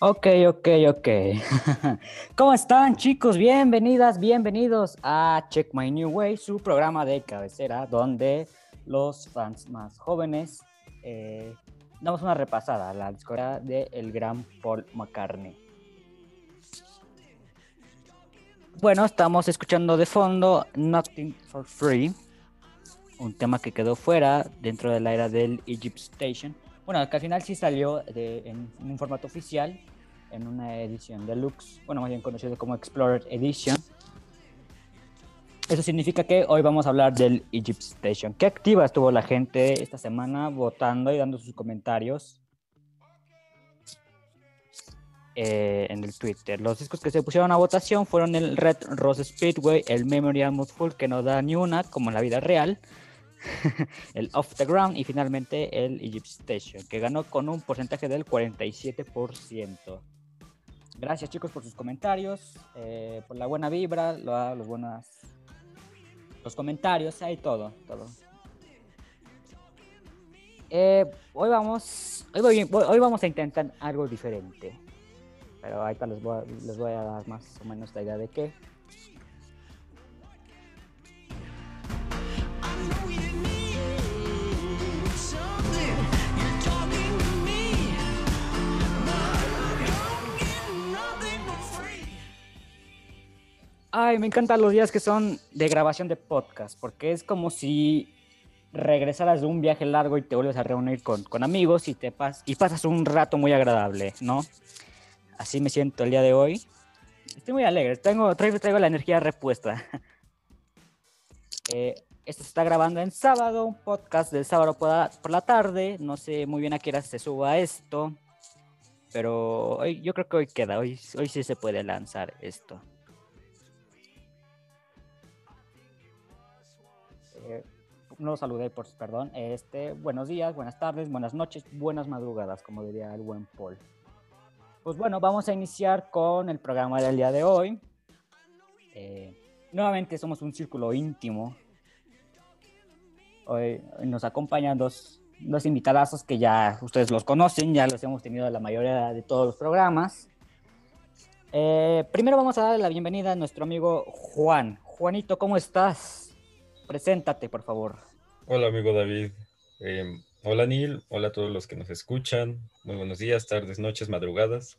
Ok, ok, ok. ¿Cómo están chicos? Bienvenidas, bienvenidos a Check My New Way, su programa de cabecera, donde los fans más jóvenes eh, damos una repasada a la discografía de el gran Paul McCartney. Bueno, estamos escuchando de fondo Nothing for Free, un tema que quedó fuera dentro de la era del Egypt Station bueno, que al final sí salió en, un formato oficial, en una edición deluxe, bueno, más bien conocido como Explorer Edition. Eso significa que hoy vamos a hablar del Egypt Station. ¿Qué activa estuvo la gente esta semana votando y dando sus comentarios eh, en el Twitter? Los discos que se pusieron a votación fueron el Red Rose Speedway, el Memorial Full, que no da ni una, como en la vida real, el Off the Ground y finalmente el Egypt Station, que ganó con un porcentaje del 47%. Gracias chicos por sus comentarios, eh, por la buena vibra, los buenas los comentarios, hay todo, todo. Eh, hoy vamos, hoy, vamos a intentar algo diferente, pero ahorita les voy, les voy a dar más o menos la idea de qué. Ay, me encantan los días que son de grabación de podcast, porque es como si regresaras de un viaje largo y te vuelves a reunir con, amigos y, te pas y pasas un rato muy agradable, ¿no? Así me siento el día de hoy. Estoy muy alegre, tengo, traigo, traigo la energía repuesta. Eh, esto se está grabando en sábado, un podcast del sábado por la, por la tarde. No sé muy bien a qué hora se suba esto, pero hoy, yo creo que hoy queda, hoy, hoy sí se puede lanzar esto. No lo saludé, por perdón. Este, buenos días, buenas tardes, buenas noches, buenas madrugadas, como diría el buen Paul. Pues bueno, vamos a iniciar con el programa del día de hoy. Eh, nuevamente somos un círculo íntimo. Hoy, nos acompañan dos, dos invitadazos que ya ustedes los conocen, ya los hemos tenido en la mayoría de todos los programas. Eh, primero vamos a darle la bienvenida a nuestro amigo Juan. Juanito, ¿cómo estás? Preséntate, por favor. Hola, amigo David. Em, hola, Neil. Hola a todos los que nos escuchan. Muy buenos días, tardes, noches, madrugadas.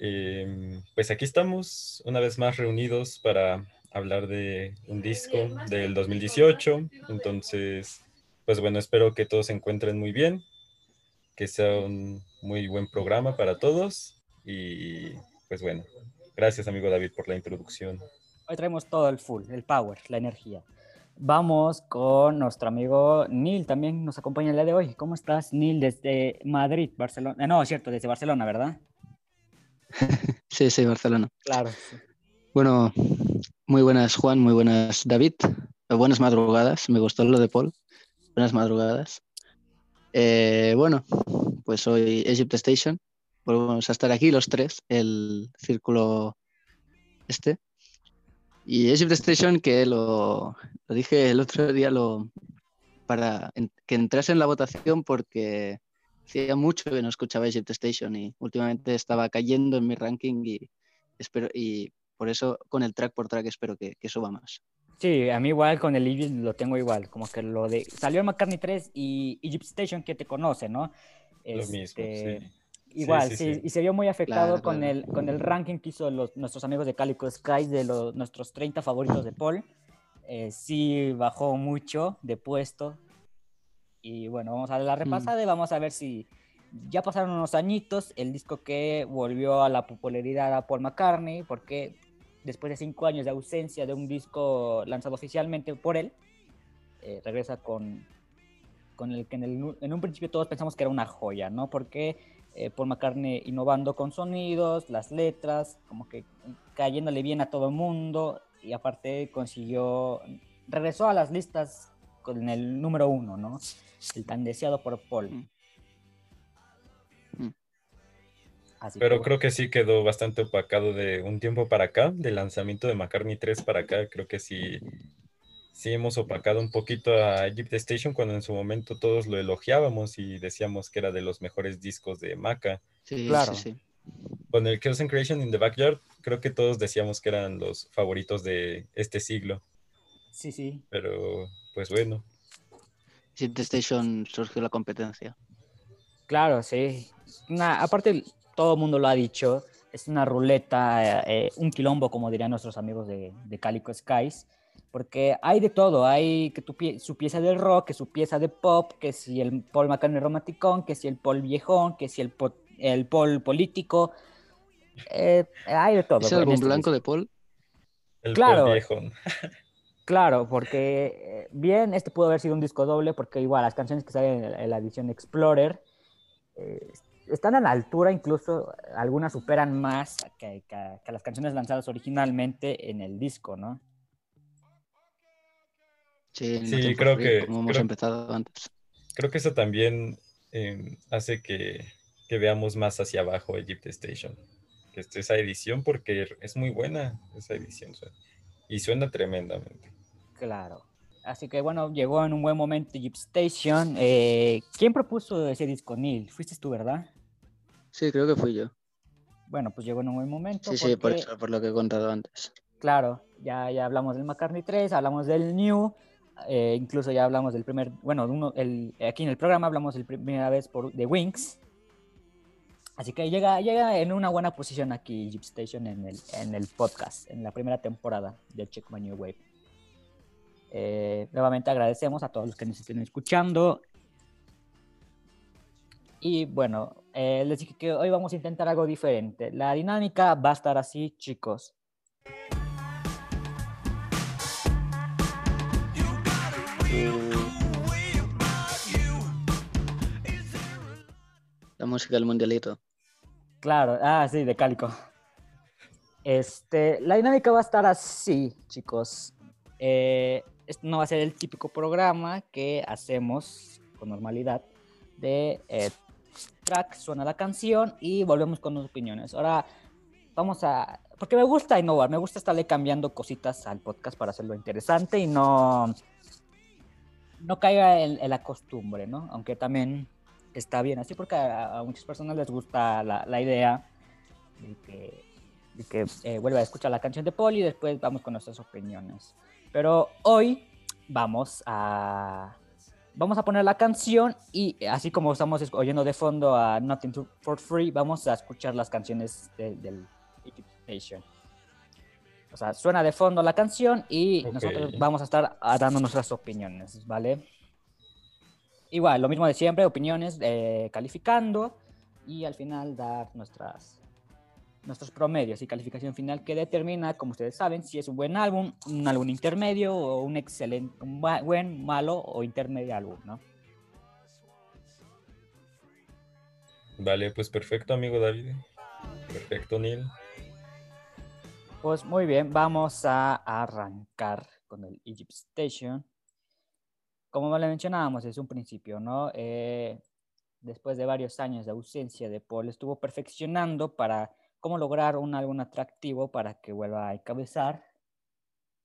Em, pues aquí estamos, una vez más reunidos para hablar de un disco del 2018. Entonces, pues bueno, espero que todos se encuentren muy bien, que sea un muy buen programa para todos. Y pues bueno, gracias, amigo David, por la introducción. Hoy traemos todo el full, el power, la energía. Vamos con nuestro amigo Neil, también nos acompaña el día de hoy. ¿Cómo estás, Neil, desde Madrid, Barcelona? Eh, no, es cierto, desde Barcelona, ¿verdad? sí, sí, Barcelona. Claro. Bueno, muy buenas, Juan, muy buenas, David. Buenas madrugadas, me gustó lo de Paul. Buenas madrugadas. Eh, bueno, pues hoy Egypt Station. Volvemos a estar aquí los tres, el círculo este. Y Egypt Station, que lo, lo dije el otro día, lo, para que entrase en la votación porque hacía mucho que no escuchaba Egypt Station y últimamente estaba cayendo en mi ranking y, espero, y por eso con el track por track espero que, que suba más. Sí, a mí igual con el Egypt lo tengo igual, como que lo de... Salió McCartney 3 y Egypt Station que te conoce, ¿no? Lo mismo, este, sí. Igual, sí, y se vio muy afectado con, El, con el ranking que hizo los, nuestros amigos de Calico Skies de los, nuestros 30 favoritos de Paul. Eh, sí bajó mucho de puesto. Y bueno, vamos a dar la mm. repasada y vamos a ver si ya pasaron unos añitos el disco que volvió a la popularidad a Paul McCartney, porque después de cinco años de ausencia de un disco lanzado oficialmente por él, eh, regresa con, con el que en, el, en un principio todos pensamos que era una joya, ¿no? Porque eh, Paul McCartney innovando con sonidos, las letras, como que cayéndole bien a todo el mundo y aparte consiguió, regresó a las listas con el número uno, ¿no? El tan deseado por Paul. Mm. Mm. Pero creo que sí quedó bastante opacado de un tiempo para acá, del lanzamiento de McCartney 3 para acá, creo que sí sí hemos opacado un poquito a Egypt Station cuando en su momento todos lo elogiábamos y decíamos que era de los mejores discos de Maca. Sí, claro. Sí, Con el Chaos and Creation in the Backyard, creo que todos decíamos que eran los favoritos de este siglo. Sí, sí. Pero, pues bueno. Ship Station surgió la competencia. Claro, sí. aparte, todo el mundo lo ha dicho, es una ruleta, eh, un quilombo, como dirían nuestros amigos de, de Calico Skies, porque hay de todo, hay que tu su pieza de rock, que su pieza de pop, que si el Paul McCartney romanticón, que si el Paul viejón, que si el, el Paul político, eh, hay de todo. ¿Es el álbum este blanco de Paul? El claro, Paul viejón. claro, porque bien, este pudo haber sido un disco doble, porque igual las canciones que salen en la edición Explorer eh, están a la altura, incluso algunas superan más que, las canciones lanzadas originalmente en el disco, ¿no? Sí, creo que... Como hemos empezado antes. Creo que eso también em, hace que, veamos más hacia abajo Egypt Station. Que esté esa edición, porque es muy buena esa edición. y suena tremendamente. Claro. Así que bueno, llegó en un buen momento Egypt Station. Eh, ¿Quién propuso ese disco, Neil? Fuiste tú, ¿verdad? Sí, creo que fui yo. Bueno, pues llegó en un buen momento. Sí, sí, por, eso, por lo que he contado antes. Claro, ya, ya hablamos del McCartney 3, hablamos del New, eh, incluso ya hablamos del primer, bueno, uno, el, aquí en el programa hablamos la primera vez por, de Wings. Así que llega, llega en una buena posición aquí Jeep Station en el, en el podcast, en la primera temporada de Check My New Wave. Eh, nuevamente agradecemos a todos los que nos estén escuchando. Y bueno, eh, les dije que hoy vamos a intentar algo diferente. La dinámica va a estar así, chicos. La música del mundialito. Claro, ah, sí, de Cálico. Este, la dinámica va a estar así, chicos. Esto no va a ser el típico programa que hacemos con normalidad de eh, track, suena la canción y volvemos con las opiniones. Ahora vamos a... Porque me gusta innovar, me gusta estarle cambiando cositas al podcast para hacerlo interesante y no, no caiga en, la costumbre, ¿no? Aunque también está bien así porque a, muchas personas les gusta la, idea de que, de eh, vuelva a escuchar la canción de Paul y después vamos con nuestras opiniones. Pero hoy vamos a vamos a poner la canción y así como estamos oyendo de fondo a Nothing for Free, vamos a escuchar las canciones del Egypt O sea, suena de fondo la canción y nosotros vamos a estar dando nuestras opiniones, ¿vale? Igual, lo mismo de siempre, opiniones, eh, calificando y al final dar nuestras nuestros promedios y calificación final que determina, como ustedes saben, si es un buen álbum, un álbum intermedio o un excelente, un buen, malo o intermedio álbum, ¿no? Vale, pues perfecto, amigo David. Perfecto, Neil. Pues muy bien, vamos a arrancar con el Egypt Station. Como le mencionábamos es un principio, ¿no? Eh, después de varios años de ausencia de Paul, estuvo perfeccionando para cómo lograr un álbum atractivo para que vuelva a encabezar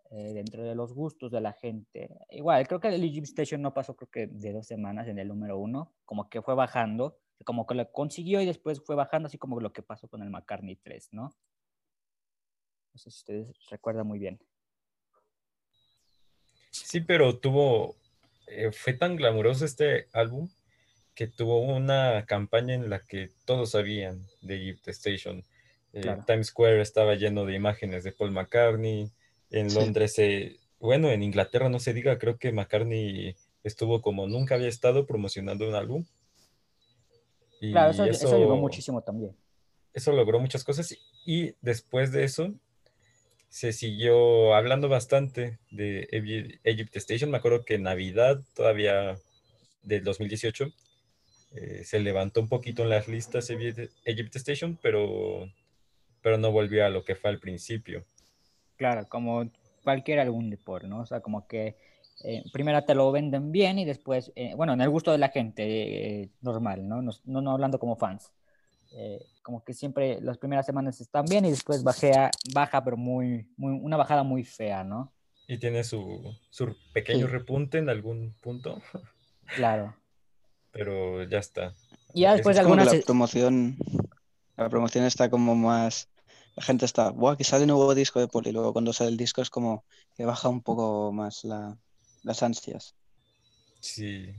eh, dentro de los gustos de la gente. Igual, creo que el Egypt Station no pasó creo que de dos semanas en el número uno, como que fue bajando, como que lo consiguió y después fue bajando, así como lo que pasó con el McCartney 3, ¿no? No sé si ustedes recuerdan muy bien. Sí, pero tuvo, eh, fue tan glamuroso este álbum que tuvo una campaña en la que todos sabían de Egypt Station eh, Times Square estaba lleno de imágenes de Paul McCartney. En Londres, bueno, en Inglaterra no se diga, creo que McCartney estuvo como nunca había estado promocionando un álbum. claro, eso, eso, llegó muchísimo también. Eso logró muchas cosas y después de eso se siguió hablando bastante de Egypt Station. Me acuerdo que Navidad todavía del 2018 eh, se levantó un poquito en las listas Egypt Station, pero pero no volvió a lo que fue al principio. Claro, como cualquier álbum de por, ¿no? O sea, como que eh, primero te lo venden bien y después, eh, bueno, en el gusto de la gente normal, ¿no? ¿no? No, hablando como fans. Como que siempre las primeras semanas están bien y después bajea, baja, pero muy, muy, una bajada muy fea, ¿no? Y tiene su, su pequeño repunte en algún punto. Claro. Pero ya está. Y ya después de algunas... La promoción La promoción está como más. La gente está, ¡buah! Que sale un nuevo disco de. Y luego cuando sale el disco es como que baja un poco más las ansias. Sí.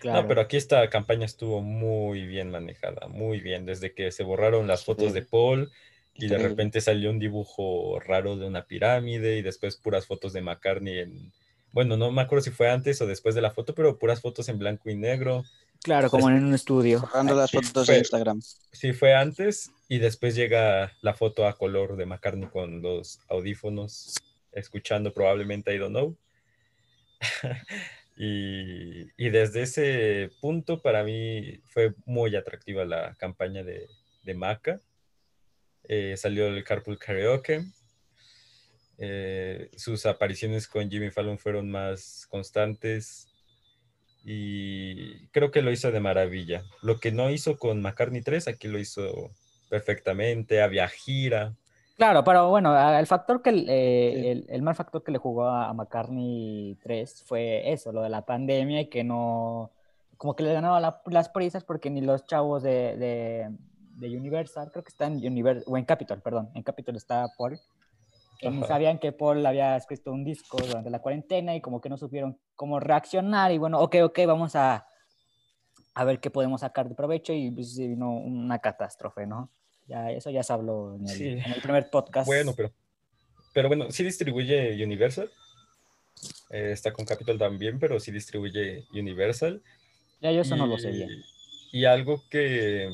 Claro. No, pero aquí esta campaña estuvo muy bien manejada, muy bien. Desde que se borraron las fotos de Paul y de repente salió un dibujo raro de una pirámide y después puras fotos de McCartney en. Bueno, no me acuerdo si fue antes o después de la foto, pero puras fotos en blanco y negro. Claro, como en un estudio. Borrando las fotos de Instagram. Sí, fue antes y después llega la foto a color de McCartney con los audífonos, escuchando probablemente I Don't Know. y, desde ese punto para mí fue muy atractiva la campaña de, de Maca. Eh, salió el Carpool Karaoke. Eh, sus apariciones con Jimmy Fallon fueron más constantes y creo que lo hizo de maravilla. Lo que no hizo con McCartney 3, aquí lo hizo perfectamente, había gira. Claro, pero bueno, el factor que eh, el, mal factor que le jugó a McCartney 3 fue eso, lo de la pandemia y que no, como que le ganaba las prisas porque ni los chavos de, de, Universal, creo que está en Universal, o en Capitol, perdón, en Capitol está Paul, que sabían que Paul había escrito un disco durante la cuarentena y como que no supieron cómo reaccionar y bueno, ok, ok, vamos a, a ver qué podemos sacar de provecho y pues vino una catástrofe, ¿no? Ya, eso ya se habló en el, primer podcast. Bueno, pero, pero bueno, sí distribuye Universal. Eh, está con Capitol también, pero sí distribuye Universal. Ya yo eso no lo sé bien. Y algo que,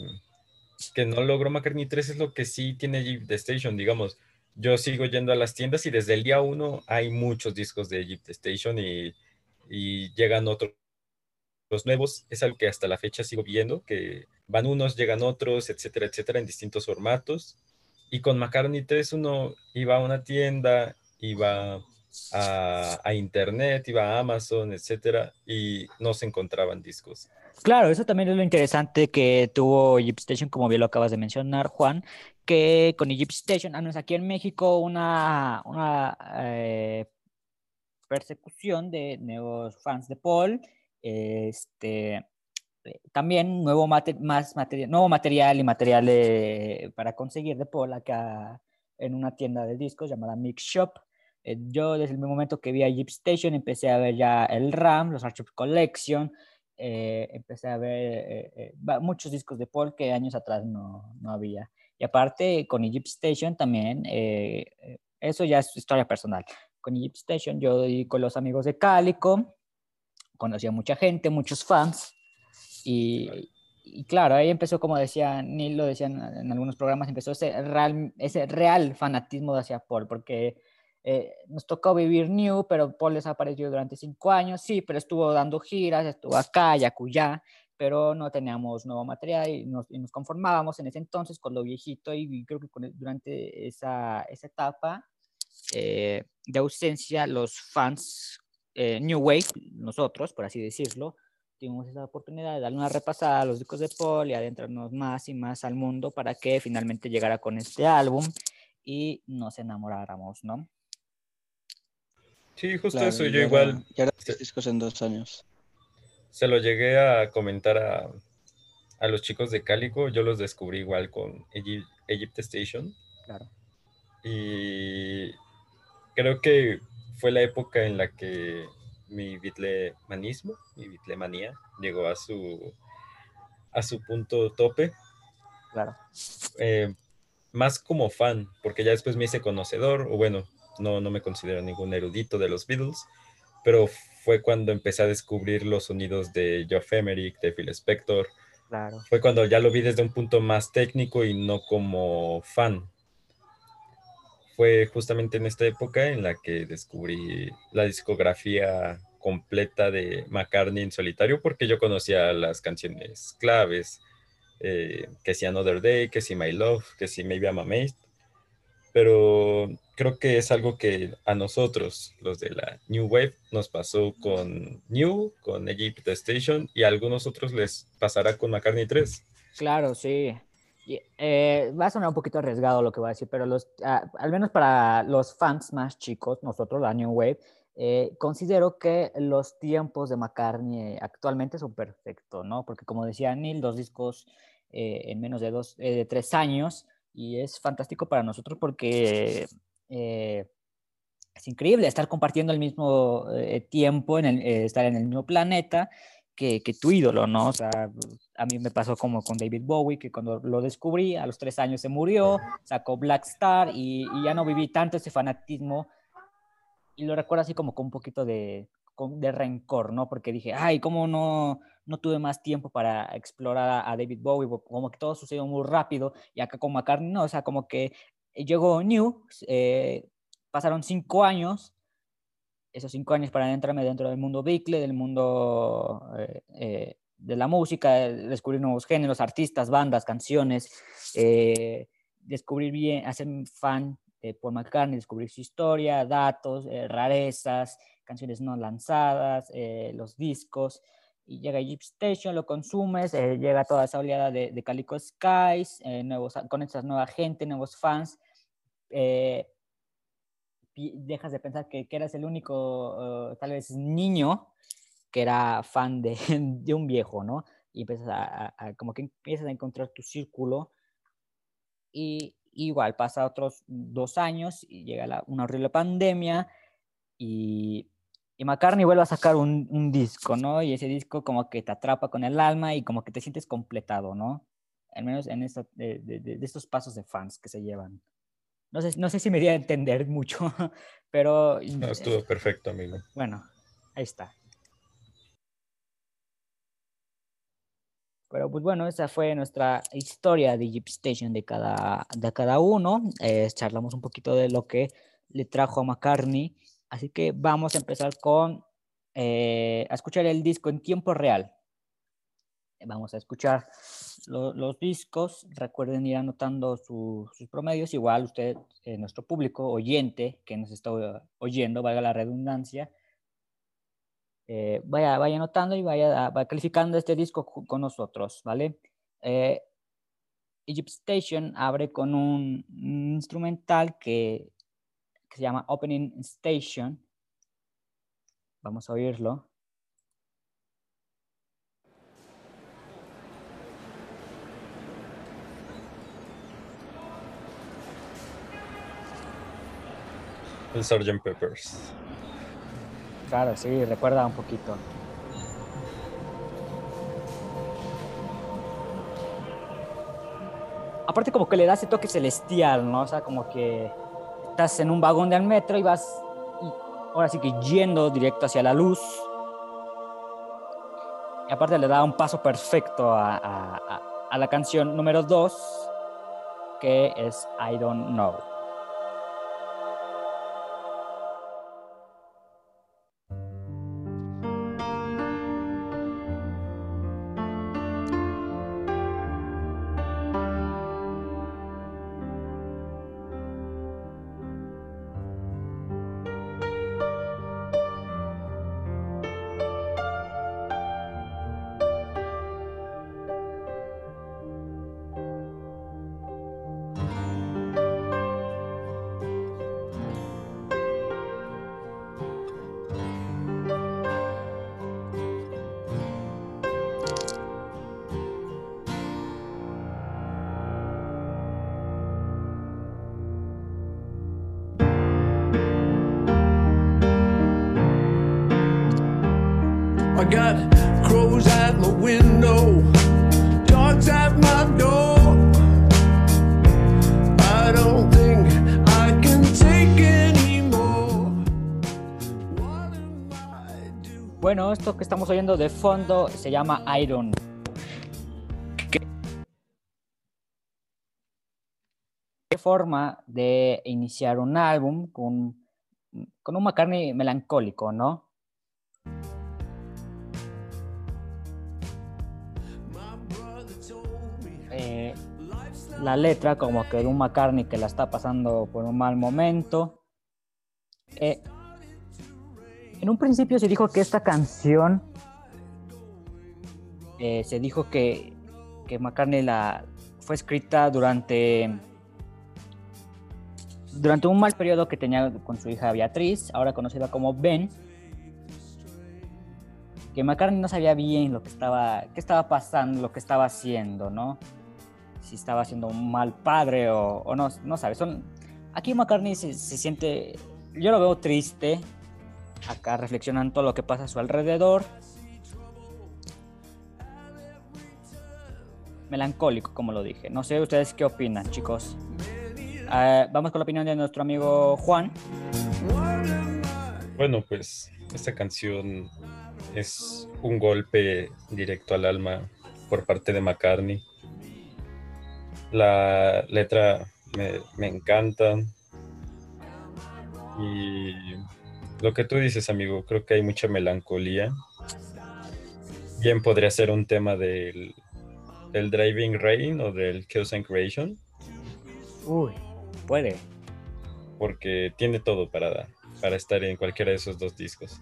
que no logró McCartney 3 es lo que sí tiene Jeep The Station, digamos yo sigo yendo a las tiendas y desde el día uno hay muchos discos de Egypt Station y, llegan otros nuevos. Es algo que hasta la fecha sigo viendo, que van unos, llegan otros, etcétera, etcétera, en distintos formatos. Y con McCartney 3 uno iba a una tienda, iba a, internet, iba a Amazon, etcétera, y no se encontraban discos. Claro, eso también es lo interesante que tuvo Egypt Station, como bien lo acabas de mencionar, Juan, que con Egypt Station, aquí en México, una, una eh, persecución de nuevos fans de Paul, este, también nuevo, más material, nuevo material y material para conseguir de Paul acá en una tienda de discos llamada Mix Shop. Eh, yo desde el momento que vi a Egypt Station empecé a ver ya el RAM, los Archive Collection, empecé a ver muchos discos de Paul que años atrás no, no había. Y aparte, con Egypt Station también, eh, eh, eso ya es historia personal. Con Egypt Station yo y con los amigos de Cálico, conocí a mucha gente, muchos fans. Y, y, claro, ahí empezó, como decía Neil, lo decían en algunos programas, empezó ese real, ese real fanatismo hacia Paul, porque eh, nos tocó vivir New, pero Paul desapareció durante cinco años, sí, pero estuvo dando giras, estuvo acá y acullá, pero no teníamos nuevo material y nos, conformábamos en ese entonces con lo viejito y creo que durante esa, esa etapa eh, de ausencia los fans eh, New Wave, nosotros por así decirlo, tuvimos esa oportunidad de darle una repasada a los discos de Paul y adentrarnos más y más al mundo para que finalmente llegara con este álbum y nos enamoráramos, ¿no? Sí, justo eso, yo igual. Ya discos en dos años se lo llegué a comentar a, a los chicos de Cálico, yo los descubrí igual con Egypt, Station. Claro. Y creo que fue la época en la que mi bitlemanismo, mi bitlemanía, llegó a su, a su punto tope. Claro. Eh, más como fan, porque ya después me hice conocedor, o bueno, no, no me considero ningún erudito de los Beatles, pero fue cuando empecé a descubrir los sonidos de Geoff Emerick, de Phil Spector. Claro. Fue cuando ya lo vi desde un punto más técnico y no como fan. Fue justamente en esta época en la que descubrí la discografía completa de McCartney en solitario porque yo conocía las canciones claves, eh, que si Another Day, que si My Love, que si Maybe I'm Amazed, pero creo que es algo que a nosotros, los de la New Wave, nos pasó con New, con Egypt Station y a algunos otros les pasará con McCartney 3. Claro, sí. Eh, va a sonar un poquito arriesgado lo que voy a decir, pero los, ah, al menos para los fans más chicos, nosotros, la New Wave, eh, considero que los tiempos de McCartney actualmente son perfectos, ¿no? Porque como decía Neil, dos discos eh, en menos de, dos, de tres años y es fantástico para nosotros porque es increíble estar compartiendo el mismo tiempo, en el, estar en el mismo planeta que, que, tu ídolo, ¿no? O sea, a mí me pasó como con David Bowie, que cuando lo descubrí, a los tres años se murió, sacó Black Star y, y ya no viví tanto ese fanatismo y lo recuerdo así como con un poquito de, de rencor, ¿no? Porque dije, ay, ¿cómo no, no tuve más tiempo para explorar a, David Bowie? Como que todo sucedió muy rápido y acá con McCartney, no, o sea, como que llegó New, eh, pasaron cinco años, esos cinco años para entrarme dentro del mundo Beatle, del mundo eh, eh, de la música, descubrir nuevos géneros, artistas, bandas, canciones, descubrir bien, hacerme fan de Paul McCartney, descubrir su historia, datos, rarezas, canciones no lanzadas, eh, los discos, y llega Jeep Station, lo consumes, eh, llega toda esa oleada de, de Calico Skies, eh, nuevos, con esa nueva gente, nuevos fans, dejas de pensar que, que eras el único, tal vez, niño que era fan de, de un viejo, ¿no? Y empiezas a, como que empiezas a encontrar tu círculo y igual pasa otros dos años y llega una horrible pandemia y y McCartney vuelve a sacar un, disco, ¿no? Y ese disco como que te atrapa con el alma y como que te sientes completado, ¿no? Al menos en de, estos pasos de fans que se llevan. No sé, no sé si me di a entender mucho, pero... No, estuvo perfecto, amigo. Bueno, ahí está. Pero pues bueno, esa fue nuestra historia de Jeep Station de cada, de cada uno. Eh, charlamos un poquito de lo que le trajo a McCartney Así que vamos a empezar con eh, a escuchar el disco en tiempo real. Vamos a escuchar los discos. Recuerden ir anotando sus promedios. Igual usted, eh, nuestro público oyente que nos está oyendo, valga la redundancia, eh, vaya, vaya anotando y vaya, calificando este disco con nosotros, ¿vale? Egypt Station abre con un instrumental que que se llama Opening Station. Vamos a oírlo. El Sgt. Peppers. Claro, sí, recuerda un poquito. Aparte como que le da ese toque celestial, ¿no? O sea, como que estás en un vagón del metro y vas, ahora sí que yendo directo hacia la luz. Y aparte le da un paso perfecto a, a, la canción número 2, que es I Don't Know. Bueno, esto que estamos oyendo de fondo se llama Iron. ¿Qué forma de iniciar un álbum con, con un McCartney melancólico, no? Eh, la letra como que de un McCartney que la está pasando por un mal momento. Eh, en un principio se dijo que esta canción eh, se dijo que, que McCartney la, fue escrita durante durante un mal periodo que tenía con su hija Beatriz, ahora conocida como Ben, que McCartney no sabía bien lo que estaba, qué estaba pasando, lo que estaba haciendo, ¿no? si estaba siendo un mal padre o, no, no sabes. Son, aquí McCartney se, siente, yo lo veo triste, acá reflexionando todo lo que pasa a su alrededor. Melancólico, como lo dije. No sé ustedes qué opinan, chicos. Ah, vamos con la opinión de nuestro amigo Juan. Bueno, pues esta canción es un golpe directo al alma por parte de McCartney. La letra me, encanta. Y lo que tú dices, amigo, creo que hay mucha melancolía. Bien podría ser un tema del, del Driving Rain o del Chaos and Creation. Uy, puede. Porque tiene todo para, para estar en cualquiera de esos dos discos.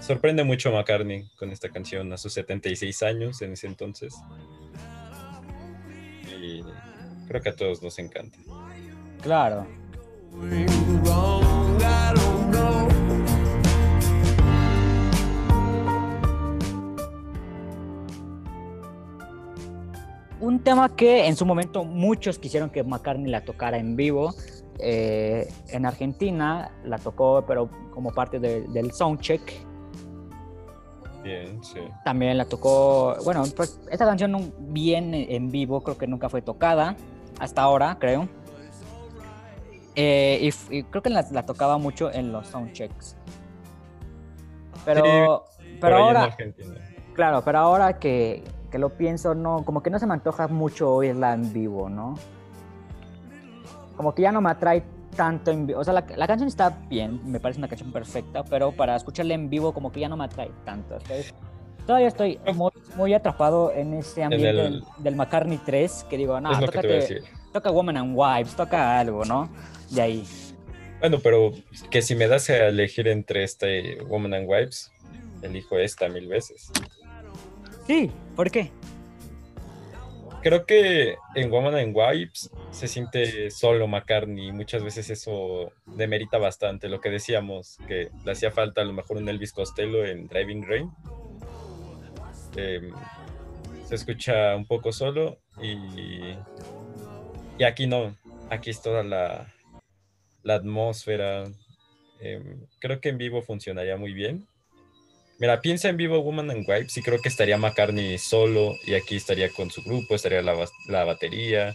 Sorprende mucho a McCartney con esta canción a sus 76 años en ese entonces. Y creo que a todos nos encanta. Claro. Un tema que en su momento muchos quisieron que McCartney la tocara en vivo. Eh, en Argentina la tocó, pero como parte del soundcheck Bien, sí. También la tocó, bueno, pues esta canción bien en vivo, creo que nunca fue tocada, hasta ahora, creo. Eh, y, creo que la, tocaba mucho en los soundchecks. Pero, pero ahora, claro, pero ahora que, que, lo pienso, no, como que no se me antoja mucho oírla en vivo, ¿no? Como que ya no me atrae tanto en vivo. O sea, la, canción está bien, me parece una canción perfecta, pero para escucharla en vivo como que ya no me atrae tanto. Todavía estoy muy, atrapado en ese ambiente del, McCartney 3, que digo, no, toca Woman and Wives, toca algo, ¿no? De ahí. Bueno, pero que si me das a elegir entre este Woman and Wives, elijo esta mil veces. Sí, ¿por qué? creo que en Woman and Wipes se siente solo McCartney. Muchas veces eso demerita bastante lo que decíamos, que le hacía falta a lo mejor un Elvis Costello en Driving Rain. Em, se escucha un poco solo y, y aquí no. Aquí es toda la, la atmósfera. Em, creo que en vivo funcionaría muy bien. Mira, piensa en vivo Woman and Wife, sí creo que estaría McCartney solo y aquí estaría con su grupo, estaría la, batería.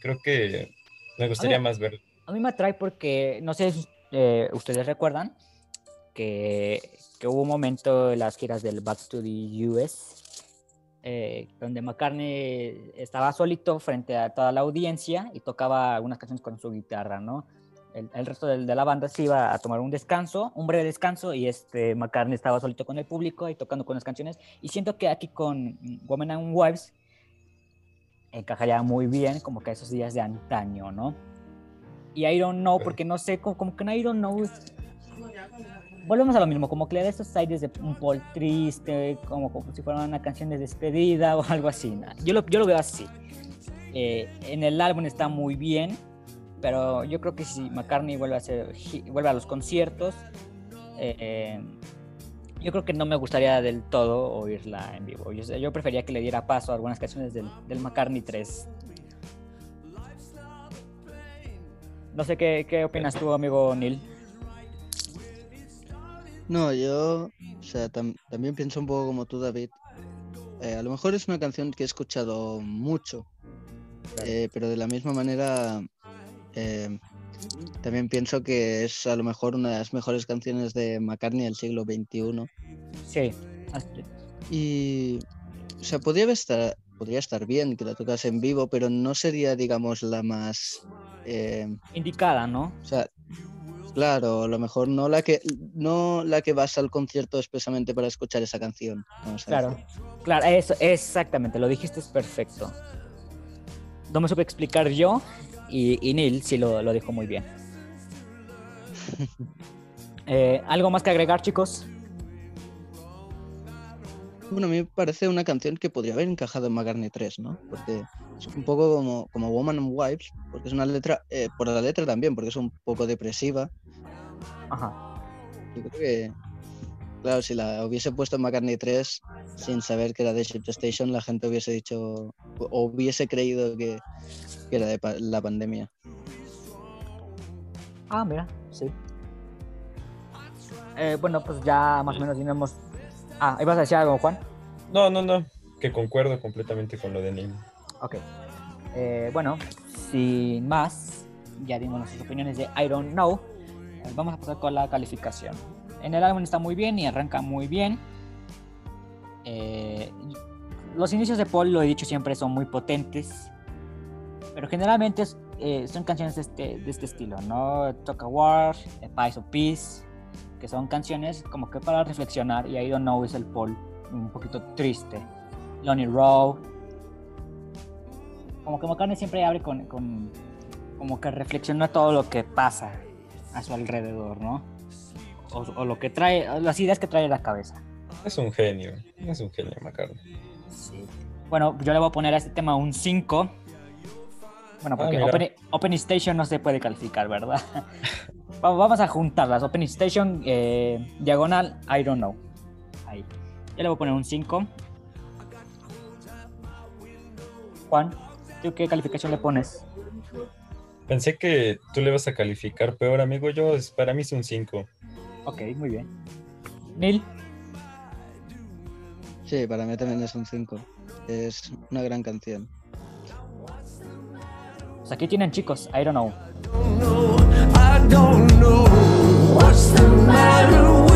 Creo que me gustaría más ver. A mí me atrae porque, no sé si eh, ustedes recuerdan que, hubo un momento en las giras del Back to the US eh, donde McCartney estaba solito frente a toda la audiencia y tocaba algunas canciones con su guitarra, ¿no? El, resto de, la banda se iba a tomar un descanso, un breve descanso, y este McCartney estaba solito con el público y tocando con las canciones. Y siento que aquí con Women and Wives encajaría muy bien, como que esos días de antaño, ¿no? Y I don't know, porque no sé, como, que no I don't know. Volvemos a lo mismo, como que le da estos aires de un Paul triste, como, si fuera una canción de despedida o algo así. Yo lo, yo lo veo así. Eh, en el álbum está muy bien, pero yo creo que si McCartney vuelve a, hacer, vuelve a los conciertos, eh, yo creo que no me gustaría del todo oírla en vivo. Yo, yo prefería que le diera paso a algunas canciones del, del McCartney 3. No sé qué, qué opinas tú, amigo Neil. No, yo o sea, también pienso un poco como tú, David. Eh, a lo mejor es una canción que he escuchado mucho, eh, pero de la misma manera eh, también pienso que es a lo mejor una de las mejores canciones de McCartney del siglo XXI. Sí. Y, o sea, podría estar, podría estar bien que la tocas en vivo, pero no sería, digamos, la más... Eh, Indicada, ¿no? O sea, claro, a lo mejor no la que no la que vas al concierto expresamente para escuchar esa canción. claro, claro, eso, exactamente, lo dijiste es perfecto. No me supe explicar yo, y, Neil sí lo, lo, dijo muy bien. Eh, ¿Algo más que agregar, chicos? Bueno, a mí me parece una canción que podría haber encajado en McCartney 3, ¿no? Porque es un poco como, como Woman and Wives, porque es una letra, eh, por la letra también, porque es un poco depresiva. Ajá. Yo creo que, Claro, si la hubiese puesto en McCartney 3 sin saber que era de Ship Station, la gente hubiese dicho o hubiese creído que, era de la pandemia. Ah, mira, sí. Eh, bueno, pues ya más o menos tenemos. Ah, ¿ibas a decir algo, Juan? No, no, no. Que concuerdo completamente con lo de Nim. Ok. Eh, bueno, sin más, ya dimos nuestras opiniones de I Don't Know. Eh, vamos a pasar con la calificación. En el álbum está muy bien y arranca muy bien. Eh, los inicios de Paul, lo he dicho siempre, son muy potentes. Pero generalmente eh, son canciones de este, de este estilo, ¿no? Talk a War, Pies of Peace, que son canciones como que para reflexionar. Y I Don't Know es el Paul un poquito triste. Lonely Row. Como que McCartney siempre abre con, con como que reflexiona todo lo que pasa a su alrededor, ¿no? O, lo que trae, las ideas que trae la cabeza. Es un genio, es un genio, McCartney. Sí. Bueno, yo le voy a poner a este tema un 5. Bueno, porque ah, Open, Station no se puede calificar, ¿verdad? Vamos a juntarlas. Open Station, eh, diagonal, I don't know. Ahí. Yo le voy a poner un 5. Juan, ¿tú qué calificación le pones? Pensé que tú le vas a calificar peor, amigo. Yo, para mí es un 5. Ok, muy bien. Neil. Sí, para mí también es un 5. Es una gran canción. Pues aquí tienen chicos, I don't know. Recién lo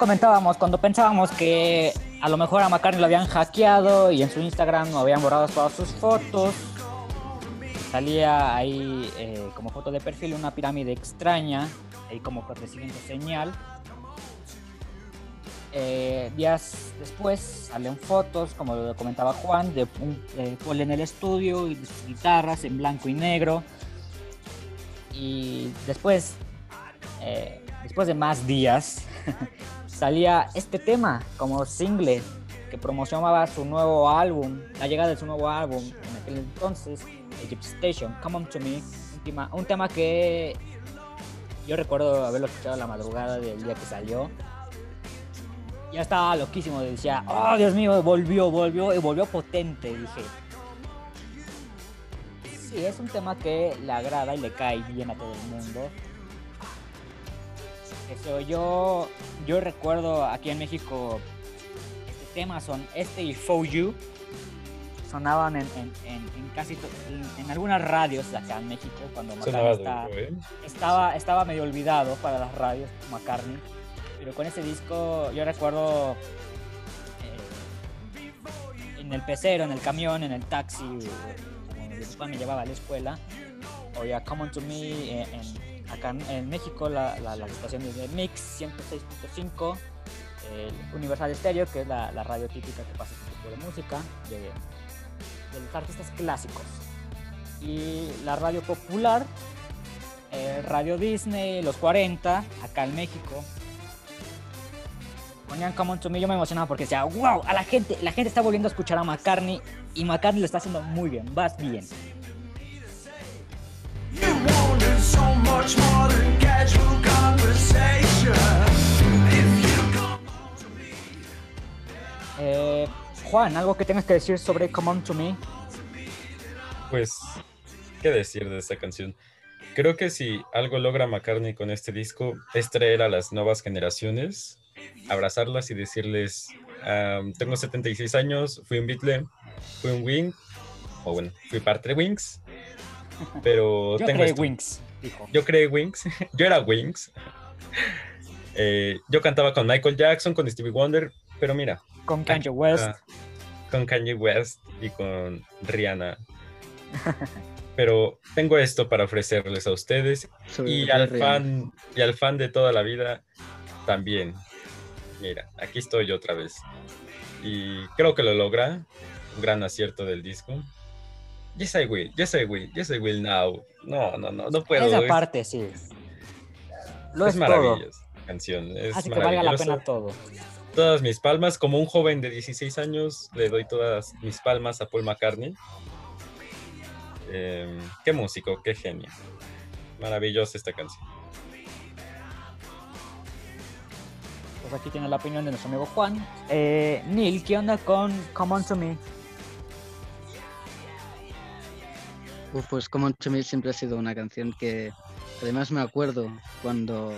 comentábamos cuando pensábamos que a lo mejor a McCartney lo habían hackeado y en su Instagram habían borrado todas sus fotos. Salía ahí eh, como foto de perfil una pirámide extraña, ahí como recibiendo señal. Eh, días después salen fotos, como lo comentaba Juan, de un Paul en el estudio y de sus guitarras en blanco y negro. Y después, eh, después de más días, salía este tema como single que promocionaba su nuevo álbum, la llegada de su nuevo álbum en aquel entonces, Egypt Station, Come On To Me, un tema que yo recuerdo haberlo escuchado a la madrugada del día que salió ya estaba loquísimo. Decía, oh Dios mío, volvió, volvió y volvió potente. Dije, sí, es un tema que le agrada y le cae bien a todo el mundo. Eso, yo, yo recuerdo aquí en México este tema son este y For You sonaban en, casi en, algunas radios acá en México cuando ¿eh? estaba, estaba medio olvidado para las radios McCartney pero con ese disco yo recuerdo eh, en el pecero, en el camión, en el taxi, cuando mi papá me llevaba a la escuela, oía Come On To Me eh, en, acá en, México, la, la, estación de Mix 106.5, el Universal Stereo, que es la, radio típica que pasa este tipo de música, de, de los artistas clásicos. Y la radio popular, eh, Radio Disney, los 40, acá en México, ponían Come On To Me, yo me emocionaba porque decía, wow, a la gente, la gente está volviendo a escuchar a McCartney y McCartney lo está haciendo muy bien, vas bien. Eh, Juan, ¿algo que tengas que decir sobre Come On To Me? Pues, ¿qué decir de esta canción? Creo que si algo logra McCartney con este disco es traer a las nuevas generaciones abrazarlas y decirles, tengo 76 años, fui un Beatle, fui un Wing, o bueno, fui parte de Wings, pero Yo tengo creé Wings, Yo creé Wings, yo era Wings, Eh, yo cantaba con Michael Jackson, con Stevie Wonder, pero mira. Con Kanye West. con Kanye West y con Rihanna. pero tengo esto para ofrecerles a ustedes y al, fan, y al fan de toda la vida también. Mira, aquí estoy otra vez. Y creo que lo logra. Un gran acierto del disco. Yes, I will, yes, I will, yes, I will now. No, no, no, no puedo. Esa parte, sí. Lo es, es maravilloso canción. Es Así que valga la pena todo. Todas mis palmas, como un joven de 16 años, le doy todas mis palmas a Paul McCartney. Em, qué músico, qué genio. Maravillosa esta canción. Pues aquí tiene la opinión de nuestro amigo Juan. Eh, Neil, ¿qué onda con Come On To Me? Pues Come On To Me siempre ha sido una canción que además me acuerdo cuando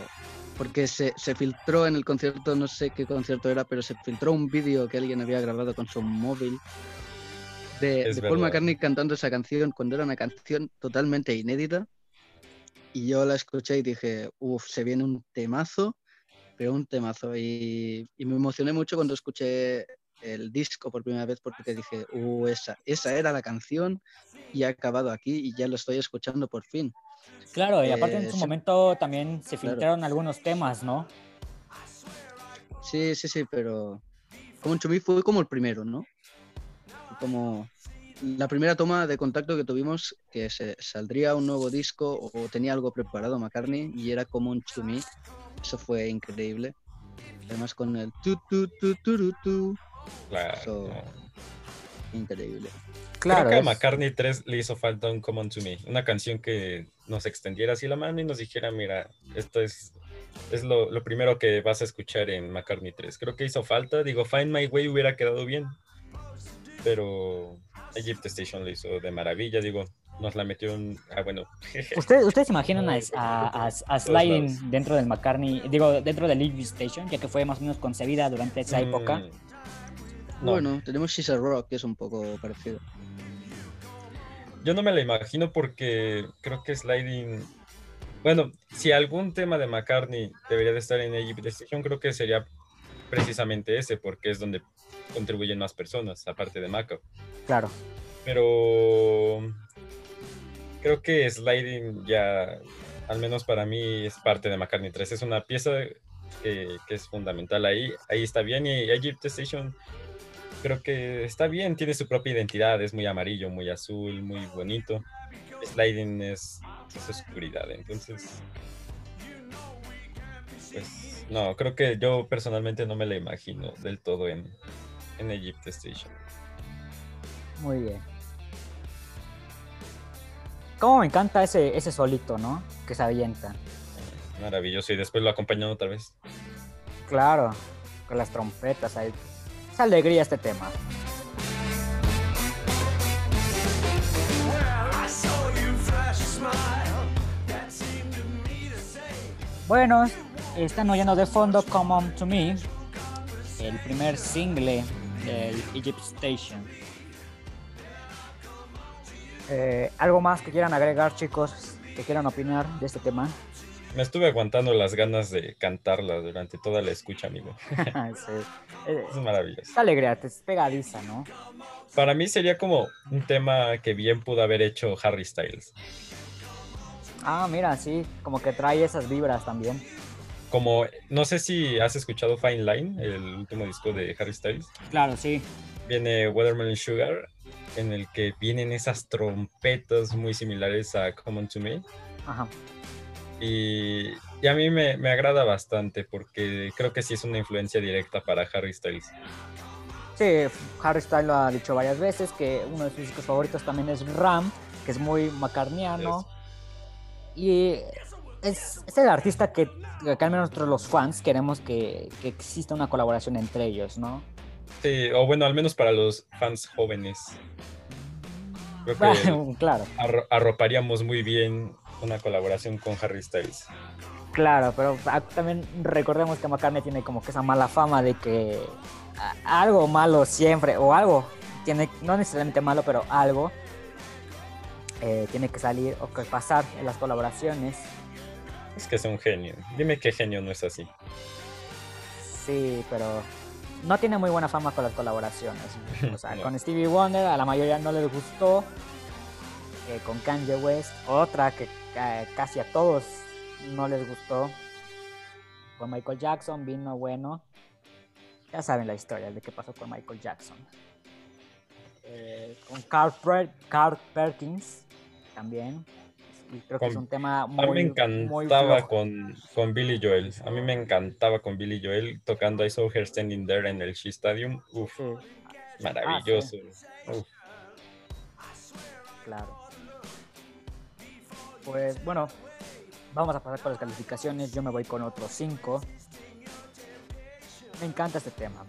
porque se, se, filtró en el concierto, no sé qué concierto era, pero se filtró un vídeo que alguien había grabado con su móvil de, Paul McCartney cantando esa canción cuando era una canción totalmente inédita. Y yo la escuché y dije, uff, se viene un temazo, pero un temazo. Y, y, me emocioné mucho cuando escuché el disco por primera vez porque dije, uh, esa, esa era la canción y ha acabado aquí y ya lo estoy escuchando por fin. Claro, y aparte en su eh, momento también se filtraron algunos temas, ¿no? Sí, sí, sí, pero como Chumí fue como el primero, ¿no? Como la primera toma de contacto que tuvimos que se saldría un nuevo disco o tenía algo preparado McCartney y era como un chumí. Eso fue increíble. Además con el tu tu tu tu tu. Claro. increíble. Claro, Creo que a McCartney 3 le hizo falta un Come On To Me, una canción que nos extendiera así la mano y nos dijera, mira, esto es, es lo, primero que vas a escuchar en McCartney 3. Creo que hizo falta, digo, Find My Way hubiera quedado bien, pero Egypt Station lo hizo de maravilla, digo, nos la metió un... Ah, bueno. ¿Ustedes, ¿Ustedes imaginan a, a, Sliding dentro del McCartney, digo, dentro del Egypt Station, ya que fue más o menos concebida durante esa mm, Bueno, tenemos She's Rock, que es un poco parecido. Yo no me la imagino porque creo que Sliding. Bueno, si algún tema de McCartney debería de estar en Egypt Station, creo que sería precisamente ese, porque es donde contribuyen más personas, aparte de Maca. Claro. Pero creo que Sliding ya, al menos para mí, es parte de McCartney 3. Es una pieza que, que es fundamental ahí. Ahí está bien. Y Egypt Station creo que está bien, tiene su propia identidad, es muy amarillo, muy azul, muy bonito. Sliding es, oscuridad, entonces... Pues no, creo que yo personalmente no me la imagino del todo en, en Egypt Station. Muy bien. Cómo me encanta ese, ese solito, ¿no? Que se avienta. Maravilloso, y después lo acompañan otra vez. Claro, con las trompetas ahí alegría este tema. Bueno, están oyendo de fondo Come On To Me, el primer single del Egypt Station. Eh, ¿Algo más que quieran agregar, chicos? ¿Que quieran opinar de este tema? Me estuve aguantando las ganas de cantarla durante toda la escucha, amigo. Es maravilloso. Es alegría, es pegadiza, ¿no? Para mí sería como un tema que bien pudo haber hecho Harry Styles. Ah, mira, sí, como que trae esas vibras también. Como, no sé si has escuchado Fine Line, el último disco de Harry Styles. Claro, sí. Viene Watermelon Sugar, en el que vienen esas trompetas muy similares a Common to Me. Ajá. Y, a mí me, agrada bastante porque creo que sí es una influencia directa para Harry Styles. Sí, Harry Styles lo ha dicho varias veces que uno de sus discos favoritos también es Ram, que es muy macarniano. Y es, el artista que, que, al menos nosotros los fans queremos que, que exista una colaboración entre ellos, ¿no? Sí, o bueno, al menos para los fans jóvenes. Creo que claro. arroparíamos muy bien una colaboración con Harry Styles. Claro, pero también recordemos que McCartney tiene como que esa mala fama de que algo malo siempre, o algo, tiene, no necesariamente malo, pero algo eh, tiene que salir o que pasar en las colaboraciones. Es que es un genio. Dime qué genio no es así. Sí, pero no tiene muy buena fama con las colaboraciones. O sea, con Stevie Wonder a la mayoría no les gustó. Eh, con Kanye West, otra que eh, casi a todos no les gustó. Con Michael Jackson vino bueno. Ya saben la historia de qué pasó con Michael Jackson. Eh, con Carl, Carl Perkins también creo que es un tema muy. A mí me encantaba con, con Billy Joel. A mí me encantaba con Billy Joel tocando I Saw Her Standing There en el She Stadium. Uf, maravilloso. Ah, claro. Pues bueno, vamos a pasar con las calificaciones. Yo me voy con otros 5. Me encanta este tema.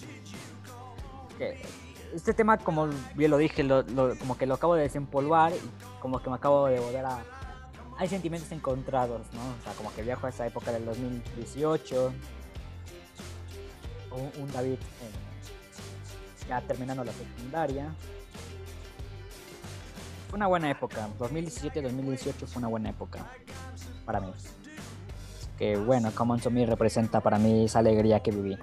Este tema, como bien lo dije, como que lo acabo de desempolvar y como que me acabo de volver a, hay sentimientos encontrados, ¿no? O sea, como que viajo a esa época del 2018, un, David eh, ya terminando la secundaria. Fue una buena época, 2017-2018 fue una buena época para mí. Que bueno, Common to Me representa para mí esa alegría que viví.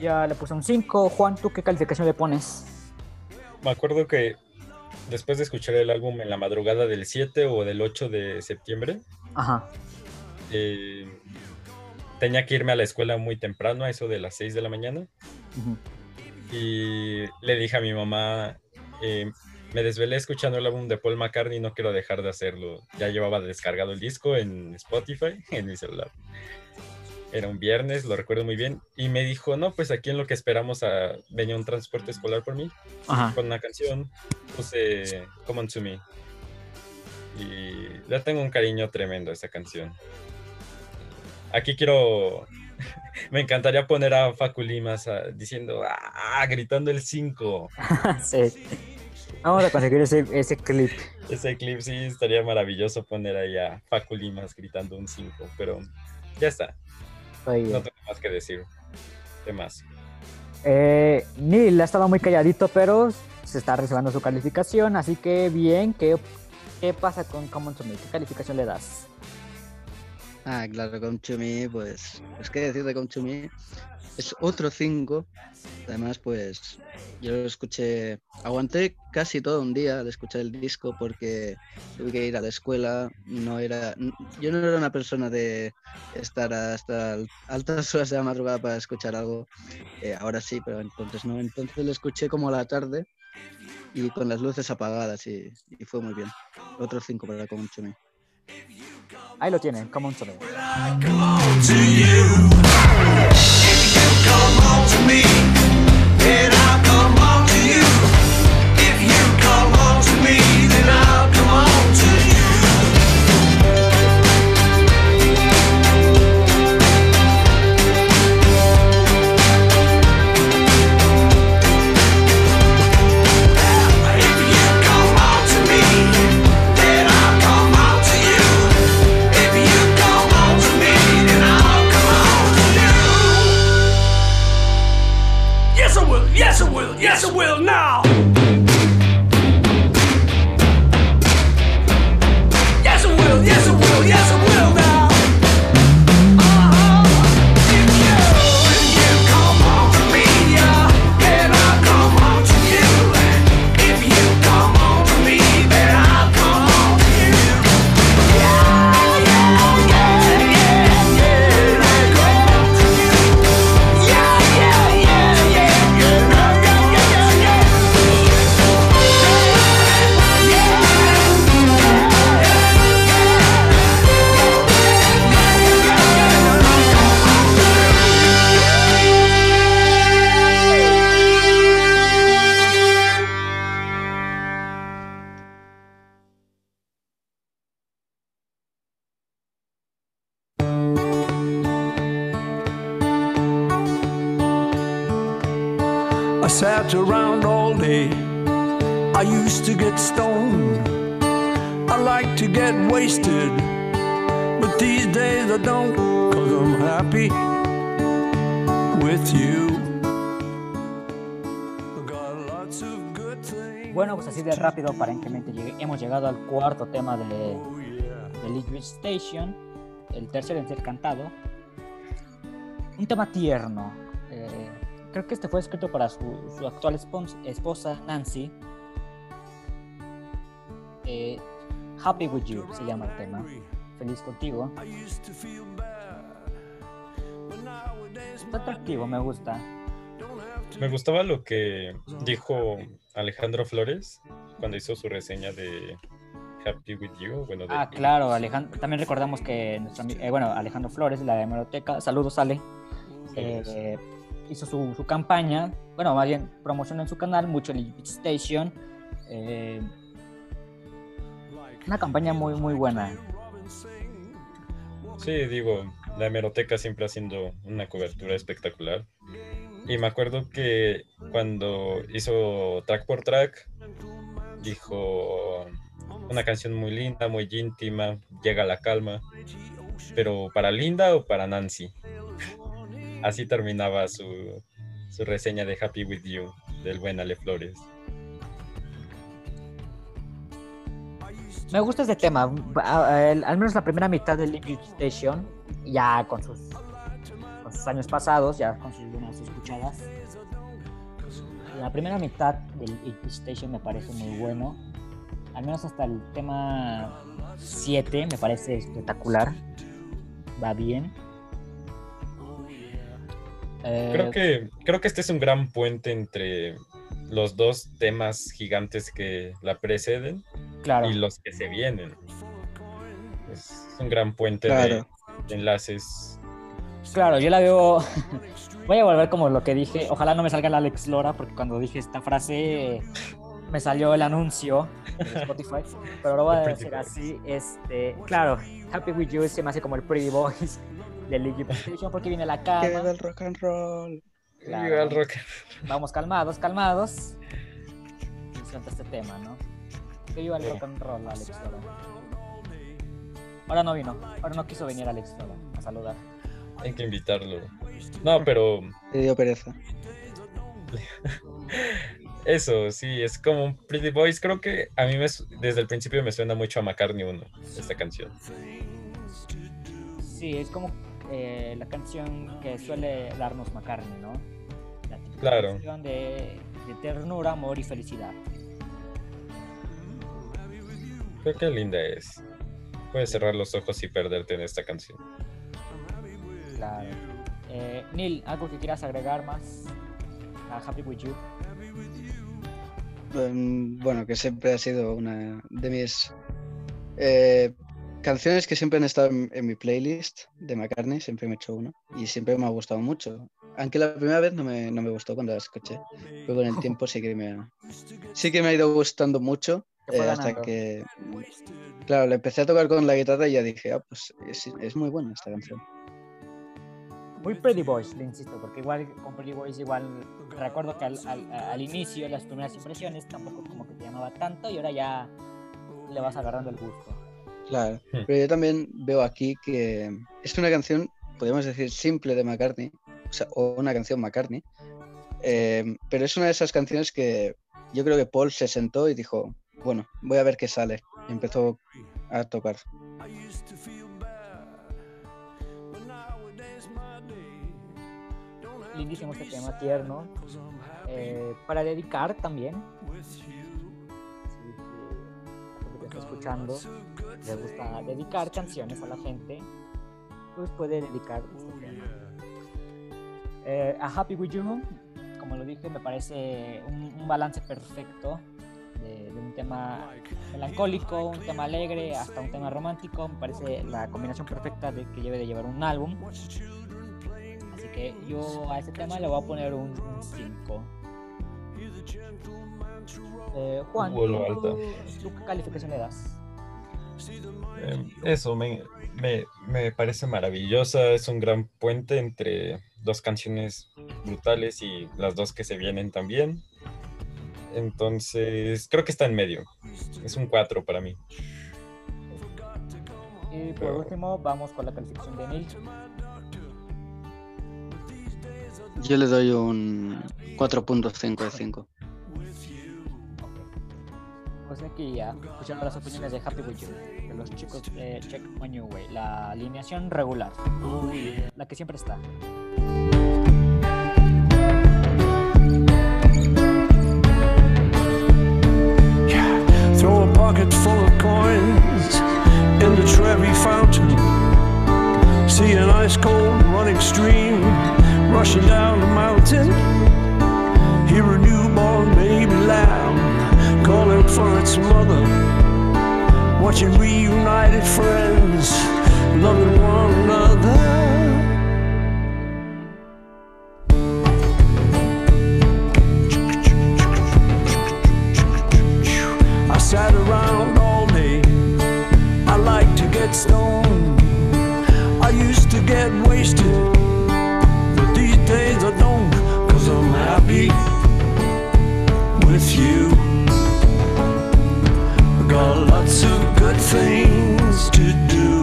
Ya le puse un 5. Juan, ¿tú qué calificación le pones? Me acuerdo que después de escuchar el álbum en la madrugada del 7 o del 8 de septiembre, eh, tenía que irme a la escuela muy temprano, a eso de las 6 de la mañana. Y le dije a mi mamá, eh, me desvelé escuchando el álbum de Paul McCartney, no quiero dejar de hacerlo. Ya llevaba descargado el disco en Spotify, en mi celular era un viernes, lo recuerdo muy bien, y me dijo, no, pues aquí en lo que esperamos a, venía un transporte escolar por mí, con una canción, puse Come On To Me. Y ya tengo un cariño tremendo a esa canción. Aquí quiero, me encantaría poner a Facu Limas diciendo, ah, gritando el 5. sí. Vamos a conseguir ese, ese clip. Ese clip sí estaría maravilloso poner ahí a Facu Limas gritando un 5, pero ya está. No tengo más que decir. ¿Qué más? Eh, Neil ha estado muy calladito, pero se está reservando su calificación, así que bien, ¿qué, qué pasa con Common to Me? ¿Qué calificación le das? Ah, claro, con to Me, pues, pues qué decir de Come to Me. Es otro 5. Además, pues yo lo escuché, aguanté casi todo un día de escuchar el disco porque tuve que ir a la escuela, no era, yo no era una persona de estar hasta altas horas de la madrugada para escuchar algo, eh, ahora sí, pero entonces no, entonces lo escuché como a la tarde y con las luces apagadas y, fue muy bien. Otro 5 para Come On To Me. Ahí lo tienen, If you come On To Yes, I will. Yes, I will now. Pues así de rápido, aparentemente hemos llegado al cuarto tema de, de Liquid Station. el tercero en ser cantado. Un tema tierno. Eh, creo que este fue escrito para su, actual esposa Nancy. Eh, Happy with You se llama el tema. Feliz contigo. Está atractivo, me gusta. Me gustaba lo que dijo Alejandro Flores cuando hizo su reseña de Happy With You. Bueno, Ah, claro, Alejandro. También recordamos que nuestro, eh, bueno, Alejandro Flores, la hemeroteca, saludos Ale, eh, hizo su, campaña, bueno, más bien promocionó en su canal mucho el Station. Eh, una campaña muy, muy buena. Sí, digo, la hemeroteca siempre haciendo una cobertura espectacular. Y me acuerdo que cuando hizo track por track, dijo una canción muy linda, muy íntima, llega la calma. Pero para Linda o para Nancy. Así terminaba su, su reseña de Happy With You del buen Ale Flores. Me gusta este tema. Al menos la primera mitad de Liquid Station, ya con sus, con sus años pasados, ya con sus lunas escuchadas. La primera mitad del Station me parece muy bueno. Al menos hasta el tema 7 me parece espectacular. Va bien. Creo, eh, que, creo que este es un gran puente entre los dos temas gigantes que la preceden y los que se vienen. Es un gran puente de, enlaces. Claro, yo la veo. Voy a volver como lo que dije. Ojalá no me salga el Alex Lora, porque cuando dije esta frase me salió el anuncio de Spotify. pero lo voy a decir así. Este, claro, Happy With You se me hace como el Pretty Boys del League porque viene la calma. Que el rock and roll. el rock Vamos calmados, calmados. Y este tema, ¿no? Que viva el rock and roll, Alex Lora. Ahora no vino, ahora no quiso venir Alex Lora a saludar. Hay que invitarlo. No, pero. Le dio pereza. Eso, sí, es como un Pretty Boys. Creo que a mí desde el principio me suena mucho a McCartney 1, esta canción. Sí, es como eh, la canción que suele darnos McCartney, ¿no? La claro. canción de, ternura, amor y felicidad. Creo que linda es. Puedes cerrar los ojos y perderte en esta canción. Claro. Eh, Neil, ¿algo que quieras agregar más a Happy With You? Em, bueno, que siempre ha sido una de mis eh, canciones que siempre han estado en, mi playlist de McCartney, siempre me he hecho una y siempre me ha gustado mucho. Aunque la primera vez no me, no me gustó cuando la escuché, pero con el tiempo sí que me ha, sí que me ha ido gustando mucho eh, hasta que, claro, le empecé a tocar con la guitarra y ya dije, ah, pues es, es muy buena esta canción muy Pretty Boys, le insisto, porque igual con Pretty Boys igual recuerdo que al, al, al, inicio, las primeras impresiones, tampoco como que te llamaba tanto y ahora ya le vas agarrando el gusto. Claro, pero yo también veo aquí que es una canción, podríamos decir, simple de McCartney, o, sea, o una canción McCartney, eh, pero es una de esas canciones que yo creo que Paul se sentó y dijo, bueno, voy a ver qué sale, y empezó a tocar. Lindísimo este tema, tierno. Eh, para dedicar también. Si, que está escuchando le gusta dedicar canciones a la gente, pues puede dedicar este tema. Eh, a Happy With You, como lo dije, me parece un, balance perfecto de, un tema melancólico, un tema alegre, hasta un tema romántico. Me parece la combinación perfecta de que debe de llevar un álbum yo a ese tema le voy a poner un 5. Eh, Juan, ¿tú, qué calificación le das? Em, eso me, me, parece maravillosa, es un gran puente entre dos canciones brutales y las dos que se vienen también. Entonces, creo que está en medio. Es un 4 para mí. Y por último, vamos con la calificación de Neil. Yo le doy un 4.5 de 5. Pues aquí ya escuchando las opiniones de Happy With You, de los chicos de Check On Your Way, la alineación regular, la que siempre está. Throw a pocket full of coins in the Trevi fountain. See an ice cold running stream rushing down the mountain. Hear a newborn baby laugh, calling for its mother. Watching reunited friends, loving one another. I sat around all day. I like to get stoned. I used to get wasted. Good things to do.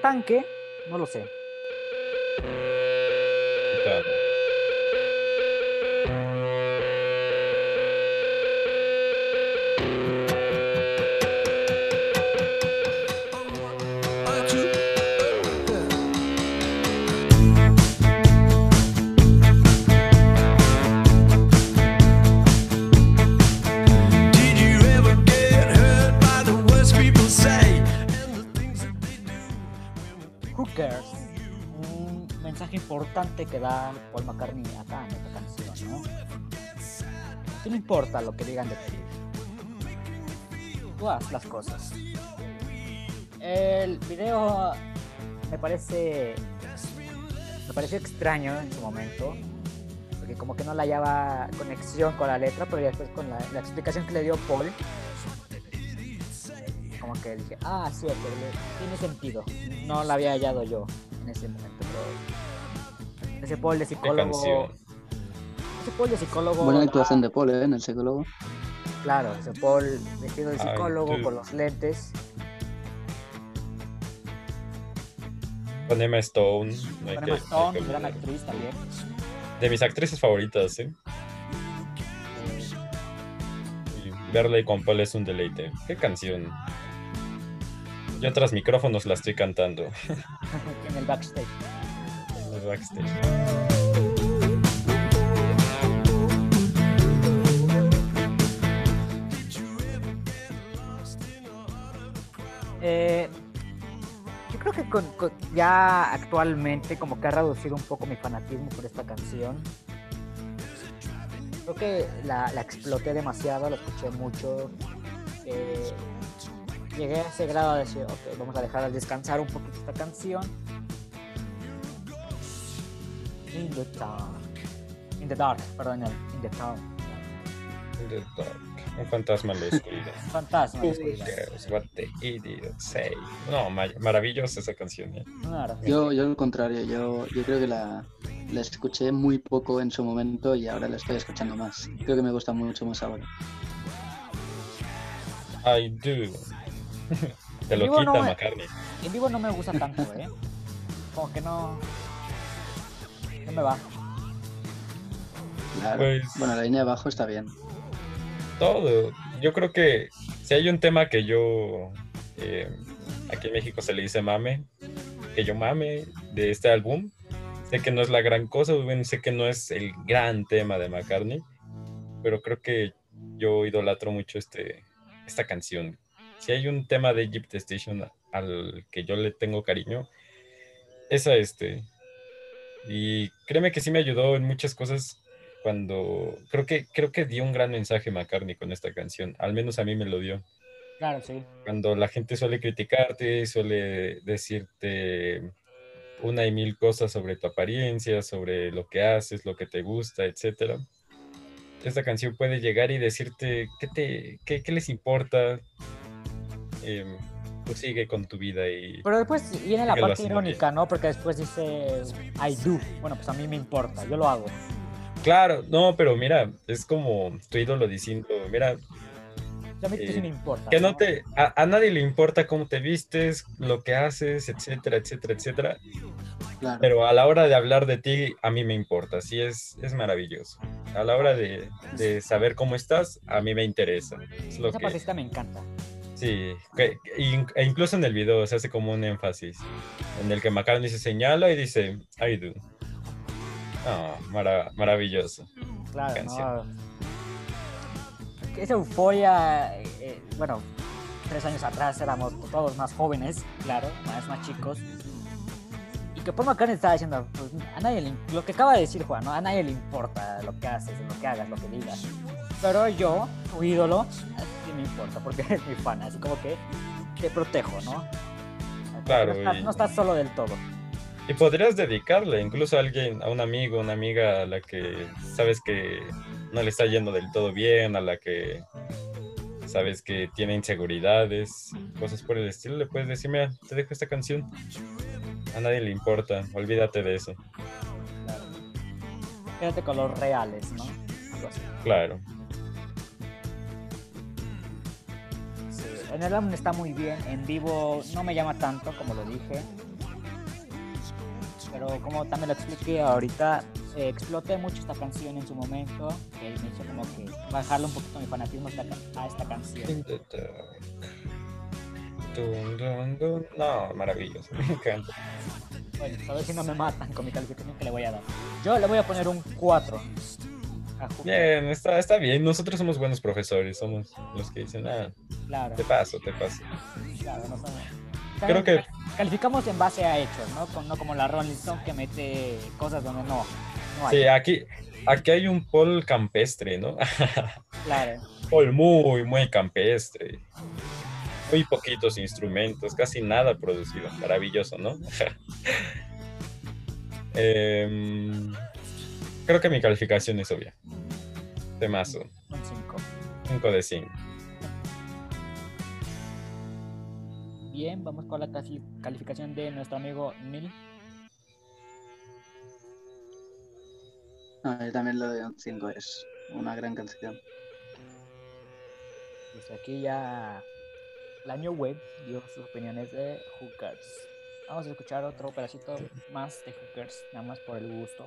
Tanque? No lo sé. Importante que da Paul McCartney acá en esta canción, ¿no? ¿Qué no importa lo que digan de ti? Tú haz las cosas. El video me parece. Me pareció extraño en su momento. Porque como que no le hallaba conexión con la letra, pero ya después con la, la explicación que le dio Paul. Como que dije, ah, le- tiene sentido. No la había hallado yo en ese momento, pero. Ese Paul de ¿Qué psicólogo. Ese Paul de psicólogo. Buena ah, actuación de Paul, ¿eh? En el psicólogo. Claro, ese Paul vestido de psicólogo con los lentes. Con Emma Stone. Con Emma Stone, que gran actriz también. De mis actrices favoritas, ¿eh? Eh, Y verla y con Paul es un deleite. ¿Qué canción? Yo tras micrófonos la estoy cantando en el backstage. Eh, yo creo que ya actualmente como que ha reducido un poco mi fanatismo por esta canción. Creo que la, la exploté demasiado, la escuché mucho. eh, llegué a ese grado de decir, ok, vamos a dejar descansar un poquito esta canción. In the dark. In the dark, perdón, in the town. In the dark. Un fantasma en la oscuridad. Fantasma. de Who oscuridad. what the idiot say? No, ma- maravillosa esa canción. ¿eh? Yo, yo al contrario, yo, yo creo que la, la escuché muy poco en su momento y ahora la estoy escuchando más. Creo que me gusta mucho más ahora. I do. Te lo quita no. McCartney. En vivo no me gusta tanto, ¿eh? Como que no. No me va. Claro. Pues- Bueno, la línea de abajo está bien. Todo. Yo creo que si hay un tema que yo eh, aquí en México se le dice mame, que yo mame de este álbum, sé que no es la gran cosa, bueno, sé que no es el gran tema de McCartney, pero creo que yo idolatro mucho este, esta canción. Si hay un tema de Egypt Station al que yo le tengo cariño, es a este. Y créeme que sí me ayudó en muchas cosas cuando creo que creo que dio un gran mensaje McCartney con esta canción, al menos a mí me lo dio. Claro, sí. Cuando la gente suele criticarte, suele decirte una y mil cosas sobre tu apariencia, sobre lo que haces, lo que te gusta, etcétera. Esta canción puede llegar y decirte qué, te, qué, qué les importa. Em, tú sigue con tu vida y Pero después viene la parte irónica, ¿no? Porque después dice, I do. Bueno, pues a mí me importa, yo lo hago. Claro, no, pero mira, es como tu ídolo diciendo, mira, a mí sí Eh, me importa. que no te, a, a nadie le importa cómo te vistes, lo que haces, etcétera, etcétera, etcétera, Claro. pero a la hora de hablar de ti, a mí me importa, sí, es, es maravilloso. A la hora de, de saber cómo estás, a mí me interesa. Es lo Esa que, me encanta. Sí, que- e incluso en el video se hace como un énfasis, en el que McCartney se señala y dice, I do. Ah, mara- maravilloso. Claro, canción. ¿no? Que Esa euforia, eh, eh, bueno, tres años atrás éramos todos más jóvenes, claro, más, más chicos. Y que Paul McCartney estaba diciendo, pues a nadie le, lo que acaba de decir Juan, ¿no? A nadie le importa lo que haces, lo que hagas, lo que digas. Pero yo, tu ídolo, sí me importa, porque eres mi fan, así como que te protejo, ¿no? Claro, No estás, y- no estás solo del todo. Y podrías dedicarle incluso a alguien, a un amigo, una amiga a la que sabes que no le está yendo del todo bien, a la que sabes que tiene inseguridades, cosas por el estilo, le puedes decir, mira, te dejo esta canción. A nadie le importa, olvídate de eso. Claro. Quédate con los reales, ¿no? Algo así. Claro. Sí, En el álbum está muy bien, en vivo no me llama tanto, como lo dije. Pero como también lo expliqué ahorita, eh, exploté mucho esta canción en su momento, que me hizo como que bajarle un poquito mi fanatismo a esta, ca- a esta canción. Dun, dun, dun. No, maravilloso, me encanta. Bueno, a ver si no me matan con mi calificación que le voy a dar. Yo le voy a poner un 4. a Hooker. Bien, está, está bien. Nosotros somos buenos profesores, somos los que dicen, ah, Claro, te paso, te paso. claro, no somos- Creo que Calificamos en base a hechos, ¿no? No como la Rolling Stone que mete cosas donde no, no hay. Sí, aquí, aquí hay un Paul campestre, ¿no? Claro. Paul muy, muy campestre. Muy poquitos instrumentos, casi nada producido. Maravilloso, ¿no? Em, creo que mi calificación es obvia. Temazo. Un 5. 5 de 5. Bien, vamos con la casi- calificación de nuestro amigo Neil. No, yo también lo doy un 5, es una gran canción. Pues aquí ya la New Wave dio sus opiniones de Hookers. Vamos a escuchar otro pedacito más de Hookers, nada más por el gusto.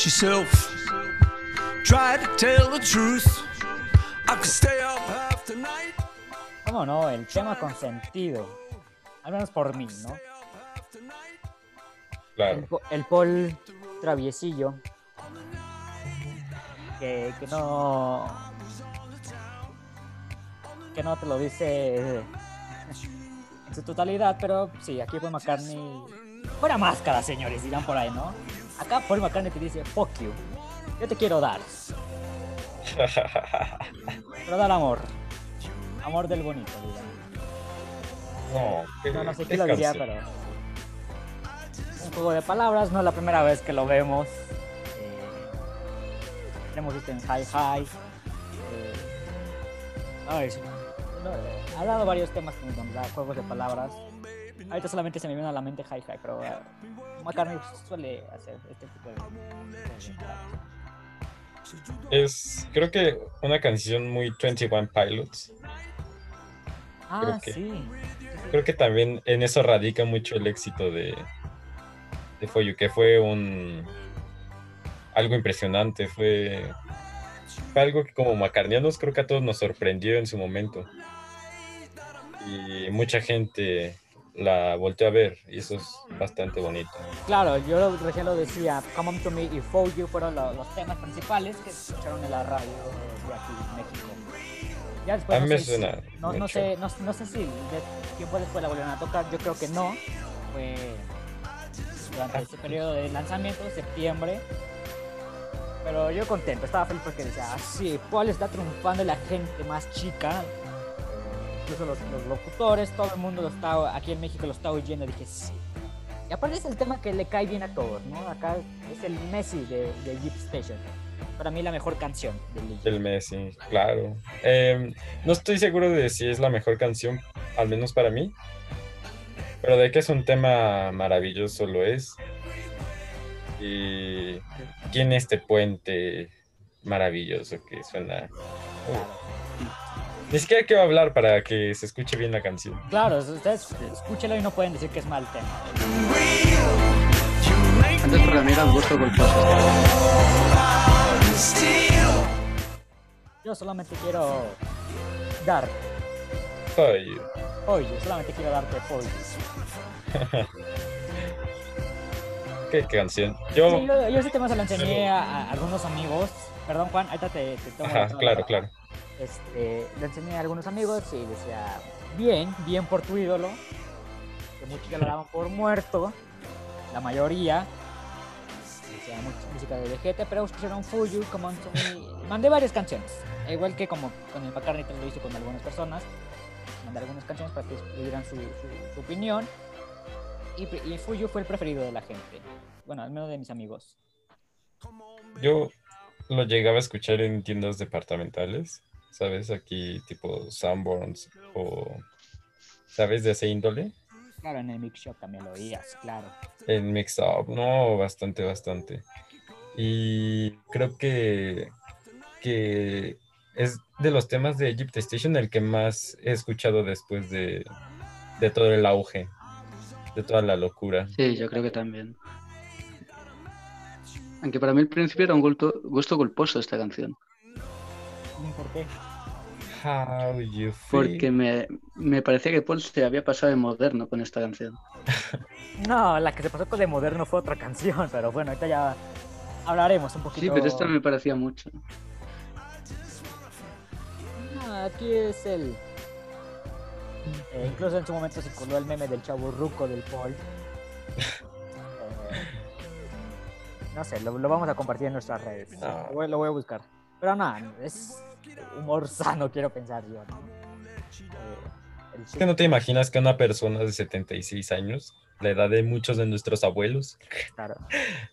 About yourself. Try to tell the truth. I could stay up half the night. ¿Cómo no? El tema consentido. Al menos por mí, ¿no? El, Claro. Po- el Paul traviesillo. Que, que no. Que no te lo dice en su totalidad, pero sí, aquí Paul McCartney. Fuera máscara, señores, dirán por ahí, ¿no? Acá Paul McCartney te dice, fuck you. Yo te quiero dar. Pero dar amor. Amor del bonito, digamos. No, no, no sé qué lo diría, pero. Un juego de palabras, no es la primera vez que lo vemos. Eh, hemos visto en High High. Eh, ha dado varios temas con juegos de palabras. Ahorita solamente se me viene a la mente High High, pero McCartney suele hacer este tipo de, Es, creo que una canción muy 21 Pilots. Ah, creo que, sí. Creo que también en eso radica mucho el éxito de, de For You, que fue un algo impresionante, fue, fue algo que como macarnianos creo que a todos nos sorprendió en su momento. Y mucha gente la volteé a ver y eso es bastante bonito. Claro, yo recién lo decía, Come On To Me y For You fueron los, temas principales que escucharon en la radio de aquí en México. Ya después, a mí no me sé, suena. No, sé, no, sé si de tiempo después la volvieron a tocar, yo creo que no. Fue durante ese periodo de lanzamiento, septiembre. Pero yo contento, estaba feliz porque decía, ah, sí, Paul está triunfando la gente más chica incluso los, locutores, todo el mundo lo está, aquí en México lo está oyendo, dije sí. Y aparte es el tema que le cae bien a todos, ¿no? Acá es el Messi de, de Jeep Station. Para mí la mejor canción del El Messi, claro. Em, no estoy seguro de si es la mejor canción, al menos para mí. Pero de que es un tema maravilloso lo es. Y tiene este puente maravilloso que suena. Ni siquiera quiero hablar para que se escuche bien la canción. Claro, ustedes escúchelo y no pueden decir que es mal tema. Antes para mí era un gusto. Yo solamente quiero dar. Oye. Oye, solamente quiero darte oye. ¿Qué canción? Yo... Sí, yo, yo ese tema se lo enseñé a, algunos amigos. Perdón, Juan, ahorita te, te tomo. Ajá, claro, claro este, le enseñé a algunos amigos y decía, bien, bien por tu ídolo, que muchos ya lo daban por muerto, la mayoría, decía música de Vegeta, pero escucharon Fuyu, como mandé varias canciones, igual que como con el McCartney lo hice con algunas personas, mandé algunas canciones para que dieran su, su, opinión, y, y Fuyu fue el preferido de la gente, bueno, al menos de mis amigos. Yo lo llegaba a escuchar en tiendas departamentales ¿sabes? Aquí tipo Sanborns o, ¿sabes? De ese índole. Claro, en el Mix Shop también lo oías, claro. En Mix Up, no, bastante, bastante. Y creo que, que es de los temas de Egypt Station el que más he escuchado después de, de todo el auge, de toda la locura. Sí, yo creo que también. Aunque para mí al principio era un gusto, gusto culposo esta canción. ¿Por qué? Porque me, me parecía que Paul se había pasado de moderno con esta canción. no, la que se pasó con de moderno fue otra canción, pero bueno, ahorita ya hablaremos un poquito. Sí, pero esta me parecía mucho. aquí es el. Eh, incluso en su momento se coló el meme del chavo ruco del Paul. No sé, lo, vamos a compartir en nuestras redes. Lo, voy, lo voy a buscar. Pero nada, es humor sano, quiero pensar yo. Eh, es que no te imaginas que una persona de 76 años, la edad de muchos de nuestros abuelos,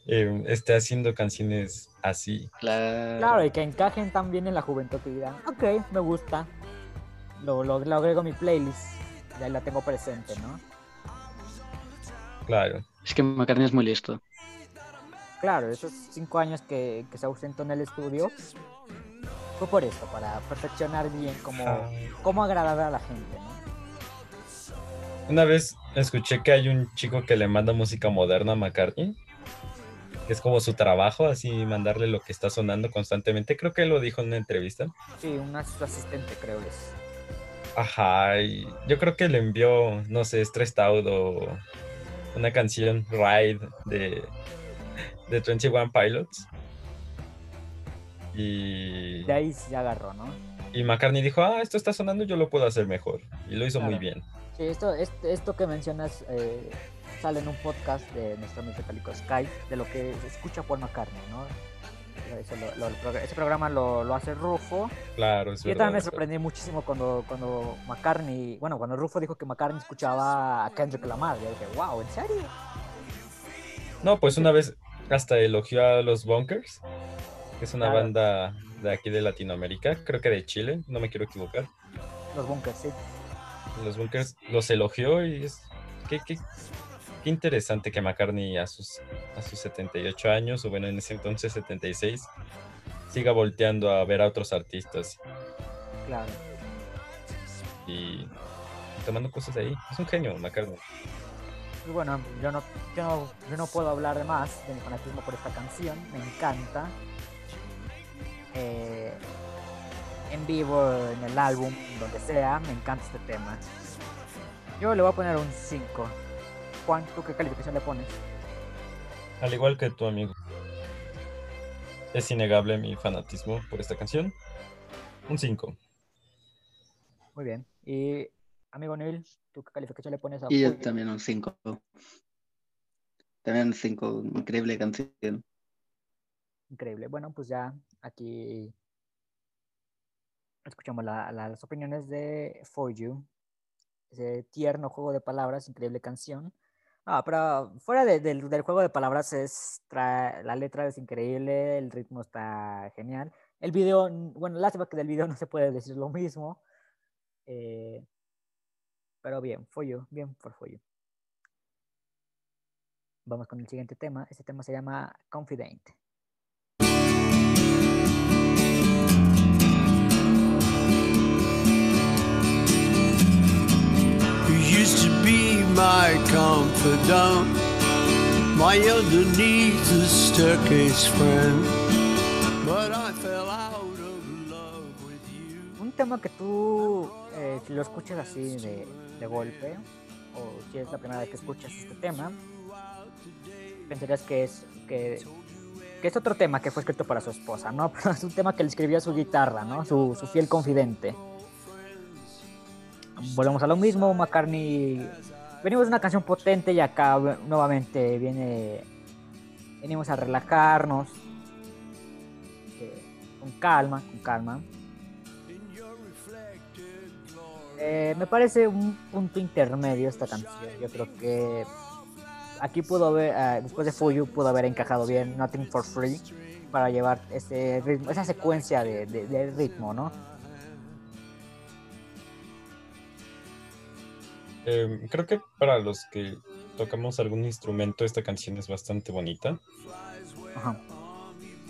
eh, esté haciendo canciones así. Claro. y que encajen también en la juventud y digan, ok, me gusta, lo, lo, agrego a mi playlist, ya la tengo presente, ¿no? Claro. Es que McCartney es muy listo. Claro, esos cinco años que, que se ausentó en el estudio, fue por esto, para perfeccionar bien cómo, ah. cómo agradar a la gente. Una vez escuché que hay un chico que le manda música moderna a McCartney, que es como su trabajo, así mandarle lo que está sonando constantemente. Creo que lo dijo en una entrevista. Sí, un asistente, creo es. Ajá, y yo creo que le envió, no sé, Stressed Out o una canción Ride de, de 21 Pilots. Y... De ahí se agarró, ¿no? Y McCartney dijo, ah, esto está sonando, yo lo puedo hacer mejor. Y lo hizo muy bien. Sí, esto, esto, que mencionas eh, sale en un podcast de nuestro amigo Calico Sky, de lo que escucha por McCartney, ¿no? ese programa lo, hace Rufo. Claro, es Yo también me sorprendí muchísimo cuando, cuando McCartney, bueno, cuando Rufo dijo que McCartney escuchaba a Kendrick Lamar. Yo dije, wow, ¿en serio? No, pues una vez hasta elogió a los Bunkers, que es una banda de aquí de Latinoamérica, creo que de Chile, no me quiero equivocar. Los Bunkers, sí. Los Bunkers los elogió y es... ¿Qué, qué, qué interesante que McCartney a sus, a sus 78 años, o bueno, en ese entonces 76, siga volteando a ver a otros artistas. Claro. Y tomando cosas ahí. Es un genio, McCartney. Y bueno, yo no, yo no, puedo hablar de más de mi fanatismo por esta canción, me encanta. Eh, en vivo, en el álbum, donde sea, me encanta este tema. Yo le voy a poner un 5. Juan, ¿tú qué calificación le pones? Al igual que tu amigo. Es innegable mi fanatismo por esta canción. Un 5. Muy bien. Y amigo Neil, ¿tú qué calificación le pones a Y yo también un 5. También un 5. Increíble canción. Increíble. Bueno, pues ya aquí escuchamos las opiniones de For You. Ese tierno juego de palabras, increíble canción. Ah, pero fuera del, juego de palabras, es la letra es increíble, el ritmo está genial. El video, bueno, lástima que del video no se puede decir lo mismo. Eh, pero bien, For You, bien por For You. Vamos con el siguiente tema. Este tema se llama Confident. used to be my confidant, my underneath the staircase friend. But I fell out of love with you. Un tema que tú, eh, si lo escuchas así de, golpe, o si es la primera vez que escuchas este tema, pensarías que es que, es otro tema que fue escrito para su esposa, ¿no? Pero es un tema que le escribió a su guitarra, ¿no? Su, fiel confidente volvemos a lo mismo, McCartney. Venimos de una canción potente y acá nuevamente viene. Venimos a relajarnos. Eh, con calma, con calma. Eh, me parece un punto intermedio esta canción. Yo creo que aquí pudo haber, eh, después de Fuyu, pudo haber encajado bien Nothing for Free para llevar ese ritmo, esa secuencia de, de ritmo, ¿no? Em, creo que para los que tocamos algún instrumento, esta canción es bastante bonita.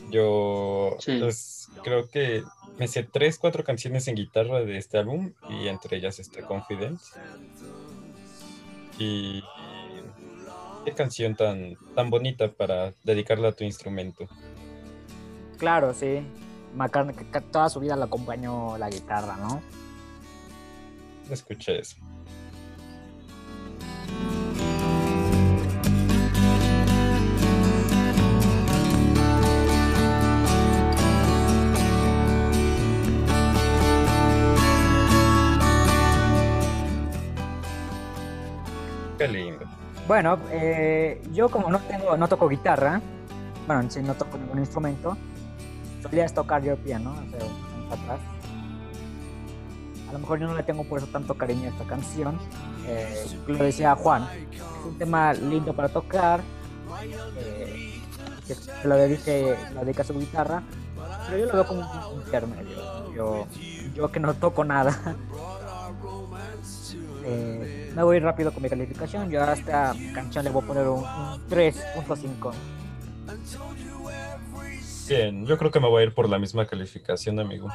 Yo pues, creo que me sé tres, cuatro canciones en guitarra de este álbum y entre ellas está Confident. Y qué canción tan, tan bonita para dedicarla a tu instrumento. Claro, sí. McCartney, que toda su vida le acompañó la guitarra, ¿no? Escuché eso. Bueno, eh, yo como no tengo, no toco guitarra, bueno, si no toco ningún instrumento, solía tocar yo piano hace un atrás. A lo mejor yo no le tengo por eso tanto cariño a esta canción. Eh, lo decía Juan, es un tema lindo para tocar, eh, lo dedique, lo dedica a su guitarra, pero yo lo veo como un intermedio. Yo, yo que no toco nada, Eh, me voy rápido con mi calificación. Yo a esta canción le voy a poner un, 3.5. Bien, yo creo que me voy a ir por la misma calificación, amigo.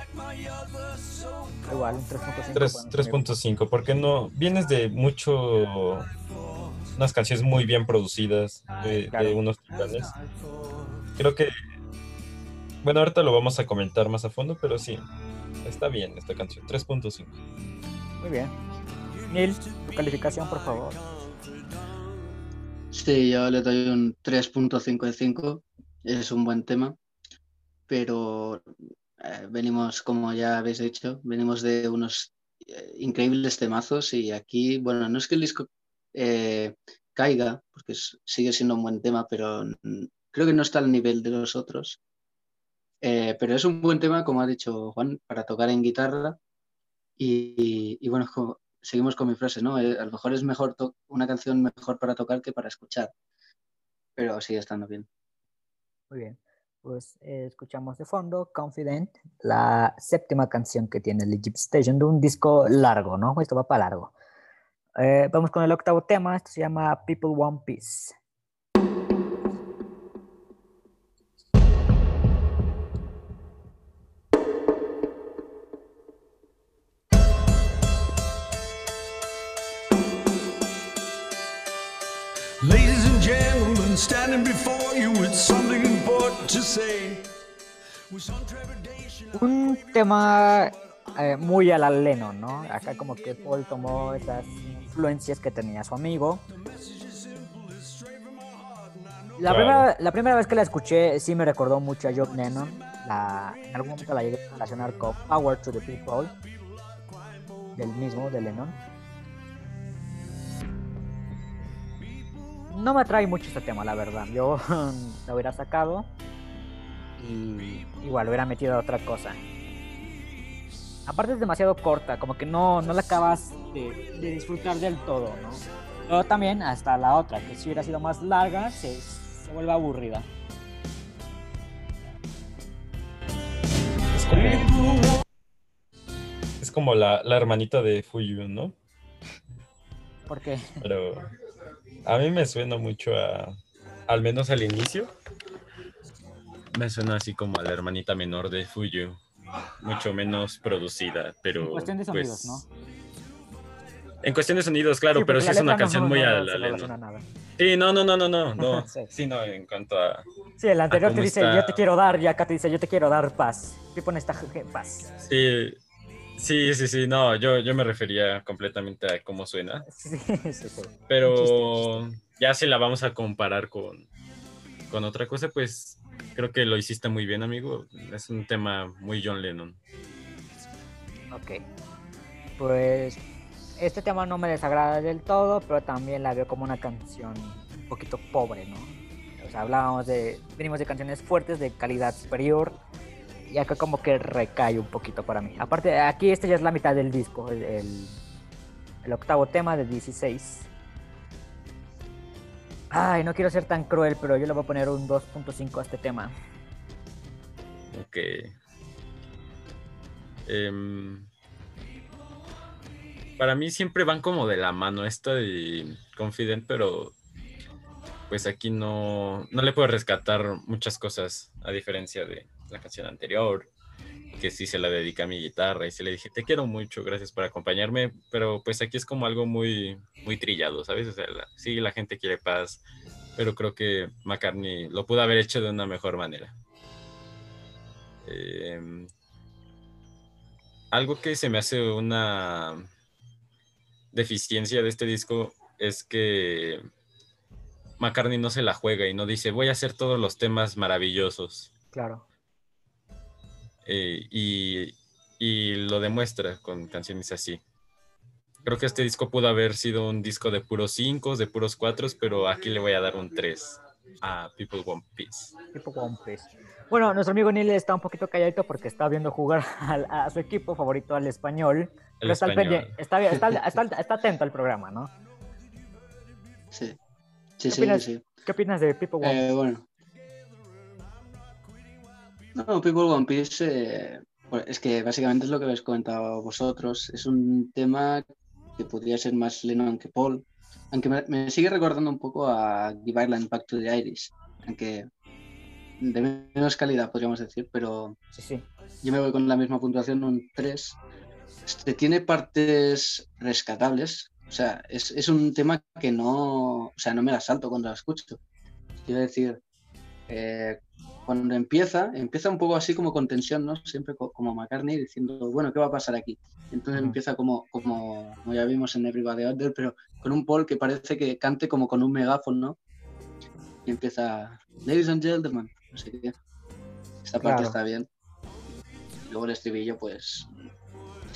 Igual, un 3.5. 3.5, porque no vienes de mucho unas canciones muy bien producidas de, unos titanes. Creo que bueno, ahorita lo vamos a comentar más a fondo, pero sí, está bien esta canción, 3.5. Muy bien. Neil, tu calificación, por favor. Sí, yo le doy un 3.5 de 5. Es un buen tema, pero eh, venimos, como ya habéis dicho, venimos de unos eh, increíbles temazos y aquí, bueno, no es que el disco eh, caiga, porque sigue siendo un buen tema, pero creo que no está al nivel de los otros. Eh, pero es un buen tema, como ha dicho Juan, para tocar en guitarra. Y, bueno, seguimos con mi frase, ¿no? Eh, a lo mejor es mejor una canción mejor para tocar que para escuchar. Pero sigue estando bien. Muy bien. Pues eh, escuchamos de fondo Confident, la séptima canción que tiene el Egypt Station de un disco largo, ¿no? Esto va para largo. vamos con el octavo tema, esto se llama People Want Peace. Un tema eh, muy a la Lennon, ¿no? Acá como que Paul tomó esas influencias que tenía su amigo. La, primera, la primera vez que la escuché sí me recordó mucho a John Lennon. en algún momento la llegué a relacionar con Power to the People, del mismo, de Lennon. no me atrae mucho este tema, la verdad. Yo lo hubiera sacado y igual hubiera metido otra cosa. Aparte es demasiado corta, como que no, no la acabas de, disfrutar del todo, ¿no? Pero también hasta la otra, que si hubiera sido más larga, se, vuelve aburrida. Es como, la, la hermanita de Fuyu, ¿no? ¿Por qué? Pero a mí me suena mucho a, al menos al inicio, me suena así como a la hermanita menor de Fuyu, mucho menos producida, pero... En cuestión de sonidos, pues, ¿no? En cuestión de sonidos, claro, pero sí es una canción muy a la Sí, no, no, no, no, no, no. sí. no, en cuanto a... Sí, el anterior te dice, yo te quiero dar, y acá te dice, yo te quiero dar paz. ¿Qué pone esta paz? Sí, Sí, sí, sí, no, yo, yo me refería completamente a cómo suena. Sí, sí, sí. Pero ya si la vamos a comparar con, con otra cosa, pues creo que lo hiciste muy bien, amigo. Es un tema muy John Lennon. Ok. Pues este tema no me desagrada del todo, pero también la veo como una canción un poquito pobre, ¿no? O sea, hablábamos de, venimos de canciones fuertes, de calidad superior, y acá como que recae un poquito para mí. Aparte, aquí este ya es la mitad del disco, el, octavo tema de 16. Ay, no quiero ser tan cruel, pero yo le voy a poner un 2.5 a este tema. Ok. Em, para mí siempre van como de la mano esta de Confident, pero pues aquí no, no le puedo rescatar muchas cosas a diferencia de, la canción anterior, que sí se la dedica a mi guitarra y se le dije, te quiero mucho, gracias por acompañarme, pero pues aquí es como algo muy, muy trillado, ¿sabes? Sí, la gente quiere paz, pero creo que McCartney lo pudo haber hecho de una mejor manera. Em, algo que se me hace una deficiencia de este disco es que McCartney no se la juega y no dice voy a hacer todos los temas maravillosos. Claro. Eh, y, lo demuestra con canciones así. Creo que este disco pudo haber sido un disco de puros 5, de puros 4, pero aquí le voy a dar un 3 a People Want Peace. People Want Peace. Bueno, nuestro amigo Neil está un poquito calladito porque está viendo jugar a, su equipo favorito, al español. Está, está, atento al programa, ¿no? Sí. Sí, ¿Qué, sí, opinas, sí. ¿Qué opinas de People Want eh, Bueno, no, People One Piece eh, es que básicamente es lo que habéis comentado vosotros. Es un tema que podría ser más Lennon que Paul. Aunque me, sigue recordando un poco a Give Ireland Back to the Iris. Aunque de menos calidad, podríamos decir, pero sí, sí. yo me voy con la misma puntuación, un 3. Este, tiene partes rescatables. O sea, es, es, un tema que no, o sea, no me la salto cuando la escucho. Quiero decir, eh, cuando empieza, empieza un poco así como con tensión, ¿no? Siempre como McCartney diciendo, bueno, ¿qué va a pasar aquí? Entonces empieza como, como, ya vimos en Everybody Out There, pero con un Paul que parece que cante como con un megáfono, ¿no? Y empieza, Ladies and Gentlemen, no sé qué. Esta parte está bien. Luego el estribillo, pues...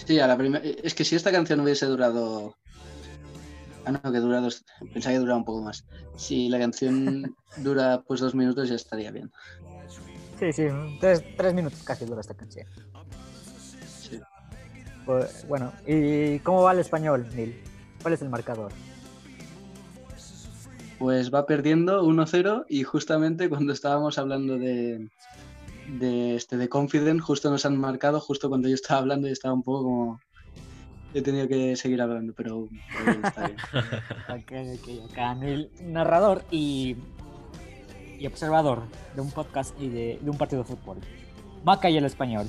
Sí, a la primera... Es que si esta canción hubiese durado Ah, no, que dura dos. Pensaba que duraba un poco más. Si la canción dura pues dos minutos ya estaría bien. Sí, sí, tres, tres minutos casi dura esta canción. Sí. Pues, bueno, ¿y cómo va el español, Neil? ¿Cuál es el marcador? Pues va perdiendo 1-0 y justamente cuando estábamos hablando de, de, este, de Confident, justo nos han marcado, justo cuando yo estaba hablando y estaba un poco como... He tenido que seguir hablando, pero, pero está bien. Ok, ok, acá Neil, narrador y, y observador de un podcast y de, de un partido de fútbol. Maca y el español.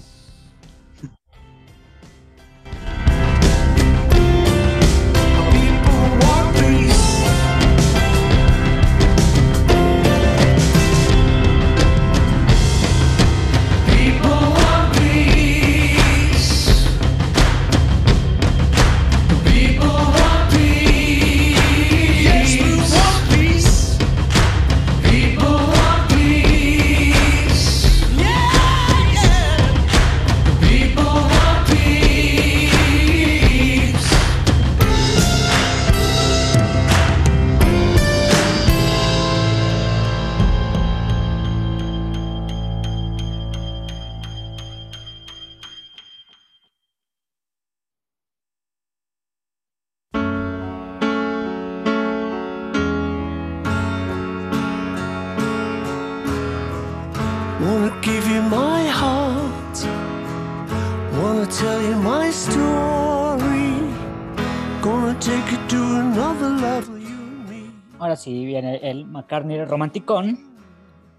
McCartney romanticón.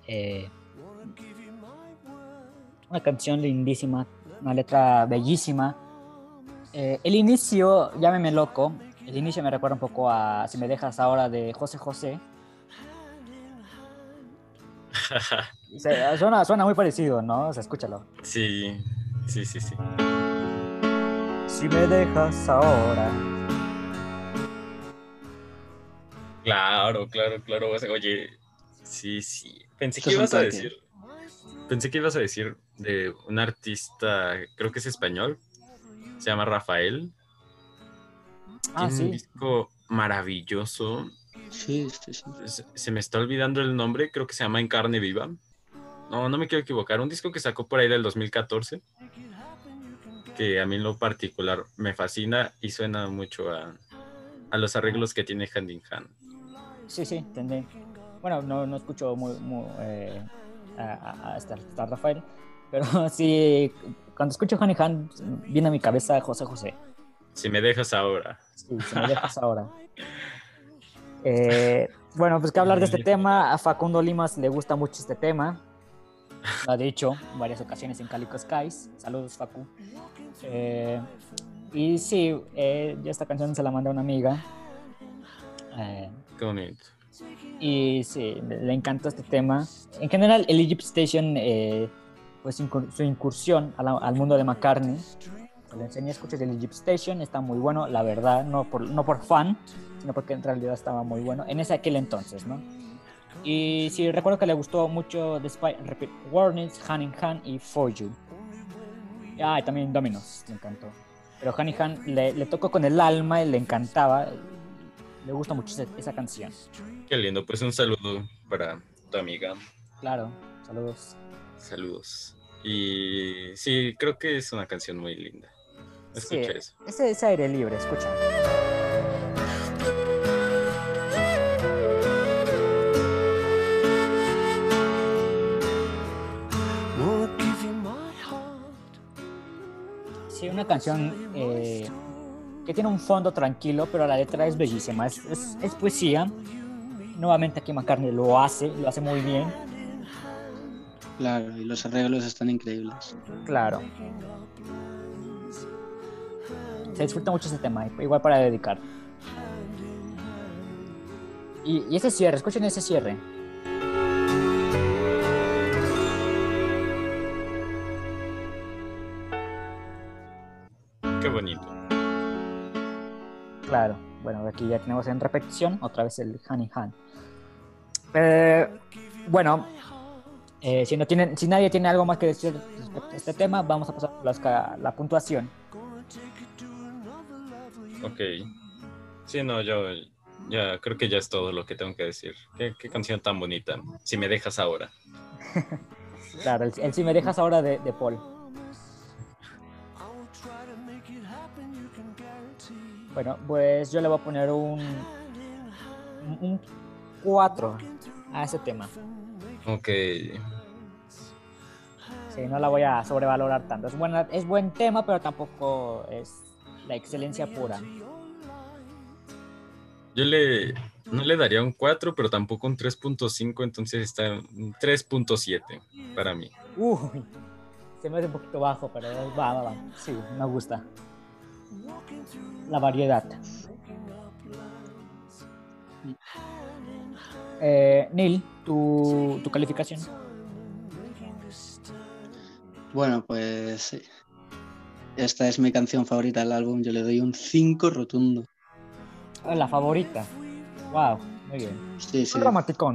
Eh, una canción lindísima, una letra bellísima. Eh, el inicio, llámeme loco, el inicio me recuerda un poco a Si me dejas ahora de José José. Se- suena, suena muy parecido, ¿no? O sea, escúchalo. sí, sí, sí, sí. Si me dejas ahora. Claro, claro, claro. o sea, Oye, sí, sí. Pensé que ibas a decir. Pensé que ibas a decir de un artista, creo que es español. Se llama Rafael. Ah, Tiene un disco maravilloso. Sí, sí, sí. Se, se me está olvidando el nombre, creo que se llama En Carne Viva. No, no me quiero equivocar. Un disco que sacó por ahí del 2014. Que a mí en lo particular me fascina y suena mucho a, a los arreglos que tiene Hand in Hand. Sí, sí, entendí. Bueno, no, no escucho muy, muy, eh, a, a- a este Rafael, pero sí, cuando escucho Honey Hand, viene a mi cabeza José José. Si me dejas ahora. Sí, si me dejas ahora. Eh, bueno, pues que hablar de este tema, a Facundo Limas le gusta mucho este tema. Lo ha dicho en varias ocasiones en Calico Skies. Saludos, Facu. Eh, y sí, eh, yo esta canción se la mandé a una amiga. Qué bonito. y sí, le, encantó este tema. En general, el Egypt Station, eh, pues incur- su incursión al mundo de McCartney. Le enseñé a escuchar el Egypt Station, está muy bueno, la verdad, no por, no por fan, sino porque en realidad estaba muy bueno en ese aquel entonces, ¿no? Y sí, recuerdo que le gustó mucho Despite Repeat Warnings, Hand in Hand y For You. Ah, y también Dominos, le encantó. Pero Hand in Hand le, le tocó con el alma y le encantaba. Le gusta mucho esa- esa canción. Qué lindo. Pues un saludo para tu amiga. Claro, saludos. Saludos. Y sí, creo que es una canción muy linda. Escucha Sí, eso. Ese, ese aire libre, escucha. Sí, una canción eh, que tiene un fondo tranquilo, pero la letra es bellísima. Es, es- es poesía. Nuevamente aquí McCartney lo hace, lo hace muy bien. Claro, y los arreglos están increíbles. Claro. Se disfruta mucho ese tema, igual para dedicar. Y, y ese cierre, escuchen ese cierre. Claro, bueno, aquí ya tenemos en repetición otra vez el hand in hand. Eh, bueno, eh, si, no tienen, si nadie tiene algo más que decir respecto a este tema, vamos a pasar a ca- la puntuación. Ok. Sí, no, yo ya creo que ya es todo lo que tengo que decir. Qué, qué canción tan bonita. Si me dejas ahora. Claro, el, si me dejas ahora de, de Paul. Bueno, pues yo le voy a poner un, un 4 a ese tema. Ok. Sí, no la voy a sobrevalorar tanto. Es, buena, es buen tema, pero tampoco es la excelencia pura. Yo le, no le daría un 4, pero tampoco un 3.5, entonces está en 3.7 para mí. Uy, se me hace un poquito bajo, pero va, va, va. Sí, me gusta. La variedad. Eh, Neil, ¿tu, ¿tu calificación? Bueno, pues esta es mi canción favorita del álbum. Yo le doy un 5 rotundo. Ah, la favorita. Wow, muy bien. Sí, sí.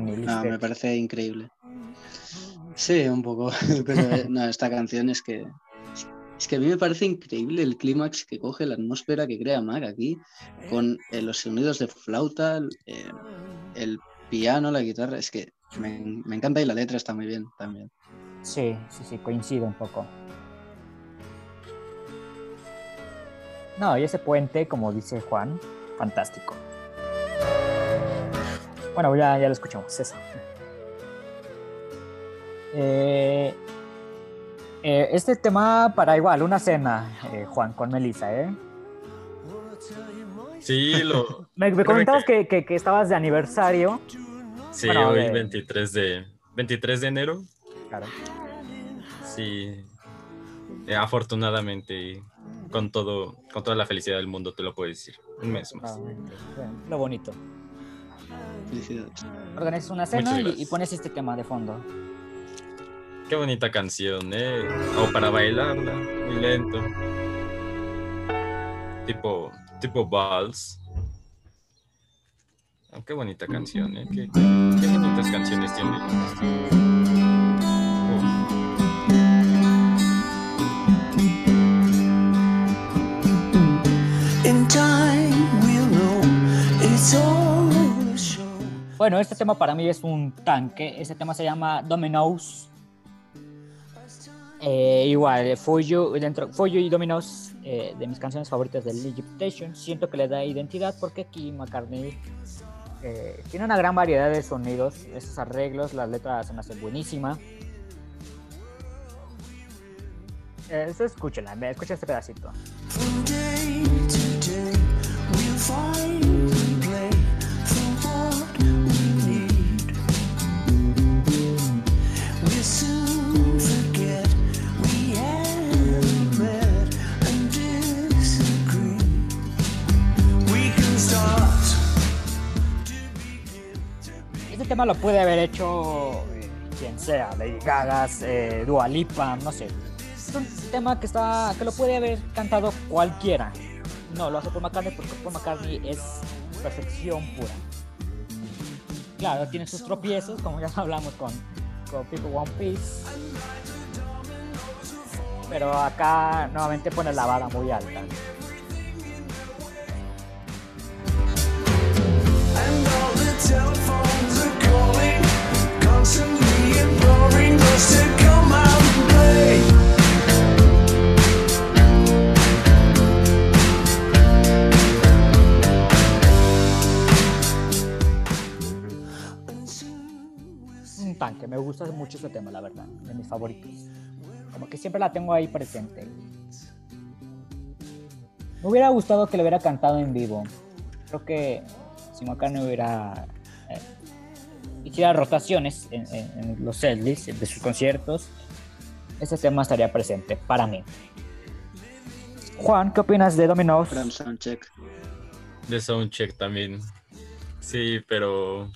Neil. No, me parece increíble. Sí, un poco. Pero eh, no, esta canción es que. Es que a mí me parece increíble el clímax que coge, la atmósfera que crea Mac aquí, con eh, los sonidos de flauta, eh, el piano, la guitarra. Es que me, encanta y la letra está muy bien también. Sí, sí, sí, coincido un poco. No, y ese puente, como dice Juan, fantástico. Bueno, ya, ya lo escuchamos, eso. Eh, eh, este tema para igual, una cena, eh, Juan, con Melissa, ¿eh? Sí, lo... me, comentabas que... Que, estabas de aniversario. Sí, hoy 23 de, 23 de enero. Claro. Sí, eh, afortunadamente, con todo, con toda la felicidad del mundo, te lo puedo decir. Un mes más. Lo bonito. Organizas una cena y, pones este tema de fondo. Qué bonita canción, ¿eh? O para bailarla, muy lento. Tipo, tipo vals. Oh, qué bonita canción, ¿eh? Qué, qué bonitas canciones tiene. Bueno, este tema para mí es un tanque. Este tema se llama Dominoes. Eh, igual, Fuyo, dentro, Fuyo y Dominoes, eh, de mis canciones favoritas del Egypt Station, siento que le da identidad porque aquí McCartney eh, tiene una gran variedad de sonidos, esos arreglos, las letras se me hacen buenísima. Eso escúchenla, escucha este pedacito. Tema lo puede haber hecho eh, quien sea, Lady Gaga, eh, Dua Lipa, no sé. Es un tema que está que lo puede haber cantado cualquiera. No, lo hace por McCartney porque Paul McCartney es perfección pura. Claro, tiene sus tropiezos, como ya hablamos con, con People One Piece. Pero acá nuevamente pone la vara muy alta. Un tanque, me gusta mucho ese tema, la verdad, de mis favoritos. Como que siempre la tengo ahí presente. Me hubiera gustado que lo hubiera cantado en vivo. Creo que si McCartney hubiera eh, hiciera rotaciones en, los setlists de sus conciertos, ese tema estaría presente para mí. Juan, ¿qué opinas de Domino's? Soundcheck. De Soundcheck también. Sí, pero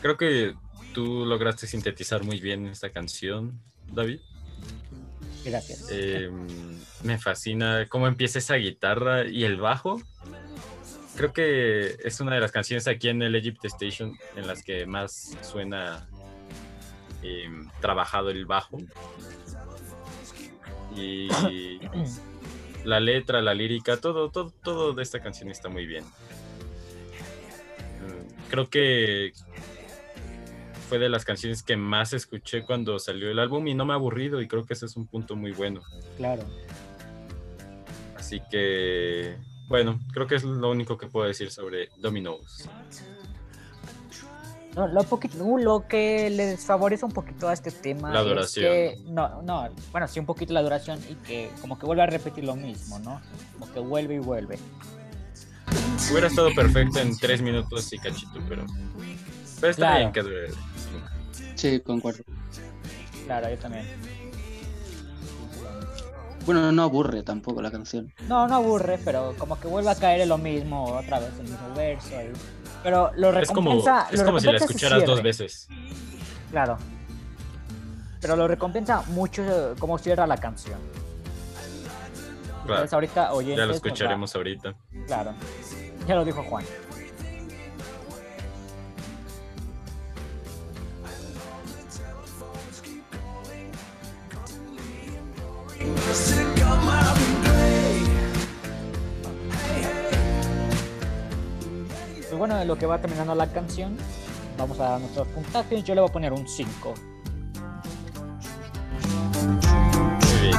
creo que tú lograste sintetizar muy bien esta canción, David. Gracias. Em, me fascina cómo empieza esa guitarra y el bajo creo que es una de las canciones aquí en el Egypt Station en las que más suena em, trabajado el bajo. Y la letra, la lírica, todo, todo, todo de esta canción está muy bien. Mm, creo que fue de las canciones que más escuché cuando salió el álbum y no me ha aburrido y creo que ese es un punto muy bueno. Claro. Así que, bueno, creo que es lo único que puedo decir sobre Dominoes. No, lo, poquito, lo que le desfavorece un poquito a este tema La duración. es que, no, no, bueno, sí un poquito la duración y que como que vuelve a repetir lo mismo, ¿no? Como que vuelve y vuelve. Hubiera estado perfecto en tres minutos y cachito, pero, pero está Claro. bien que dure. Sí, concuerdo. Claro, yo también. Bueno, no aburre tampoco la canción. No, no aburre, pero como que vuelve a caer en lo mismo, otra vez el mismo verso. ahí. Pero lo Es como, recompensa. es como si la recompensa escucharas dos veces. Claro. Pero lo recompensa mucho eh, cómo cierra la canción. Claro, Entonces ahorita oyentes, ya lo nos va- escucharemos ahorita. Claro. Ya lo dijo Juan. Pues bueno, en lo que va terminando la canción, vamos a dar nuestros puntajes. Yo le voy a poner un 5. Muy bien.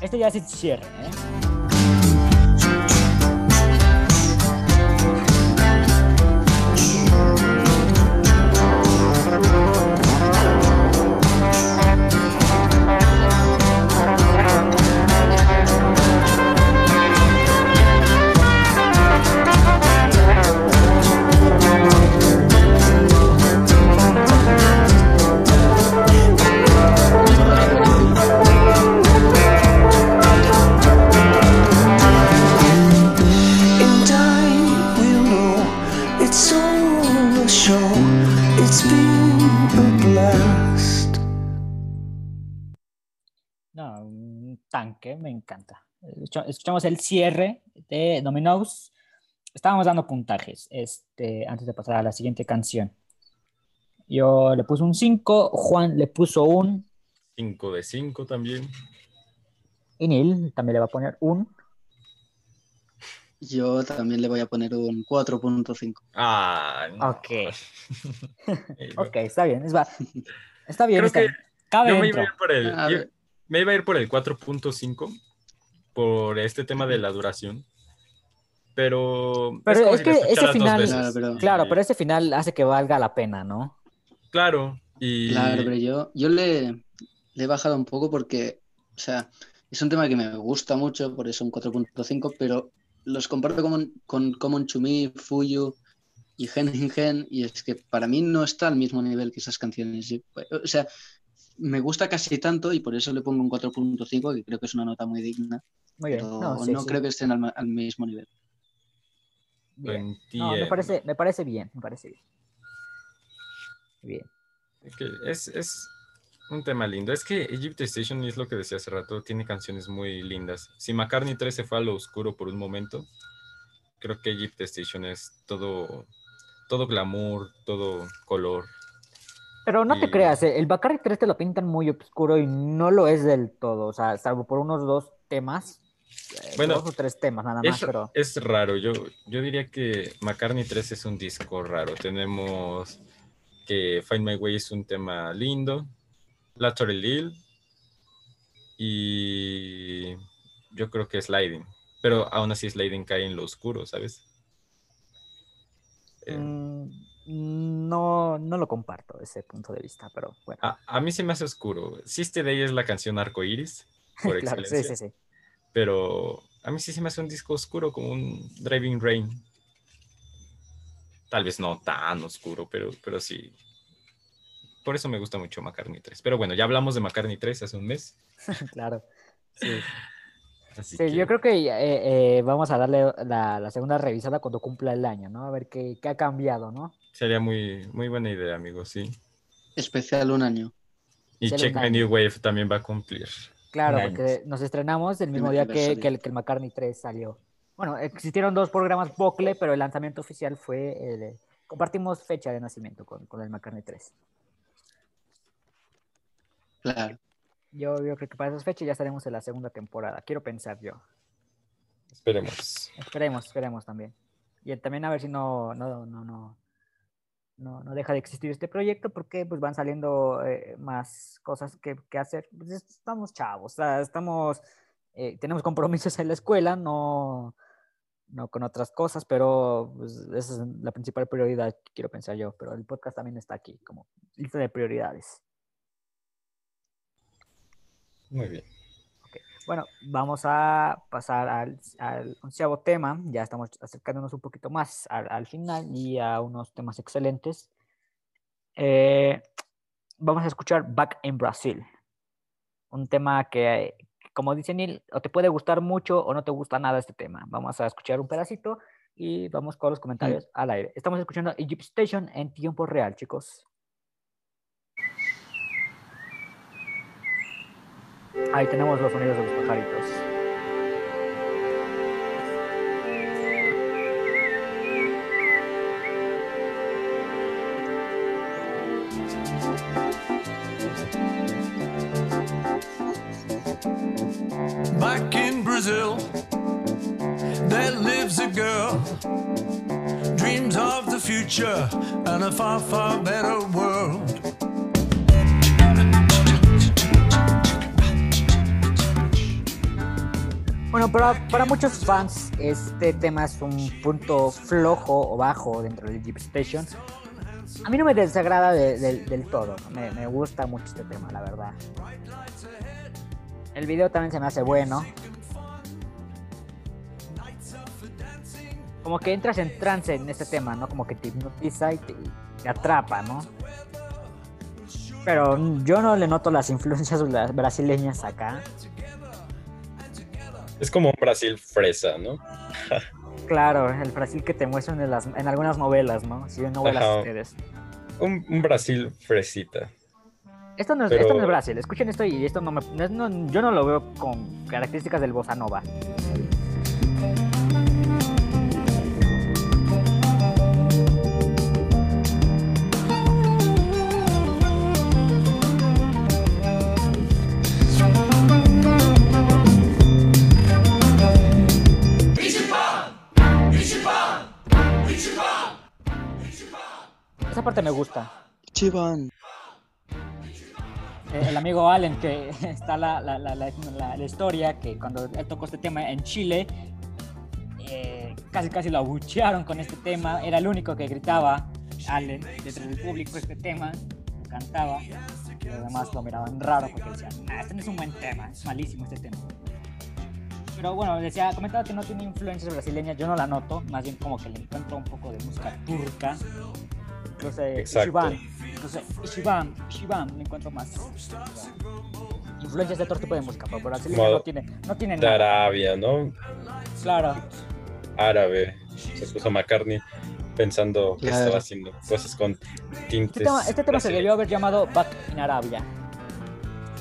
Este ya es el cierre, ¿eh? Me encanta. Escucha- Escuchamos el cierre de Dominoes. Estábamos dando puntajes este, antes de pasar a la siguiente canción. Yo le puse un 5, Juan le puso un, 5 de 5 también. y Neil también le va a poner un. Yo también le voy a poner un 4.5. Ah, no. Ok, ok, está bien. es va- está bien, Creo está que bien. Cabe Yo me iba, dentro. a ir por el, A yo- ver. Me iba a ir por el 4.5 por este tema de la duración. Pero, Pero es que ese final-. Claro, pero- Claro, Y- pero ese final hace que valga la pena, ¿no? Claro, y Claro, pero yo, yo le, le he bajado un poco porque, o sea, es un tema que me gusta mucho, por eso un 4.5, pero los comparo con, con Common Chumi, Fuyu y Gen Gen, y es que para mí no está al mismo nivel que esas canciones. O sea, me gusta casi tanto y por eso le pongo un 4.5, que creo que es una nota muy digna, Muy bien. pero No, no, sí, sí. creo que estén al, mismo nivel. Bien. No, me entiendo. parece, me parece bien, me parece bien. Bien. Es, es un tema lindo. Es que Egypt Station, y es lo que decía hace rato, tiene canciones muy lindas. Si McCartney 3 se fue a lo oscuro por un momento, creo que Egypt Station es todo, todo glamour, todo color. Pero no te creas, eh, el Bacardi 3 te lo pintan muy oscuro y no lo es del todo, o sea, salvo por unos dos temas, eh, Bueno, dos o tres temas nada más, Es, pero es raro, yo, yo diría que McCartney 3 es un disco raro. Tenemos que Find My Way es un tema lindo, Lateral Lil y yo creo que Sliding, pero aún así Sliding cae en lo oscuro, ¿sabes? Eh, mm, no, no lo comparto ese punto de vista, pero bueno, a, a mí se me hace oscuro. Sister Day es la canción Arcoiris, por claro, sí, sí, sí. pero a mí sí se me hace un disco oscuro como un Driving Rain. Tal vez no tan oscuro, pero, pero sí. Por eso me gusta mucho McCartney 3. Pero bueno, ya hablamos de McCartney 3 hace un mes. claro. Sí, Así Sí, que yo creo que eh, eh, vamos a darle la, la segunda revisada cuando cumpla el año, ¿no? A ver qué, qué ha cambiado, ¿no? Sería muy, muy buena idea, amigos, sí. Especial un año. Y Sale Check My. New Wave también va a cumplir. Claro, porque nos estrenamos el mismo día que, que el, que el McCartney 3 salió. Bueno, existieron dos programas Bocle, pero el lanzamiento oficial fue... el, eh, compartimos fecha de nacimiento con, con el McCartney 3. Claro. Yo, yo creo que para esas fechas ya estaremos en la segunda temporada. Quiero pensar yo. Esperemos. Esperemos, esperemos también. Y también a ver si no, no, no, no, no, no deja de existir este proyecto porque pues van saliendo eh, más cosas que, que hacer. Pues, estamos chavos, o sea, estamos, eh, tenemos compromisos en la escuela, no, no con otras cosas, pero pues, esa es la principal prioridad que quiero pensar yo. Pero el podcast también está aquí como lista de prioridades. Muy bien. Bueno, vamos a pasar al, al onceavo tema. Ya estamos acercándonos un poquito más al, al final y a unos temas excelentes. Eh, vamos a escuchar Back in Brasil. Un tema que, como dice Neil, o te puede gustar mucho o no te gusta nada este tema. Vamos a escuchar un pedacito y vamos con los comentarios al aire. Estamos escuchando Egypt Station en tiempo real, chicos. Ahí tenemos los sonidos de los pajaritos. Back in Brazil, there lives a girl. Dreams of the future and a far, far better world. Bueno, para, para muchos fans este tema es un punto flojo o bajo dentro del Jeep Station. A mí no me desagrada de- de- del todo, me, gusta mucho este tema, la verdad. El video también se me hace bueno. Como que entras en trance en este tema, ¿no? Como que te hipnotiza y te, te atrapa, ¿no? Pero yo no le noto las influencias bra- brasileñas acá. Es como un Brasil fresa, ¿no? Claro, el Brasil que te muestran en, las, en algunas novelas, ¿no? Si ven novelas Ajá. ustedes. Un, un Brasil fresita. Esto no, es, Pero- esto no es Brasil, escuchen esto y esto no me... no- yo no lo veo con características del bossa nova. Gusta. Chivan. Eh, el amigo Allen, que está la, la, la, la- historia, que cuando él tocó este tema en Chile, eh, casi casi lo abuchearon con este tema, era el único que gritaba, Allen, dentro del público este tema, cantaba, y los demás lo miraban raro porque decían, "Nah, este no es un buen tema, es malísimo este tema. Pero bueno, decía, comentaba que no tiene influencias brasileñas, yo no la noto, más bien como que le encuentro un poco de música turca, Exacto. Ishiban, incluso Ishiban, Ishiban, le encuentro más. Influencias de otro tipo de música, pero brasileña no tiene, no tiene De nada. Arabia, ¿no? Claro, Árabe. Se puso McCartney pensando que estaba haciendo cosas con tintes. este tema, este tema se debió haber llamado Back in Arabia.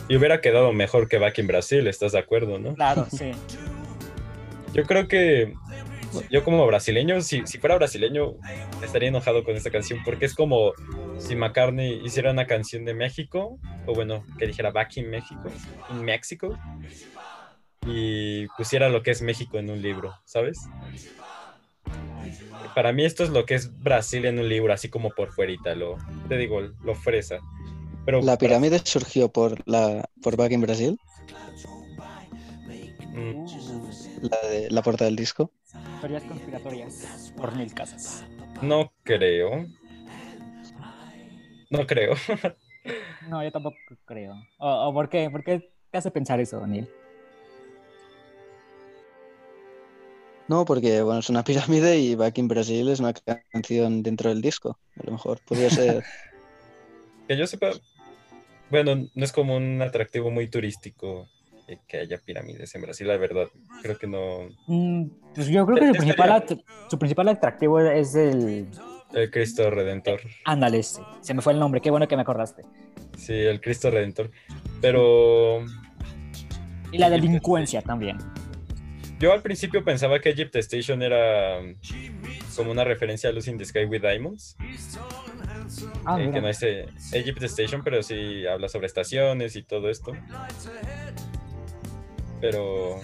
Y hubiera quedado mejor que Back in Brasil, ¿estás de acuerdo, no? Claro, sí. Yo creo que yo como brasileño, si, si fuera brasileño, estaría enojado con esta canción porque es como si McCartney hiciera una canción de México, o bueno, que dijera Back in México, in México, y pusiera lo que es México en un libro, ¿sabes? Para mí esto es lo que es Brasil en un libro, así como por fuerita, lo, te digo, lo fresa. Pero La pirámide surgió por la por Back in Brasil, Mm, la de la portada del disco. Teorías conspiratorias por Neil Casas. no creo. No creo. No, yo tampoco creo. ¿O, o por qué? ¿Por qué te hace pensar eso, Neil? No, porque bueno, es una pirámide y Back in Brasil es una canción dentro del disco. A lo mejor podría ser. Que yo sepa, bueno, no es como un atractivo muy turístico que haya pirámides en Brasil, la verdad. Creo que no. Mm, pues yo creo que su principal, su principal atractivo es el... El Cristo Redentor. Ándale, se me fue el nombre, qué bueno que me acordaste. Sí, el Cristo Redentor. Pero Y la delincuencia también. yo al principio pensaba que Egypt Station era como una referencia a Lucy in the Sky with Diamonds. Ah, eh, que no es eh, Egypt Station, pero sí habla sobre estaciones y todo esto. Pero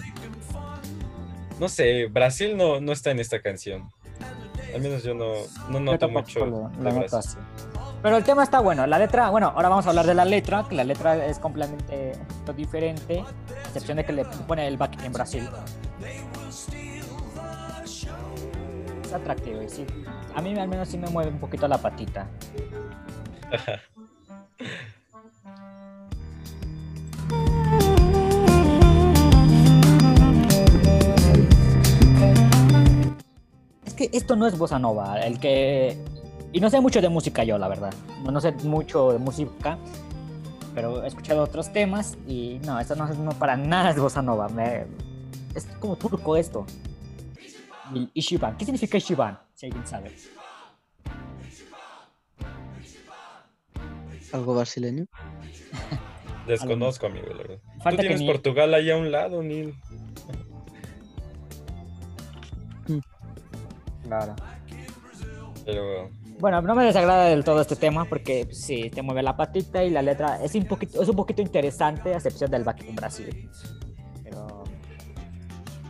no sé, Brasil no, no está en esta canción. Al menos yo no, no noto mucho. Pero el tema está bueno. La letra, bueno, ahora vamos a hablar de la letra, que la letra es completamente diferente, a excepción de que le pone el back en Brasil. Es atractivo y sí. A mí al menos sí me mueve un poquito la patita. que esto no es bossa nova. El que y no sé mucho de música yo, la verdad. No, sé mucho de música, pero he escuchado otros temas y no, esto no es no para nada es bossa nova. es como turco esto. El Ishiban. ¿Qué significa Ishiban? Si alguien sabe. ¿Algo brasileño? Desconozco, amigo, la verdad. Tú tienes Portugal ahí a un lado, Neil. Claro. Pero bueno, no me desagrada del todo este tema porque pues, sí, te mueve la patita y la letra es un poquito, es un poquito interesante, a excepción del back en Brasil. Pero,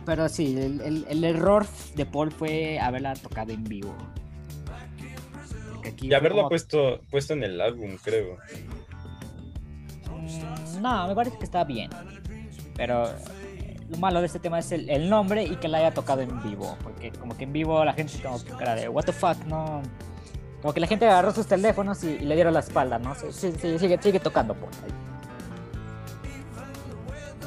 pero sí, el, error de Paul fue haberla tocado en vivo. y haberla puesto, puesto en el álbum, creo. Mm, no, me parece que está bien. Pero lo malo de este tema es el, nombre y que la haya tocado en vivo. Porque como que en vivo la gente como que cara de, what the fuck, no como que la gente agarró sus teléfonos y, le dieron la espalda, ¿no? Sí, sí, sigue, sigue tocando por ahí.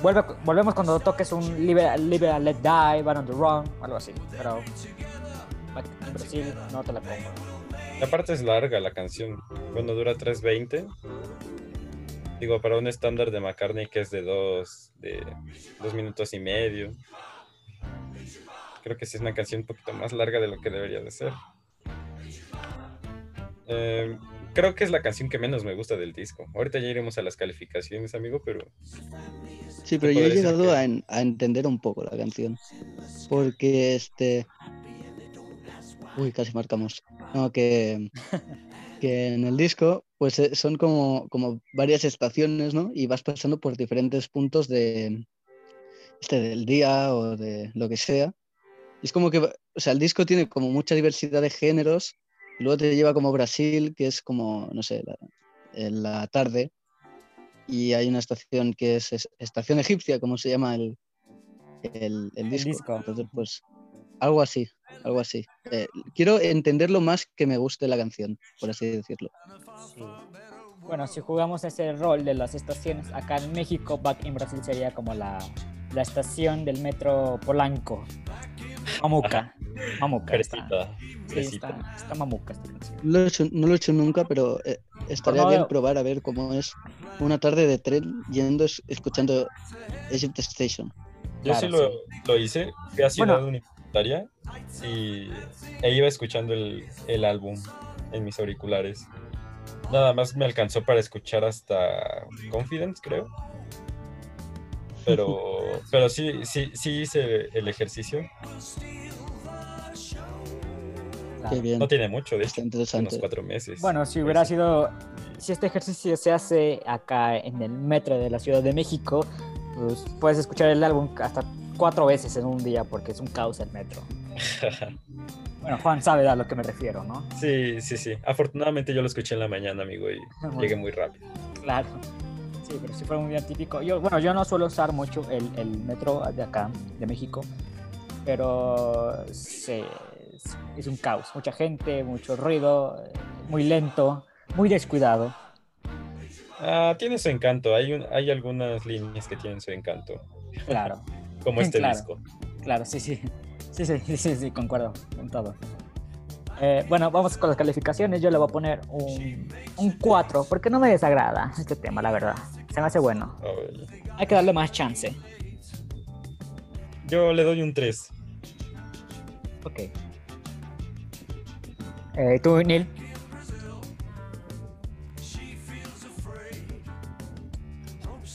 Vuelve, volvemos cuando toques un Liberal, Let Die, Van on the Run, algo así. Pero en Brasil no te la pongo. La parte es larga la canción. Bueno, dura 3.20. Digo, para un estándar de McCartney que es de dos, de dos minutos y medio. Creo que sí es una canción un poquito más larga de lo que debería de ser. Eh, creo que es la canción que menos me gusta del disco. Ahorita ya iremos a las calificaciones, amigo, pero... Sí, pero yo he llegado a, entender un poco la canción. Porque este... Uy, casi marcamos. No, que, que en el disco pues eh, son como, como varias estaciones, ¿no? Y vas pasando por diferentes puntos de este del día o de lo que sea. Y es como que, o sea, el disco tiene como mucha diversidad de géneros Luego te lleva como Brasil, que es como, no sé, en la tarde. Y hay una estación que es, estación egipcia, como se llama el, el, disco. Entonces, pues, algo así, algo así. Eh, quiero entenderlo más que me guste la canción, por así decirlo. Bueno, si jugamos ese rol de las estaciones, acá en México, Back in Brasil sería como la, la estación del metro Polanco. Mamuca. Mamuca. Está, está, mamuca esta canción. no lo he hecho nunca, pero eh, estaría bien probar a ver cómo es una tarde de tren yendo escuchando Egypt Station. Yo sí, lo, lo, hice, fui a Ciudad Universitaria y e iba escuchando el, el álbum en mis auriculares. Nada más me alcanzó para escuchar hasta Confidence, creo. Pero, pero sí, sí, sí hice el ejercicio. No tiene mucho, de hecho, unos cuatro meses. Bueno, si hubiera sido, si este ejercicio se hace acá en el metro de la Ciudad de México, pues puedes escuchar el álbum hasta cuatro veces en un día porque es un caos el metro. bueno, Juan sabe a lo que me refiero, ¿no? Sí, sí, sí. Afortunadamente yo lo escuché en la mañana, amigo, y llegué muy rápido. Claro. Sí, pero si fuera un día típico. Yo, bueno, yo no suelo usar mucho el, el metro de acá, de México, pero sí, es, un caos. Mucha gente, mucho ruido, muy lento, muy descuidado. Ah, tiene su encanto. Hay, hay algunas líneas que tienen su encanto. Claro. Como este disco. Claro, sí, sí. Sí, sí, sí, sí, concuerdo con todo. Eh, bueno, vamos con las calificaciones. Yo le voy a poner un, un 4, porque no me desagrada este tema, la verdad. Se me hace bueno. Hay que darle más chance. Yo le doy un 3. Ok. Eh, ¿Tú, Neil?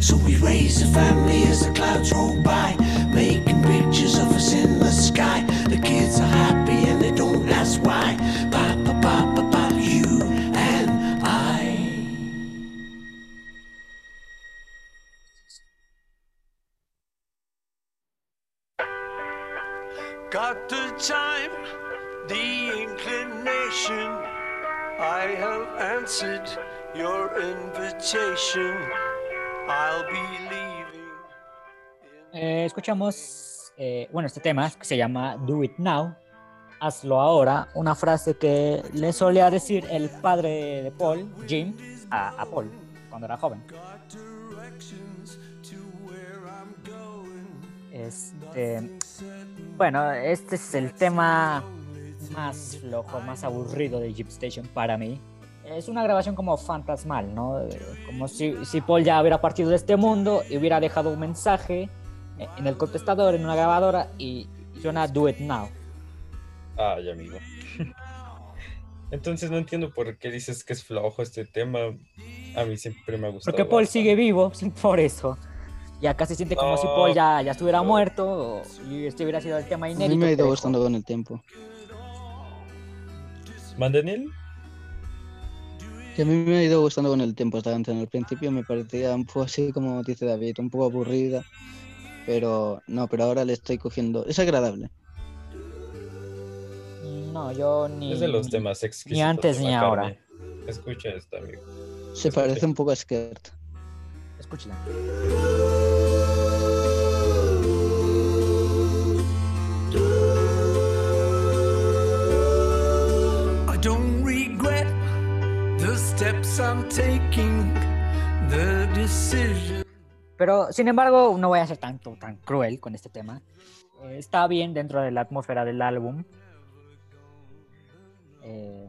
So we raise a family as the clouds roll by, making pictures of us in the sky. The kids are happy and they don't ask why. Papa, papa, papa, you and I. Got the time, I have answered your invitation. I'll be leaving. Eh, escuchamos, eh, bueno, este tema que se llama Do It Now, hazlo ahora, una frase que le solía decir el padre de Paul, Jim, a, a Paul cuando era joven. Este, bueno, este es el tema más flojo, más aburrido de Jeep Station para mí. Es una grabación como fantasmal, ¿no? Como si, si Paul ya hubiera partido de este mundo y hubiera dejado un mensaje en el contestador, en una grabadora y suena Do It Now. Ay, amigo. Entonces no entiendo por qué dices que es flojo este tema. A mí siempre me ha gustado. Porque Paul bastante. sigue vivo, por eso. Y acá se siente como si No. Paul ya, ya estuviera muerto o- y este hubiera sido el tema A inédito. mí me ha ido gustando con el tiempo. ¿Mandenil? Que a mí me ha ido gustando con el tiempo esta canción. Al principio me parecía un poco así como dice David, un poco aburrida. Pero no, pero ahora le estoy cogiendo. Es agradable. No, yo ni. Es de los ni- temas exquisitos. antes de ni McCartney. Escucha esto, amigo. Se Escucha. parece un poco a Skirt. Escúchela. Pero, sin embargo, no voy a ser tanto, tan cruel con este tema. Eh, está bien dentro de la atmósfera del álbum. Eh,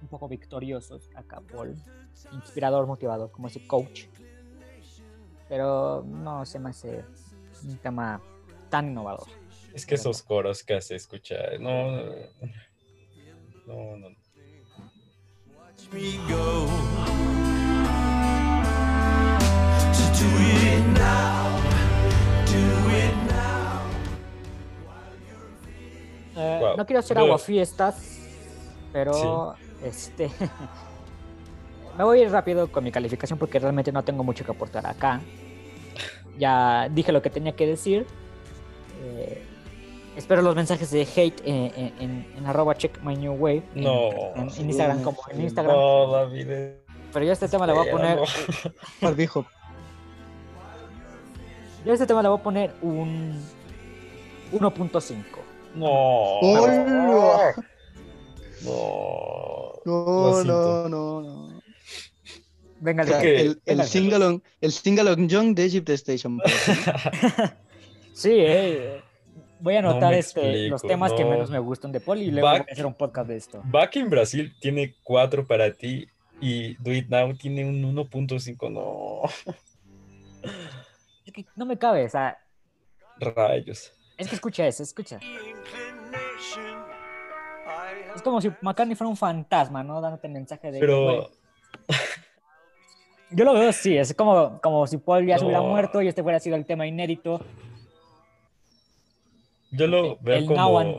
un poco victoriosos acá, Paul. Inspirador, motivador, como ese coach. Pero no se me hace un tema tan innovador. Es que esos coros que hace escuchar. No, no, no. No. Watch me go. So do it now, do it now. Eh, Wow. No quiero hacer aguafiestas, pero este me voy a ir rápido con mi calificación porque realmente no tengo mucho que aportar acá. Ya dije lo que tenía que decir. Eh, espero los mensajes de hate en, en, en- en arroba check my new wave. en- No. En, en Instagram como en Instagram. No, David. eh, Pero yo a este tema le voy a poner. no. Dijo, Yo a este tema le voy a poner un 1.5. No. ¡Hola! No. no, no, no, no. Venga, el, el singalong, el singalong Young de Egypt Station. pues. Sí, eh, voy a No anotar este, los temas que no. menos me gustan de Paul y luego Back- voy a hacer un podcast de esto. Back in Brasil tiene 4 para ti y Do It Now tiene un 1.5. No. Es que no me cabe, o sea, Rayos. es que escucha eso, escucha. Es como si McCartney fuera un fantasma, ¿no? Dándote mensaje de... Pero Yo lo veo así, es como, como si Paul ya se hubiera muerto y este fuera sido el tema inédito. Yo lo veo el como,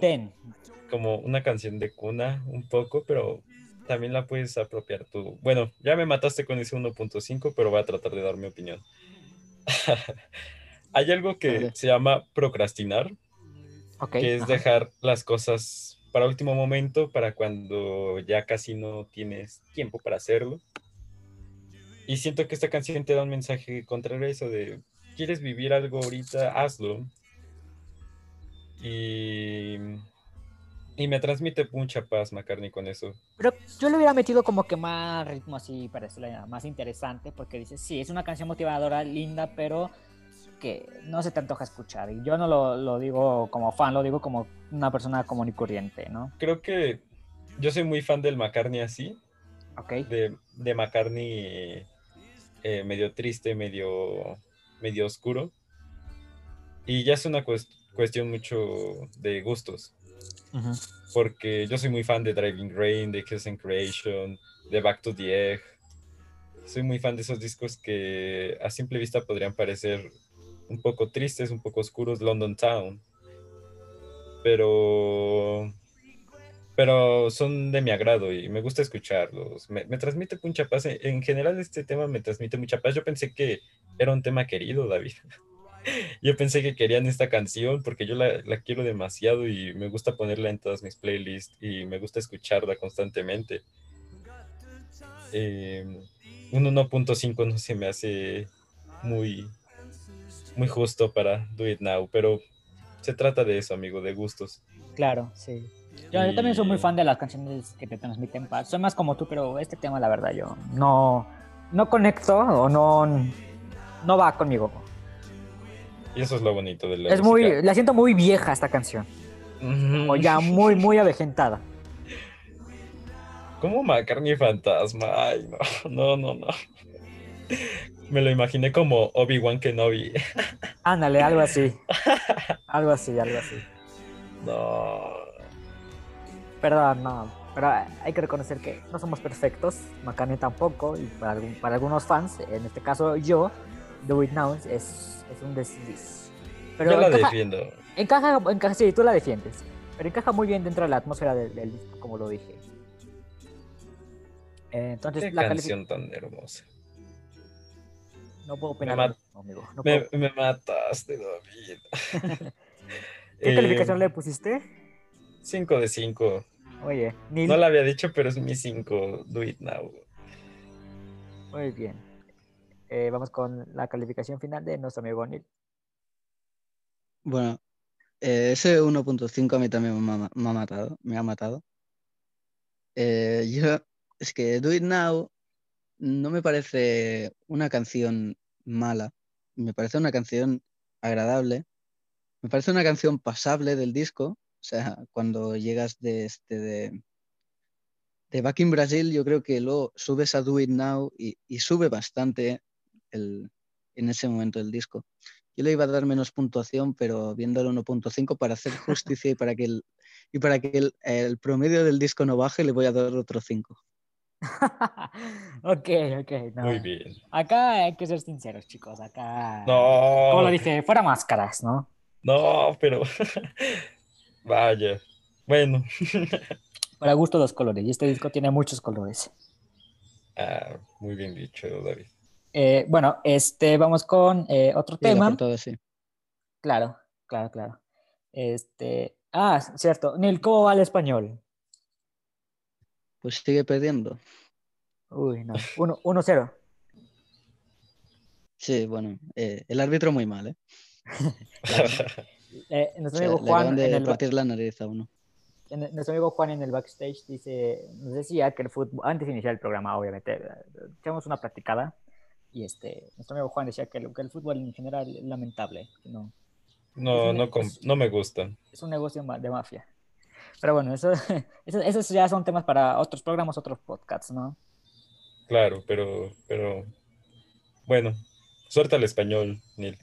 como una canción de cuna un poco, pero también la puedes apropiar tú. Bueno, ya me mataste con ese 1.5, pero voy a tratar de dar mi opinión. Hay algo que Vale. se llama procrastinar, que es ajá. dejar las cosas para último momento, para cuando ya casi no tienes tiempo para hacerlo. Y siento que esta canción te da un mensaje contrario a eso de, ¿quieres vivir algo ahorita? Hazlo. Y, y me transmite mucha paz McCartney con eso. Pero yo le hubiera metido como que más ritmo así para hacerla más interesante, porque dice, sí, es una canción motivadora, linda, pero que no se te antoja escuchar. Y yo no lo, lo digo como fan, lo digo como una persona común y corriente, ¿no? Creo que yo soy muy fan del McCartney así, Ok. de, de McCartney eh, medio triste, medio, medio oscuro. Y ya es una cuestión mucho de gustos. Porque yo soy muy fan de Driving Rain, de Kiss and Creation, de Back to the Egg. Soy muy fan de esos discos que a simple vista podrían parecer un poco tristes, un poco oscuros, London Town. Pero pero son de mi agrado y me gusta escucharlos. Me, transmite mucha paz. En general este tema me transmite mucha paz. Yo pensé que era un tema querido, David. Yo pensé que querían esta canción porque yo la, quiero demasiado y me gusta ponerla en todas mis playlists y me gusta escucharla constantemente. Em, un 1.5 no se me hace muy, muy justo para Do It Now, pero se trata de eso, amigo, de gustos. Claro, sí. Yo, también soy muy fan de las canciones que te transmiten paz. Soy más como tú, pero este tema, la verdad, yo no, no conecto o no, no va conmigo. Y eso es lo bonito de la Es muy, la siento muy vieja esta canción. O ya muy, muy avejentada. ¿Cómo McCartney fantasma? Ay, no, no, no, no. Me lo imaginé como Obi-Wan Kenobi. Ándale, algo así. Algo así, algo así. No. Perdón, no. Pero hay que reconocer que no somos perfectos, McCartney tampoco, y para, para algunos fans, en este caso yo, Do It Now es, es un desliz. Pero yo la defiendo. Encaja, encaja, sí, tú la defiendes, pero encaja muy bien dentro de la atmósfera del, disco, como lo dije. Eh, entonces, Qué la canción tan hermosa. No puedo opinar, me, amigo. me, me, mataste, David. ¿Qué calificación le pusiste? 5 de 5. Oye, No lo había dicho, pero es mi 5. Do it now. Muy bien. Eh, vamos con la calificación final de nuestro amigo Neil. Bueno, eh, ese 1.5 a mí también me ha, matado. Me ha matado. Eh, yo, es que Do It Now no me parece una canción mala. Me parece una canción agradable. Me parece una canción pasable del disco o sea, cuando llegas de este de, de Back in Brasil, yo creo que luego subes a Do It Now y, sube bastante el, en ese momento el disco. Yo le iba a dar menos puntuación, pero viéndolo 1.5 para hacer justicia y para que el, y para que el, promedio del disco no baje, le voy a dar otro 5. ok, ok. Muy bien. Acá hay que ser sinceros, chicos. Acá. No. Como lo dije, fuera máscaras, ¿no? No, pero Vaya. Bueno. Para gusto los colores. Y este disco tiene muchos colores. Ah, muy bien dicho, David. Eh, bueno, este, vamos con eh, otro tema. Todo, sí. Claro, claro, claro. Este, ah, cierto. Neil, ¿cómo va el español? Pues sigue perdiendo. Uy, no. 1-0. Sí, bueno, eh, el árbitro muy mal, ¿eh? Eh, nuestro amigo Juan. en el, partir la nariz a uno. nuestro amigo Juan en el backstage dice, nos decía que el fútbol, antes de iniciar el programa, obviamente, echamos una platicada y este, nuestro amigo Juan decía que el, que el fútbol en general es lamentable. no, no, no, no me gusta. Es un negocio de mafia. Pero bueno, eso, esos ya son temas para otros programas, otros podcasts, ¿no? Claro, pero, pero, bueno, suerte al español, Neil.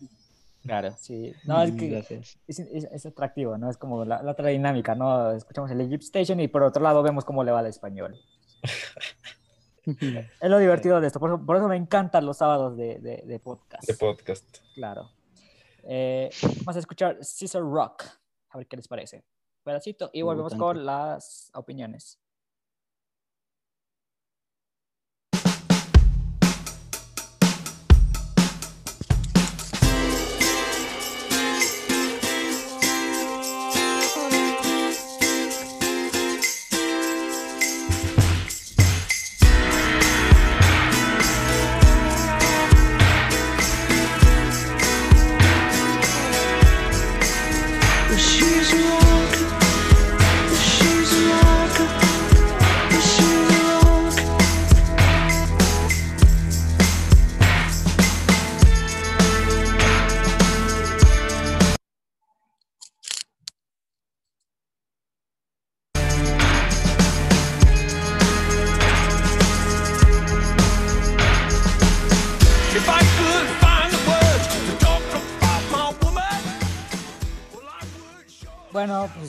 Claro, sí. No, es que es, atractivo, ¿no? Es como la, otra dinámica, ¿no? Escuchamos el Egypt Station y por otro lado vemos cómo le va al español. es lo divertido de esto, por eso, me encantan los sábados de, de, podcast. De podcast. Claro. Eh, vamos a escuchar Caesar Rock, a ver qué les parece. Pedacito y volvemos con las opiniones.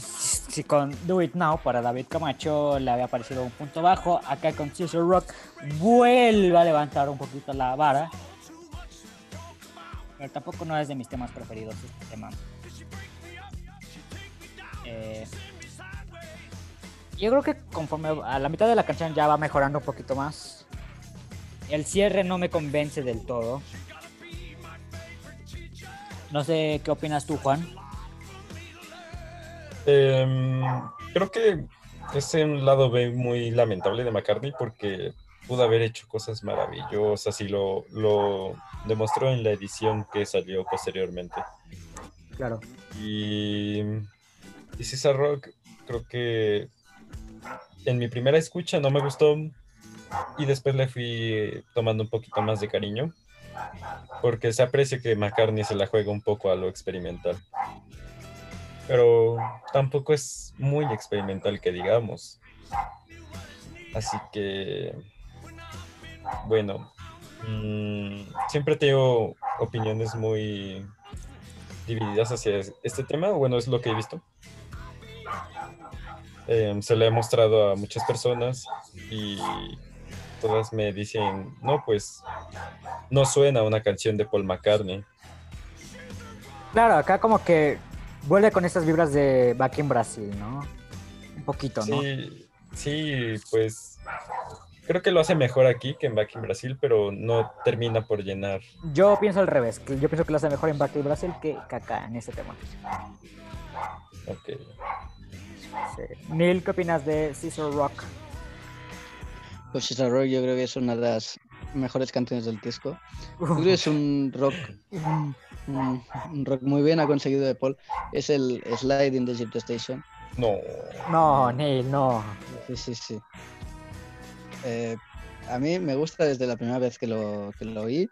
Si con Do It Now para David Camacho le había parecido un punto bajo, acá con Caesar Rock vuelve a levantar un poquito la vara. Pero tampoco no es de mis temas preferidos este tema. Eh, yo creo que conforme a la mitad de la canción ya va mejorando un poquito más. El cierre no me convence del todo. No sé qué opinas tú, Juan. Em, creo que es un lado B muy lamentable de McCartney porque pudo haber hecho cosas maravillosas y lo, lo demostró en la edición que salió posteriormente. Claro. Y, y César Rock, creo que en mi primera escucha no me gustó y después le fui tomando un poquito más de cariño porque se aprecia que McCartney se la juega un poco a lo experimental. Pero tampoco es muy experimental que digamos. Así que, bueno, mm, siempre tengo opiniones muy divididas hacia este tema. Bueno, es lo que he visto. Em, se le ha mostrado a muchas personas y todas me dicen, no, pues no suena una canción de Paul McCartney. Claro, acá como que vuelve con esas vibras de Back in Brasil, ¿no? Un poquito, ¿no? Sí, sí, pues creo que lo hace mejor aquí que en Back in Brasil, pero no termina por llenar. Yo pienso al revés, yo pienso que lo hace mejor en Back in Brasil que, acá en este tema. Ok. Neil, ¿qué opinas de Caesar Rock? Pues Caesar Rock yo creo que es una de las mejores canciones del disco. Yo creo que es un rock, un, rock muy bien ha conseguido de Paul. Es el Slide in the Egypt Station. No. No, Neil, no. Sí, sí, sí. Eh, a mí me gusta desde la primera vez que lo, que lo oí.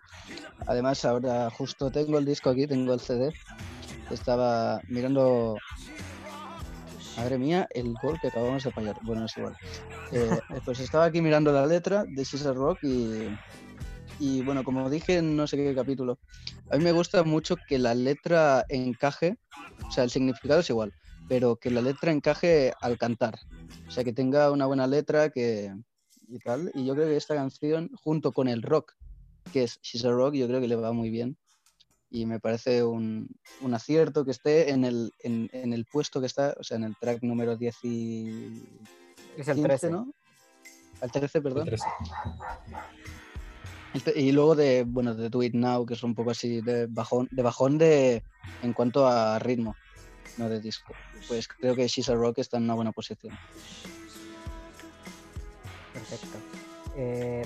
Además, ahora justo tengo el disco aquí, tengo el CD. Estaba mirando Madre mía, el gol que acabamos de fallar. Bueno, es igual. Eh, pues estaba aquí mirando la letra de Caesar Rock y, y, bueno, como dije en no sé qué capítulo, a mí me gusta mucho que la letra encaje, o sea, el significado es igual, pero que la letra encaje al cantar. O sea, que tenga una buena letra que, y tal. Y yo creo que esta canción, junto con el rock, que es Caesar Rock, yo creo que le va muy bien y me parece un, un acierto que esté en el, en, en, el puesto que está, o sea, en el track número 10 y... Es el 13, ¿no? Al 13, perdón. Y luego de, bueno, de Do It Now, que es un poco así de bajón, de bajón de en cuanto a ritmo, no de disco. Pues creo que She's a Rock está en una buena posición. Perfecto. Eh,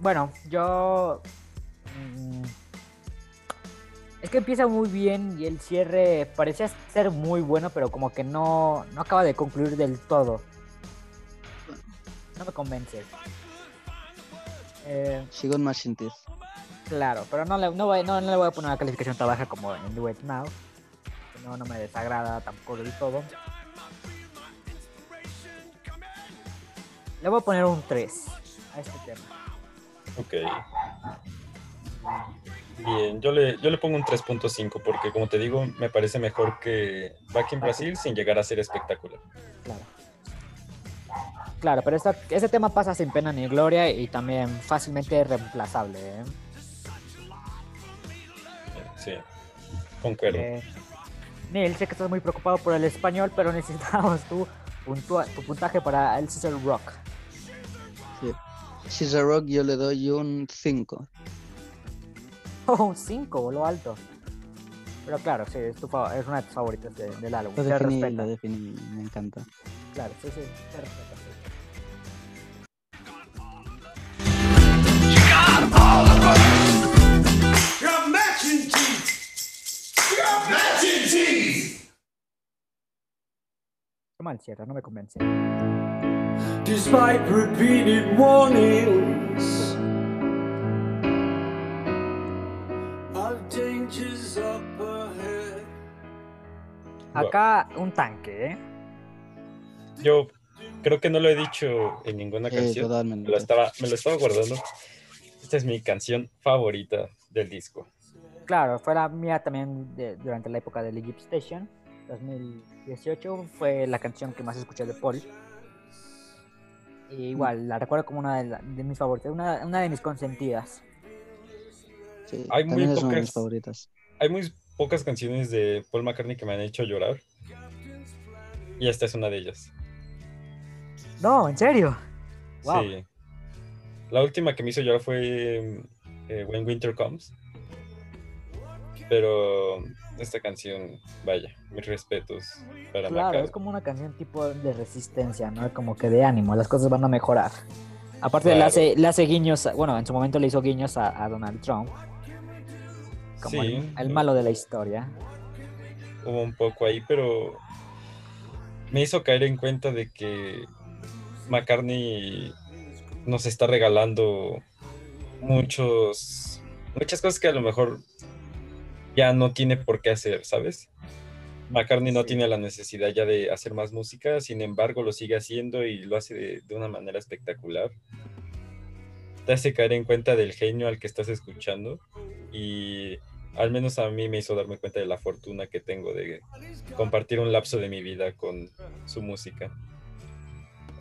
bueno, yo mm, es que empieza muy bien y el cierre parecía ser muy bueno, pero como que no, no acaba de concluir del todo. No me convence. Eh, Sigo en más Claro, pero no le, no, voy, no, le voy a poner una calificación tan baja como en Do It Now. No, no me desagrada tampoco del todo. Le voy a poner un 3 a este tema. Ok. Bien, yo le, yo le pongo un 3.5 porque como te digo, me parece mejor que Back in Brasil sin llegar a ser espectacular. Claro. Claro, pero esta, este tema pasa sin pena ni gloria y también fácilmente reemplazable. ¿eh? Sí, concuerdo. Eh, Neil, sé que estás muy preocupado por el español, pero necesitamos tu, tu puntaje para el Caesar Rock. Sí. Caesar Rock yo le doy un 5. un 5, voló alto. Pero claro, sí, es, tu, es una de tus favoritas del álbum. Lo definí, lo definí, me encanta. Claro, sí, sí, se Qué mal cierra, no me convence. Despite repeated warnings Acá un tanque, ¿eh? Yo creo que no lo he dicho en ninguna canción. Me lo, estaba, me lo estaba guardando. Esta es mi canción favorita del disco. Claro, fue la mía también durante la época del Egypt Station. 2018 fue la canción que más escuché de Paul. igual, la recuerdo como una de, mis favoritas, una, una, de mis consentidas. hay muy pocas, favoritas. Hay muy pocas canciones de Paul McCartney que me han hecho llorar. Y esta es una de ellas. No, ¿en serio? Sí. La última que me hizo llorar fue eh, When Winter Comes. Pero esta canción, vaya, mis respetos para Claro, es como una canción tipo de resistencia, ¿no? Como que de ánimo, las cosas van a mejorar. Aparte le, hace, le hace guiños, bueno, en su momento le hizo guiños a, Donald Trump. Como el, malo de la historia. Hubo un poco ahí, pero me hizo caer en cuenta de que McCartney nos está regalando muchos, muchas cosas que a lo mejor ya no tiene por qué hacer, ¿sabes? McCartney no tiene la necesidad ya de hacer más música, sin embargo lo sigue haciendo y lo hace de, una manera espectacular. Te hace caer en cuenta del genio al que estás escuchando y al menos a mí me hizo darme cuenta de la fortuna que tengo de compartir un lapso de mi vida con su música.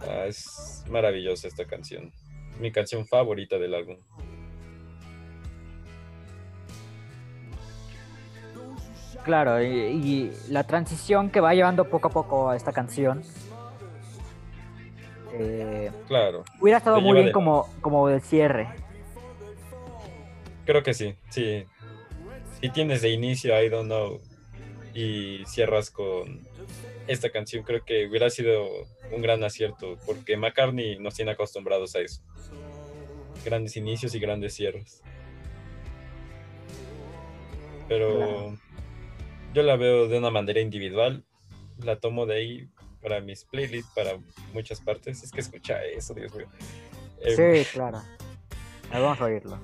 Ah, es maravillosa esta canción, mi canción favorita del álbum. Claro, y, la transición que va llevando poco a poco a esta canción. Eh, claro. Hubiera estado muy bien como, como de cierre. Creo que sí, sí. Si tienes de inicio I Don't Know y cierras con esta canción, creo que hubiera sido un gran acierto, porque McCartney nos tiene acostumbrados a eso. Grandes inicios y grandes cierres. Pero yo la veo de una manera individual, la tomo de ahí para mis playlists, para muchas partes. Es que escucha eso, Dios mío. Em, sí, claro. vamos a oírlo.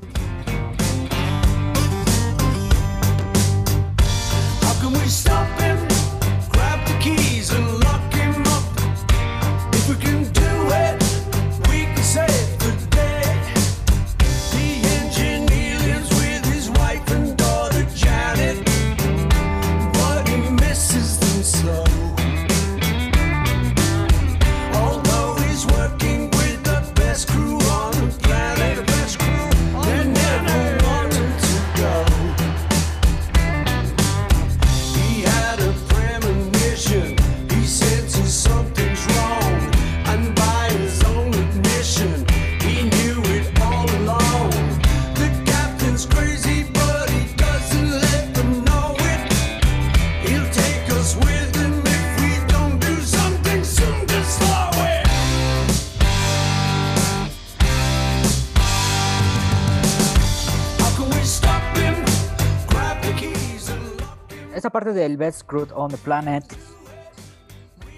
Parte del Best Crude on the Planet,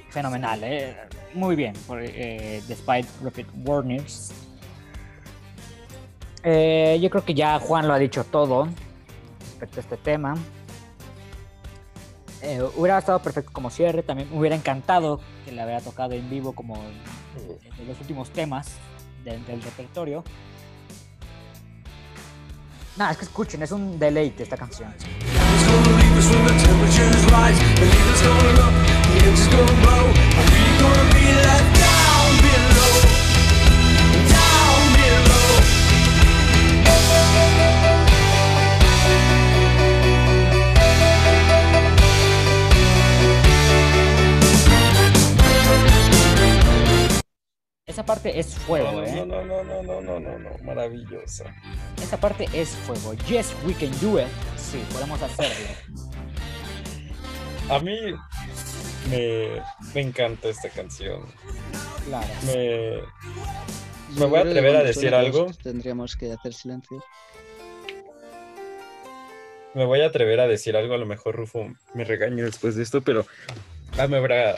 fenomenal, ¿eh? muy bien, por, eh, despite Rapid Warners. Eh, yo creo que ya Juan lo ha dicho todo respecto a este tema. Eh, hubiera estado perfecto como cierre, también me hubiera encantado que le hubiera tocado en vivo como de los últimos temas del repertorio. Nada, es que escuchen, es un deleite esta canción. Cause when the temperature's rise The heat is going up, the engine's gonna blow Are we gonna be left Esa parte es fuego, ¿eh? No, no, no, no, no, no, no, no, maravillosa. Esa parte es fuego. Yes, we can do it. Sí, podemos hacerlo. A mí me, me encanta esta canción. Claro. Me, me voy a atrever a decir algo. Tendríamos que hacer silencio. Me voy a atrever a decir algo, a lo mejor Rufo me regaña después de esto, pero ah, me habrá,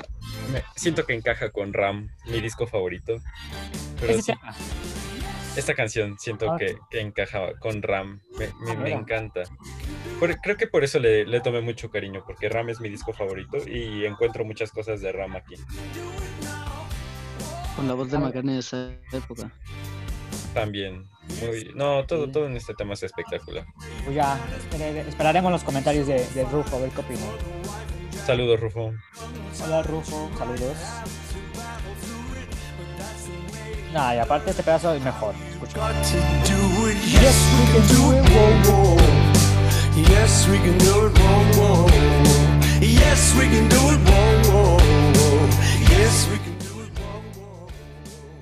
siento que encaja con Ram, mi disco favorito. Pero esta canción siento ah. que, encaja con Ram, me, me, encanta. creo que por eso le, le, tomé mucho cariño, porque Ram es mi disco favorito y encuentro muchas cosas de Ram aquí. Con la voz de McCartney de esa época. También. no, todo, todo en este tema es espectacular. Pues ya, esperaremos los comentarios de, de Rufo, a ver qué opinó. Saludos, Rufo. Hola, Rufo. Saludos. Nah, y aparte este pedazo es mejor. Escucha. Yes, we can do it, whoa, whoa. Yes, we can do it, whoa, whoa. Yes, we can do it, whoa, whoa. Yes, we can do it, whoa, whoa.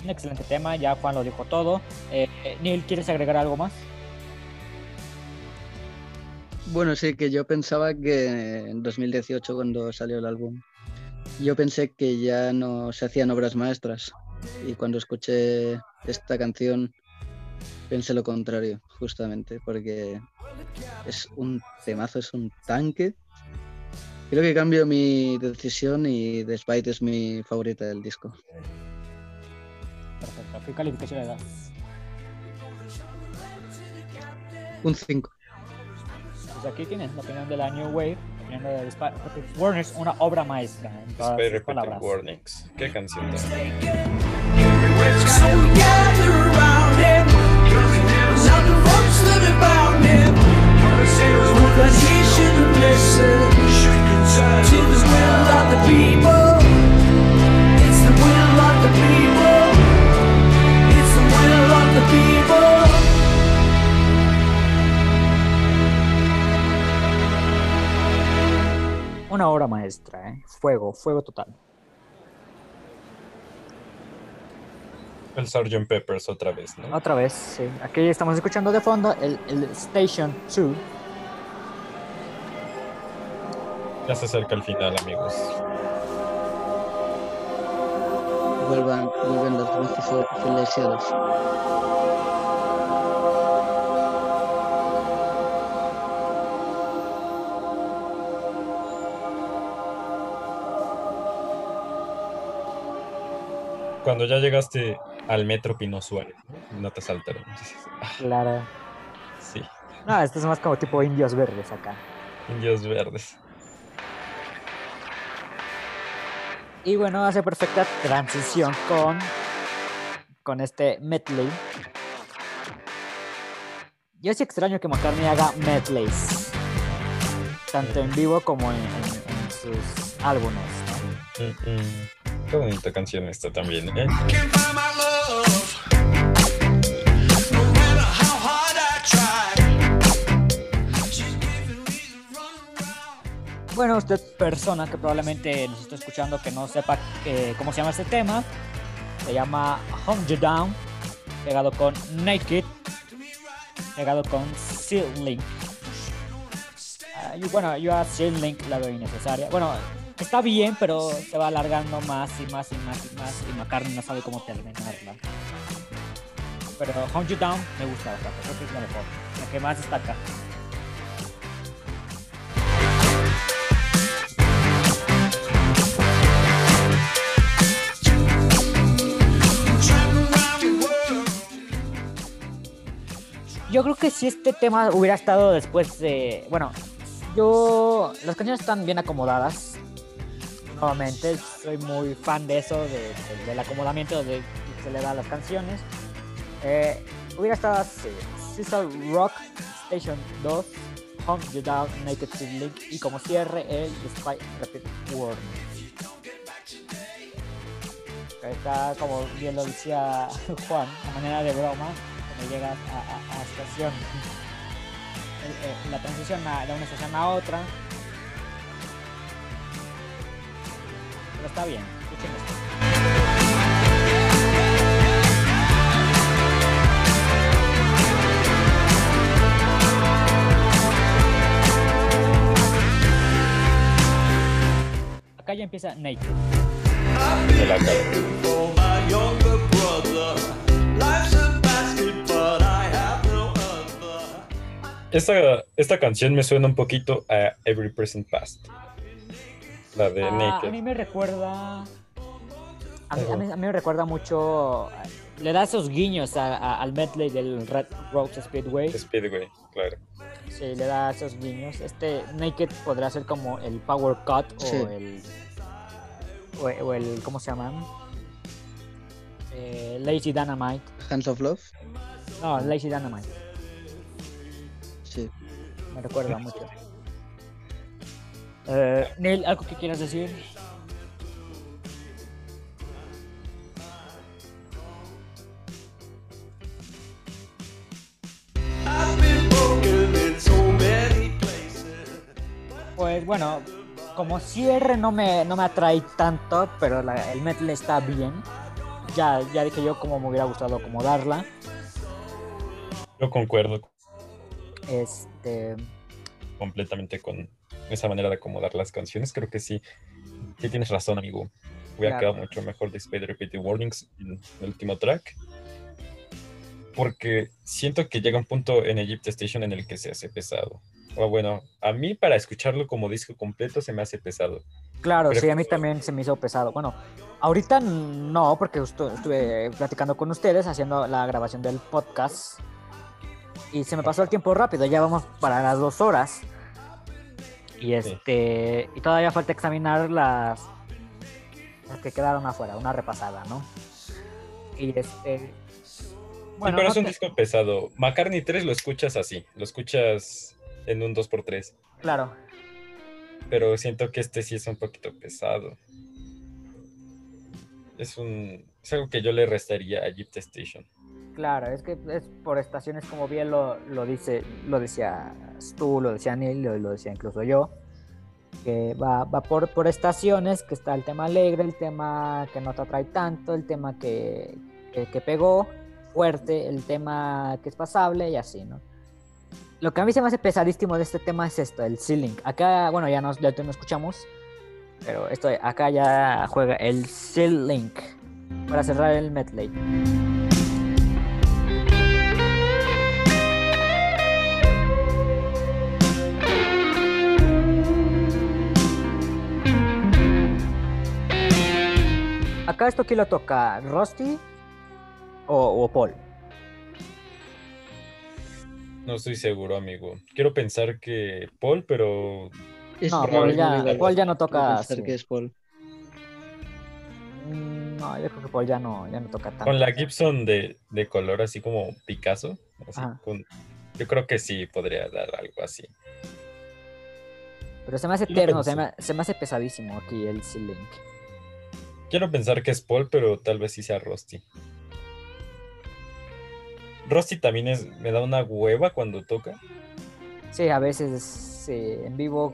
Un excelente tema, ya Juan lo dijo todo. Eh, eh, Neil, ¿quieres agregar algo más? Bueno, sí, que yo pensaba que en 2018, cuando salió el álbum, yo pensé que ya no se hacían obras maestras. Y cuando escuché esta canción, pensé lo contrario, justamente, porque es un temazo, es un tanque. Creo que cambio mi decisión y Despite es mi favorita del disco. Perfecto. ¿Qué calificación le das? Un 5. Aquí tienes la opinión de la New Wave, la opinión de Warners, una obra maestra en todas sus palabras. Warnings. Qué canción tan- maestra, ¿eh? Fuego, fuego total. El Sgt. Peppers otra vez, ¿no? Otra vez, sí. Aquí estamos escuchando de fondo el, el Station 2. Ya se acerca el final, amigos. Vuelvan, vuelven los voces Cuando ya llegaste al metro Pino Suárez, ¿no? No te saltaron. "Ah, Claro. sí, No, esto es más como tipo indios verdes acá. indios verdes. Y bueno, hace perfecta transición con, con este medley. Yo sí extraño que McCartney haga medleys. Tanto en vivo como en, en- en sus álbumes. Mm, mm. Qué bonita canción esta también, ¿eh? Bueno, usted persona que probablemente nos está escuchando que no sepa eh, cómo se llama este tema, se llama Home You Down, pegado con Naked, pegado con Seal Link. Ah, y bueno, yo a Seal Link la veo innecesaria. Bueno, está bien, pero se va alargando más y más y más y más y McCartney no sabe cómo terminarla. Pero Home You Down me gusta bastante, creo que es la mejor, la que más destaca. Yo creo que si este tema hubiera estado después de. Bueno, yo. Las canciones están bien acomodadas. Nuevamente, soy muy fan de eso, de- de- del acomodamiento de, que se le da a las canciones. Eh, hubiera estado así: Rock Station 2, Home You Down, Naked City Link y como cierre el Despite Rapid Warning. Está como bien lo decía Juan, a manera de broma, cuando llegas a, a- a estación. Eh, la transición de una estación a otra. Pero está bien. Acá ya empieza other. Esta, esta canción me suena un poquito a Every Present Past. La de Ah, a mí me recuerda. A mí, a mí- a mí me recuerda mucho. Le da esos guiños a- a- al medley del Red Rocks Speedway. Speedway, claro. Sí, le da esos guiños. Este Naked podrá ser como el Power Cut Sí. o el. O, o el. ¿Cómo se llaman? Eh, Lazy Dynamite. Hands of Love. No, Lazy Dynamite. Sí. Me recuerda mucho. Eh, Neil, ¿algo que quieras decir? Pues bueno, como cierre no me, no me atrae tanto, pero el metal está bien. Ya, ya dije yo cómo me hubiera gustado acomodarla. Yo concuerdo. Este. Completamente con esa manera de acomodar las canciones. Creo que sí. Sí tienes razón, amigo. Hubiera quedado mucho mejor de Spider Repeating Warnings en el último track. Porque siento que llega un punto en Egypt Station en el que se hace pesado. O bueno, a mí para escucharlo como disco completo se me hace pesado. Claro, sí, a mí también se me hizo pesado. Bueno, ahorita no, porque estuve platicando con ustedes haciendo la grabación del podcast y se me pasó el tiempo rápido, ya vamos para las dos horas. Y este, y todavía falta examinar las, las que quedaron afuera, una repasada, ¿no? Y este, bueno, pero es un disco pesado. McCartney 3 lo escuchas así, lo escuchas en un 2x3. Claro. Pero siento que este sí es un poquito pesado. Es un es algo que yo le restaría a Egypt Station. Claro, es que es por estaciones como bien lo, lo dice, lo decía tú, lo decía Neil, lo, lo decía incluso yo, que va, va por, por estaciones, que está el tema alegre, el tema que no te atrae tanto, el tema que, que, pegó fuerte, el tema que es pasable y así, ¿no? Lo que a mí se me hace pesadísimo de este tema es esto, el ceiling. Acá, bueno, ya, nos, ya no escuchamos, pero esto, acá ya juega el ceiling para cerrar el medley. Acá esto aquí lo toca Rusty o, o Paul. No estoy seguro, amigo. Quiero pensar que Paul, pero. no, Paul ya, Paul ya, no toca. que es Paul. Mm, no, yo creo que Paul ya no, ya no toca tanto. Con la Gibson de, de color así como Picasso. yo creo que sí podría dar algo así. Pero se me hace eterno, se me, se me, hace pesadísimo aquí el C-Link. Quiero pensar que es Paul, pero tal vez sí sea Rusty. Rossi también es, me da una hueva cuando toca. Sí, a veces en vivo.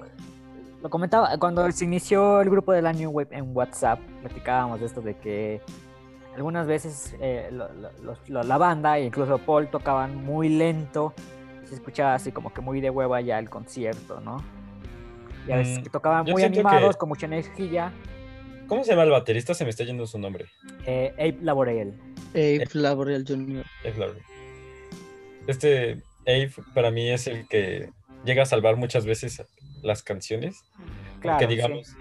Lo comentaba, cuando se inició el grupo de la New Wave en WhatsApp, platicábamos de esto de que algunas veces eh, la banda e incluso Paul tocaban muy lento y se escuchaba así como que muy de hueva ya el concierto, ¿no? Y a veces mm, tocaban muy animados, con mucha energía. ¿Cómo se llama el baterista? Se me está yendo su nombre. Eh, Abe Laborel. Abe Laborel Jr. Abe Laborel. Este Ave para mí es el que llega a salvar muchas veces las canciones. Claro, porque digamos,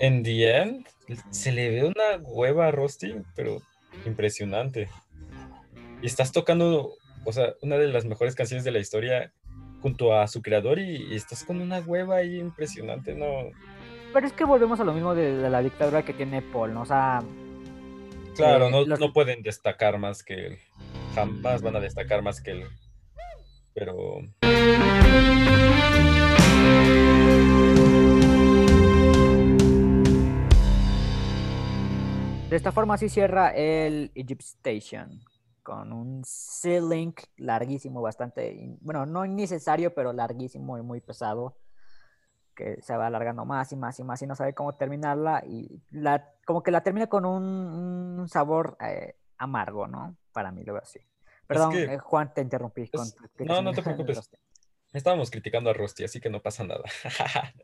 en The End se le ve una hueva a Rusty, pero impresionante. Y estás tocando, o sea, una de las mejores canciones de la historia junto a su creador y, estás con una hueva ahí impresionante, ¿no? Pero es que volvemos a lo mismo de, la dictadura que tiene Paul, ¿no? O sea... Claro, eh, no, no pueden destacar más que él. Jamás van a destacar más que él pero... De esta forma así cierra el Egypt Station con un C-Link larguísimo, bastante, bueno, no innecesario, pero larguísimo y muy pesado, que se va alargando más y más y más y no sabe cómo terminarla y la, como que la termina con un, sabor eh, amargo, ¿no? Para mí lo veo así. Perdón, eh, Juan, te interrumpí. no, no te preocupes. Estábamos criticando a Rusty, así que no pasa nada.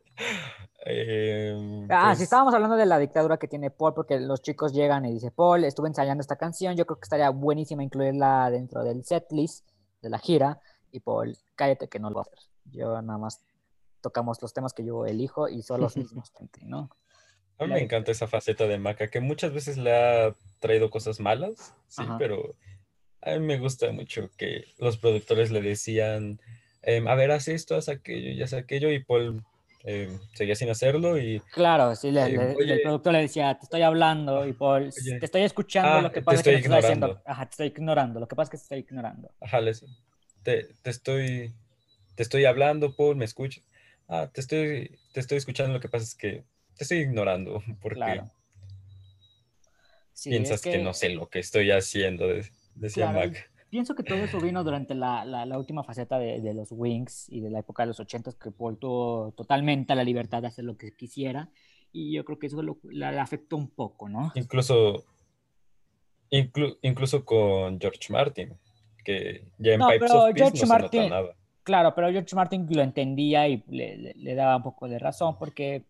Em, ah, sí, pues estábamos hablando de la dictadura que tiene Paul, porque los chicos llegan y dicen, Paul, estuve ensayando esta canción, yo creo que estaría buenísima incluirla dentro del setlist de la gira. Y Paul, cállate que no lo voy a hacer. Yo nada más tocamos los temas que yo elijo y son los mismos, ¿no? A mí me encanta esa faceta de Maca, que muchas veces le ha traído cosas malas, sí, pero a mí me gusta mucho que los productores le decían, em, a ver, haz esto, haz aquello, y haz aquello, y Paul em, seguía sin hacerlo y... Claro, sí, em, el productor le decía, te estoy hablando, y Paul, te estoy escuchando, ah, lo que pasa es que te estoy diciendo, ajá, te estoy ignorando, lo que pasa es que te estoy ignorando. Ajá, te, te, estoy, te estoy hablando, Paul, me escuchas. Ah, te estoy, te estoy escuchando, lo que pasa es que te estoy ignorando porque piensas que... no sé lo que estoy haciendo, decía Mac. Pienso que todo eso vino durante la, la, última faceta de, de, los Wings y de la época de los 80 que Paul tuvo totalmente la libertad de hacer lo que quisiera y yo creo que eso lo, le afectó un poco, ¿no? Incluso, incluso con George Martin, que ya en Pipes of Peace no Martin, se nota nada. Claro, pero George Martin lo entendía y le, le, daba un poco de razón porque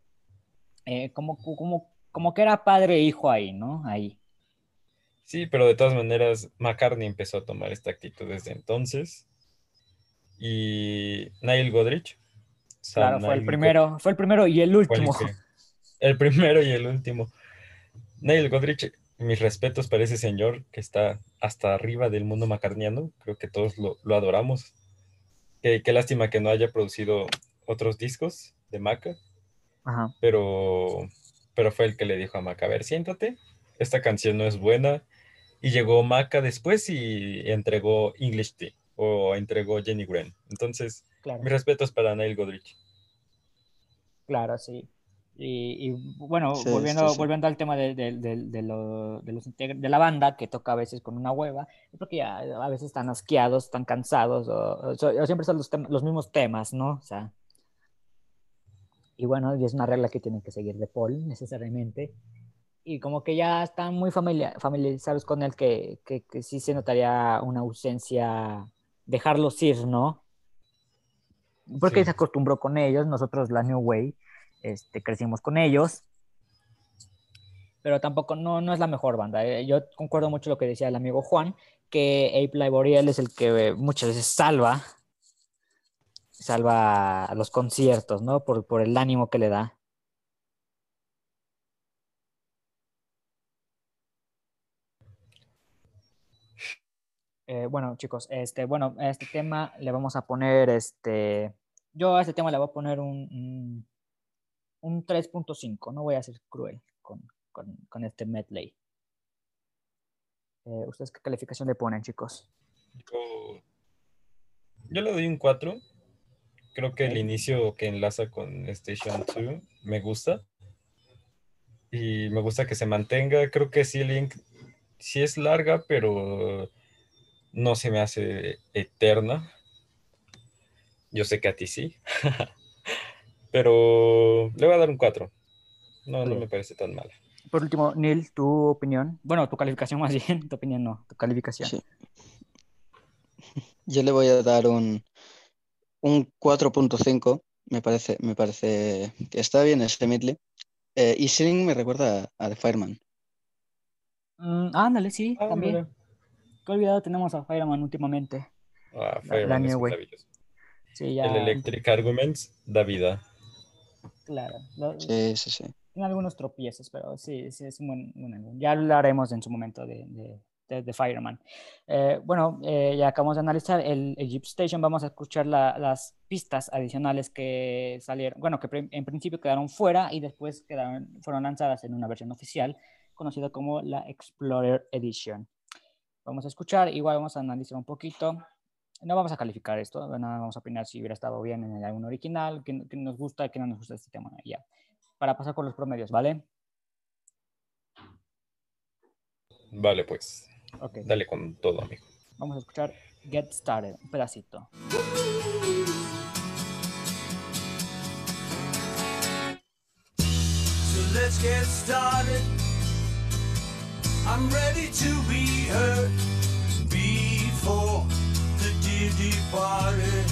eh, como, como, como que era padre e hijo ahí, ¿no? Ahí. Sí, pero de todas maneras, McCartney empezó a tomar esta actitud desde entonces. Y Neil Godrich. Claro, fue el primero, fue el primero y el último. El, primero y el último. Neil Godrich, mis respetos para ese señor que está hasta arriba del mundo macarniano. Creo que todos lo, adoramos. Qué, lástima que no haya producido otros discos de Maca. Pero, pero fue el que le dijo a Maca, a ver, siéntate, esta canción no es buena, y llegó Maca después y entregó English Tea o entregó Jenny Wren. Entonces, mis respetos para Neil Godrich. Claro, sí. Y, bueno, volviendo, volviendo al tema de, de, de, los de la banda que toca a veces con una hueva, es porque ya a veces están asqueados, están cansados, o, siempre son los, los, mismos temas, ¿no? O sea, y bueno, y es una regla que tienen que seguir de Paul necesariamente y como que ya están muy familiarizados con él que, que, sí se notaría una ausencia, dejarlos ir, ¿no? Porque se acostumbró con ellos, nosotros la New Way este, crecimos con ellos, pero tampoco no, no es la mejor banda. Eh, yo concuerdo mucho lo que decía el amigo Juan, que Ape Laboriel es el que muchas veces salva, salva los conciertos, ¿no? Por, por el ánimo que le da. Eh, bueno, chicos, este, bueno, a este tema le vamos a poner, este, yo a este tema le voy a poner un, 3.5, no voy a ser cruel con, con, con este medley. Eh, ¿Ustedes qué calificación le ponen, chicos? Yo, le doy un 4. Creo que el inicio que enlaza con Station 2 me gusta. Y me gusta que se mantenga. Creo que sí, Link sí es larga, pero no se me hace eterna. Yo sé que a ti sí. Pero le voy a dar un 4. No, no me parece tan mal. Por último, Neil, tu opinión. Bueno, tu calificación más bien. Tu opinión no, tu calificación. Sí. Yo le voy a dar un, un 4.5. Me parece, me parece que está bien ese medley. Eh, y Sing me recuerda a, The Fireman. Mm, ándale, sí, ah, también. Qué olvidado tenemos a Fireman últimamente. Ah, Fireman es maravilloso. Sí, ya... El Electric Arguments da vida. Claro. sí, sí, sí. Tiene algunos tropiezos, pero sí, sí es un buen, Ya hablaremos en su momento de, de, de, Fireman. Eh, bueno, eh, ya acabamos de analizar el, Egypt Station. Vamos a escuchar las pistas adicionales que salieron, bueno, que en principio quedaron fuera y después quedaron, fueron lanzadas en una versión oficial conocida como la Explorer Edition. Vamos a escuchar, igual vamos a analizar un poquito. No vamos a calificar esto, nada, vamos a opinar si hubiera estado bien en el álbum original, que, nos gusta, que no nos gusta este tema. Ya. Para pasar con los promedios, ¿vale? Vale, pues. Dale con todo, amigo. Vamos a escuchar Get Started, un pedacito. So let's get started. I'm ready to be before dear departed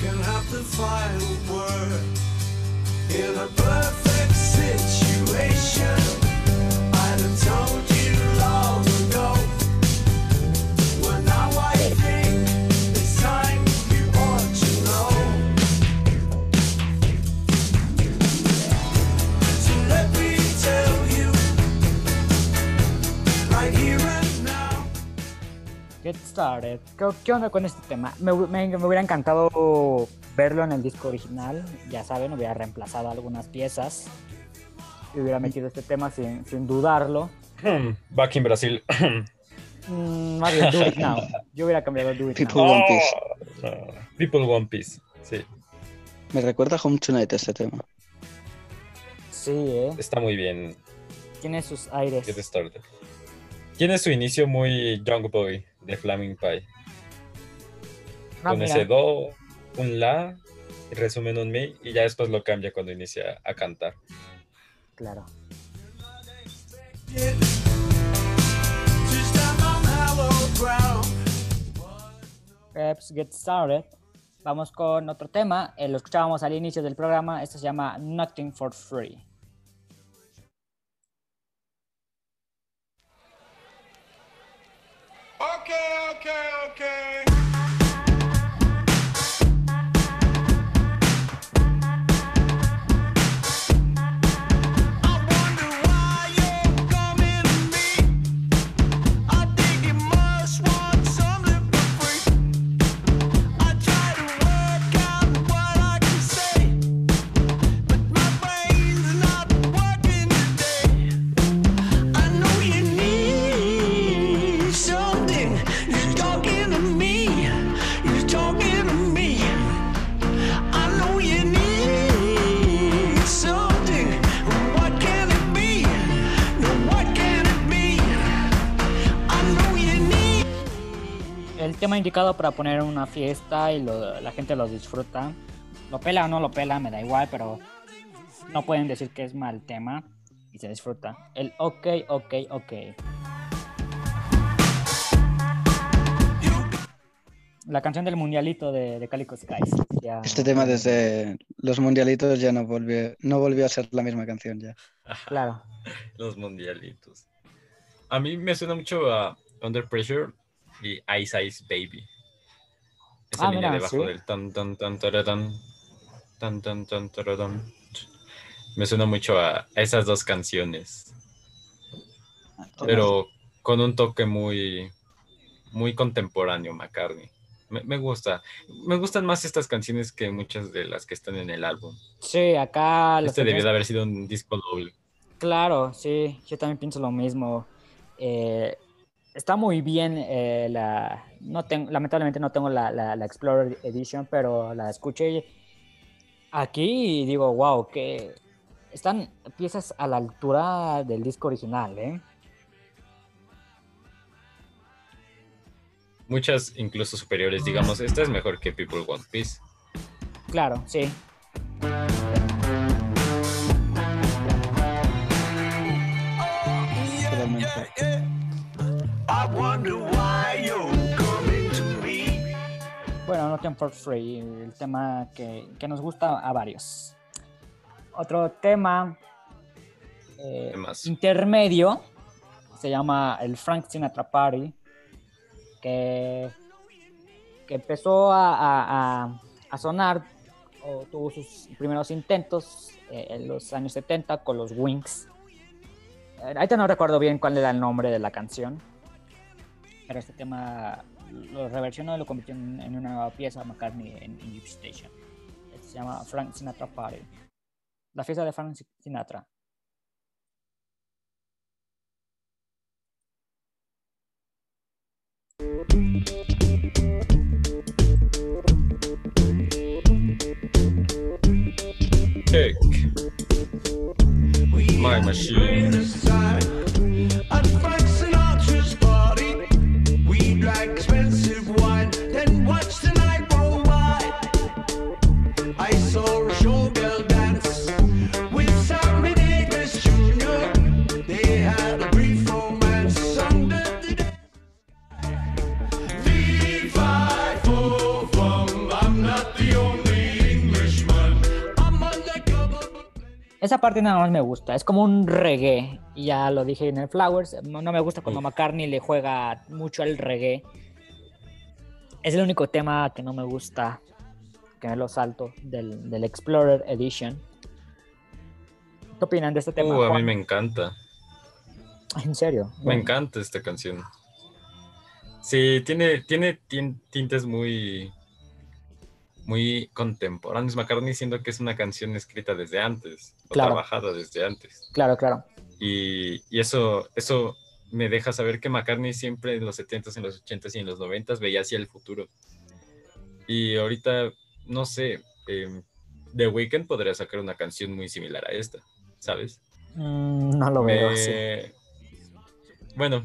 can have the final word in a perfect situation. I'd have Get Started. ¿Qué, onda con este tema? Me, hubiera encantado verlo en el disco original. Ya saben, hubiera reemplazado algunas piezas. Y hubiera metido este tema sin, sin dudarlo. Hmm, back in Brasil. Mm, Mario, do it now. Yo hubiera cambiado Do It People One Piece. Oh, People One Piece. Sí. Me recuerda a Home Tonight este tema. Sí, ¿eh? Está muy bien. Tiene sus aires. Get started. Tiene su inicio muy Young Boy de Flaming Pie. Ah, con mira. ese do, un la, resumen un mi, y ya después lo cambia cuando inicia a cantar. Claro. Let's get started. Vamos con otro tema. eh, lo escuchábamos al inicio del programa. Esto se llama Nothing for Free. Okay, okay, okay. Indicado para poner una fiesta y lo- la gente lo disfruta. Lo pela o no lo pela, me da igual, pero no pueden decir que es mal tema y se disfruta. El ok, ok, ok. La canción del mundialito de, de Calico Skies. Ya- Este tema desde los mundialitos ya no volvió, no volvió a ser la misma canción ya. Claro. Los mundialitos. A mí me suena mucho a Under Pressure y Ice Ice Baby. Esa Ah, línea mira, debajo sí. del tan tan tan taradán, tan tan tan taradán. Me suena mucho a esas dos canciones, pero con un toque muy muy contemporáneo McCartney. Me, me gusta. Me gustan más estas canciones que muchas de las que están en el álbum. Sí, acá... Este debió de haber sido un disco doble. Claro, sí, yo también pienso lo mismo. Eh, está muy bien eh, la... No tengo, lamentablemente no tengo la, la- la Explorer Edition, pero la escuché aquí y digo, wow, que están piezas a la altura del disco original, ¿eh? Muchas incluso superiores, digamos, esta es mejor que People Want Peace. Claro, sí. Totalmente. Bueno, Nothing for Free, el tema que, que nos gusta a varios. Otro tema eh, intermedio se llama el Frank Sinatra Party, que, que empezó a, a- a- a sonar o tuvo sus primeros intentos eh, en los años 70 con los Wings. Eh, Ahorita no recuerdo bien cuál era el nombre de la canción, pero este tema lo reversionó y lo convirtió en, en una nueva pieza McCartney en, en Station. Este se llama Frank Sinatra Party. La fiesta de Frank Sinatra. My machine. Expensive wine, then watch the night roll by. I saw a showgirl Esa parte nada más me gusta, es como un reggae, ya lo dije en el Flowers, no, me gusta cuando. McCartney le juega mucho al reggae. Es el único tema que no me gusta, que me lo salto, del, del Explorer Edition. ¿Qué opinan de este tema? Uh, a mí me encanta. En serio. Me encanta esta canción. Sí, tiene, tiene tin- tintes muy, muy contemporáneos. McCartney siendo que es una canción escrita desde antes, o Claro. trabajada desde antes. Claro, claro. Y, y eso, eso me deja saber que McCartney siempre en los 70s, en los 80s y en los 90s veía hacia el futuro. Y ahorita no sé, em, The Weeknd podría sacar una canción muy similar a esta, ¿sabes? Mm, no lo veo así. Bueno,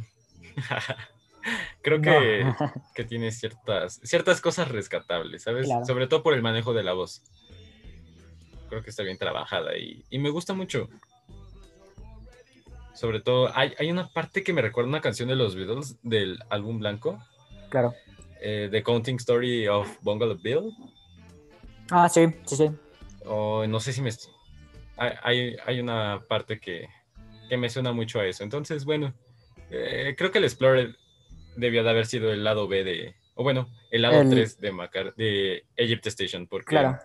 creo que, que, tiene ciertas, ciertas cosas rescatables, ¿sabes? Sobre todo por el manejo de la voz. Creo que está bien trabajada y, y me gusta mucho. Sobre todo, hay, hay, una parte que me recuerda una canción de los Beatles del álbum blanco. Claro. Eh, The Counting Story of Bungalow Bill. Ah, sí, sí, sí. O no sé si me... Hay, hay una parte que, que, me suena mucho a eso. Entonces, bueno, eh, creo que el Explorer debió de haber sido el lado B de... O bueno, el lado 3 de, Macar, de Egypt Station, porque... Claro.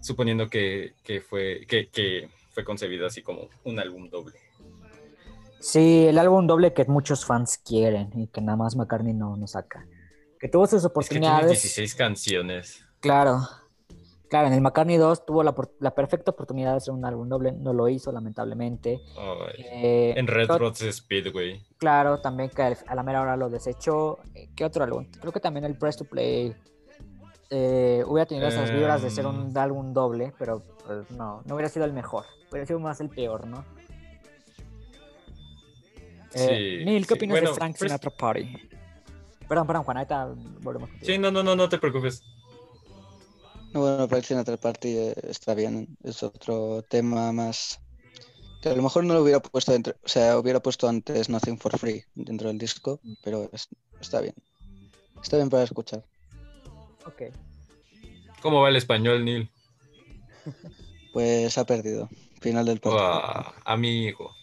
Suponiendo que, que fue, que, que fue concebido así como un álbum doble. Sí, el álbum doble que muchos fans quieren y que nada más McCartney no, no saca. Que tuvo sus oportunidades. Es que tiene 16 canciones. Claro. Claro, en el McCartney 2 tuvo la, perfecta oportunidad de hacer un álbum doble, no lo hizo lamentablemente. Eh, en Red Road Speedway. Claro, también que a la mera hora lo desechó. Eh, ¿Qué otro álbum? Creo que también el Press to Play eh, hubiera tenido esas vibras de ser un em. álbum doble, pero pues, no, no hubiera sido el mejor, hubiera sido más el peor, ¿no? Eh, Neil, ¿qué opinas de Frank Sinatra Party? Perdón, perdón, Juan, ahorita volvemos contigo. Sí, no, no, no, no te preocupes. Bueno, Frank Sinatra Party eh, está bien, es otro tema más que a lo mejor no lo hubiera puesto dentro, o sea, hubiera puesto antes Nothing for Free dentro del disco, pero está bien. Está bien para escuchar. Ok. ¿Cómo va el español, Neil? Pues ha perdido. Final del partido. amigo.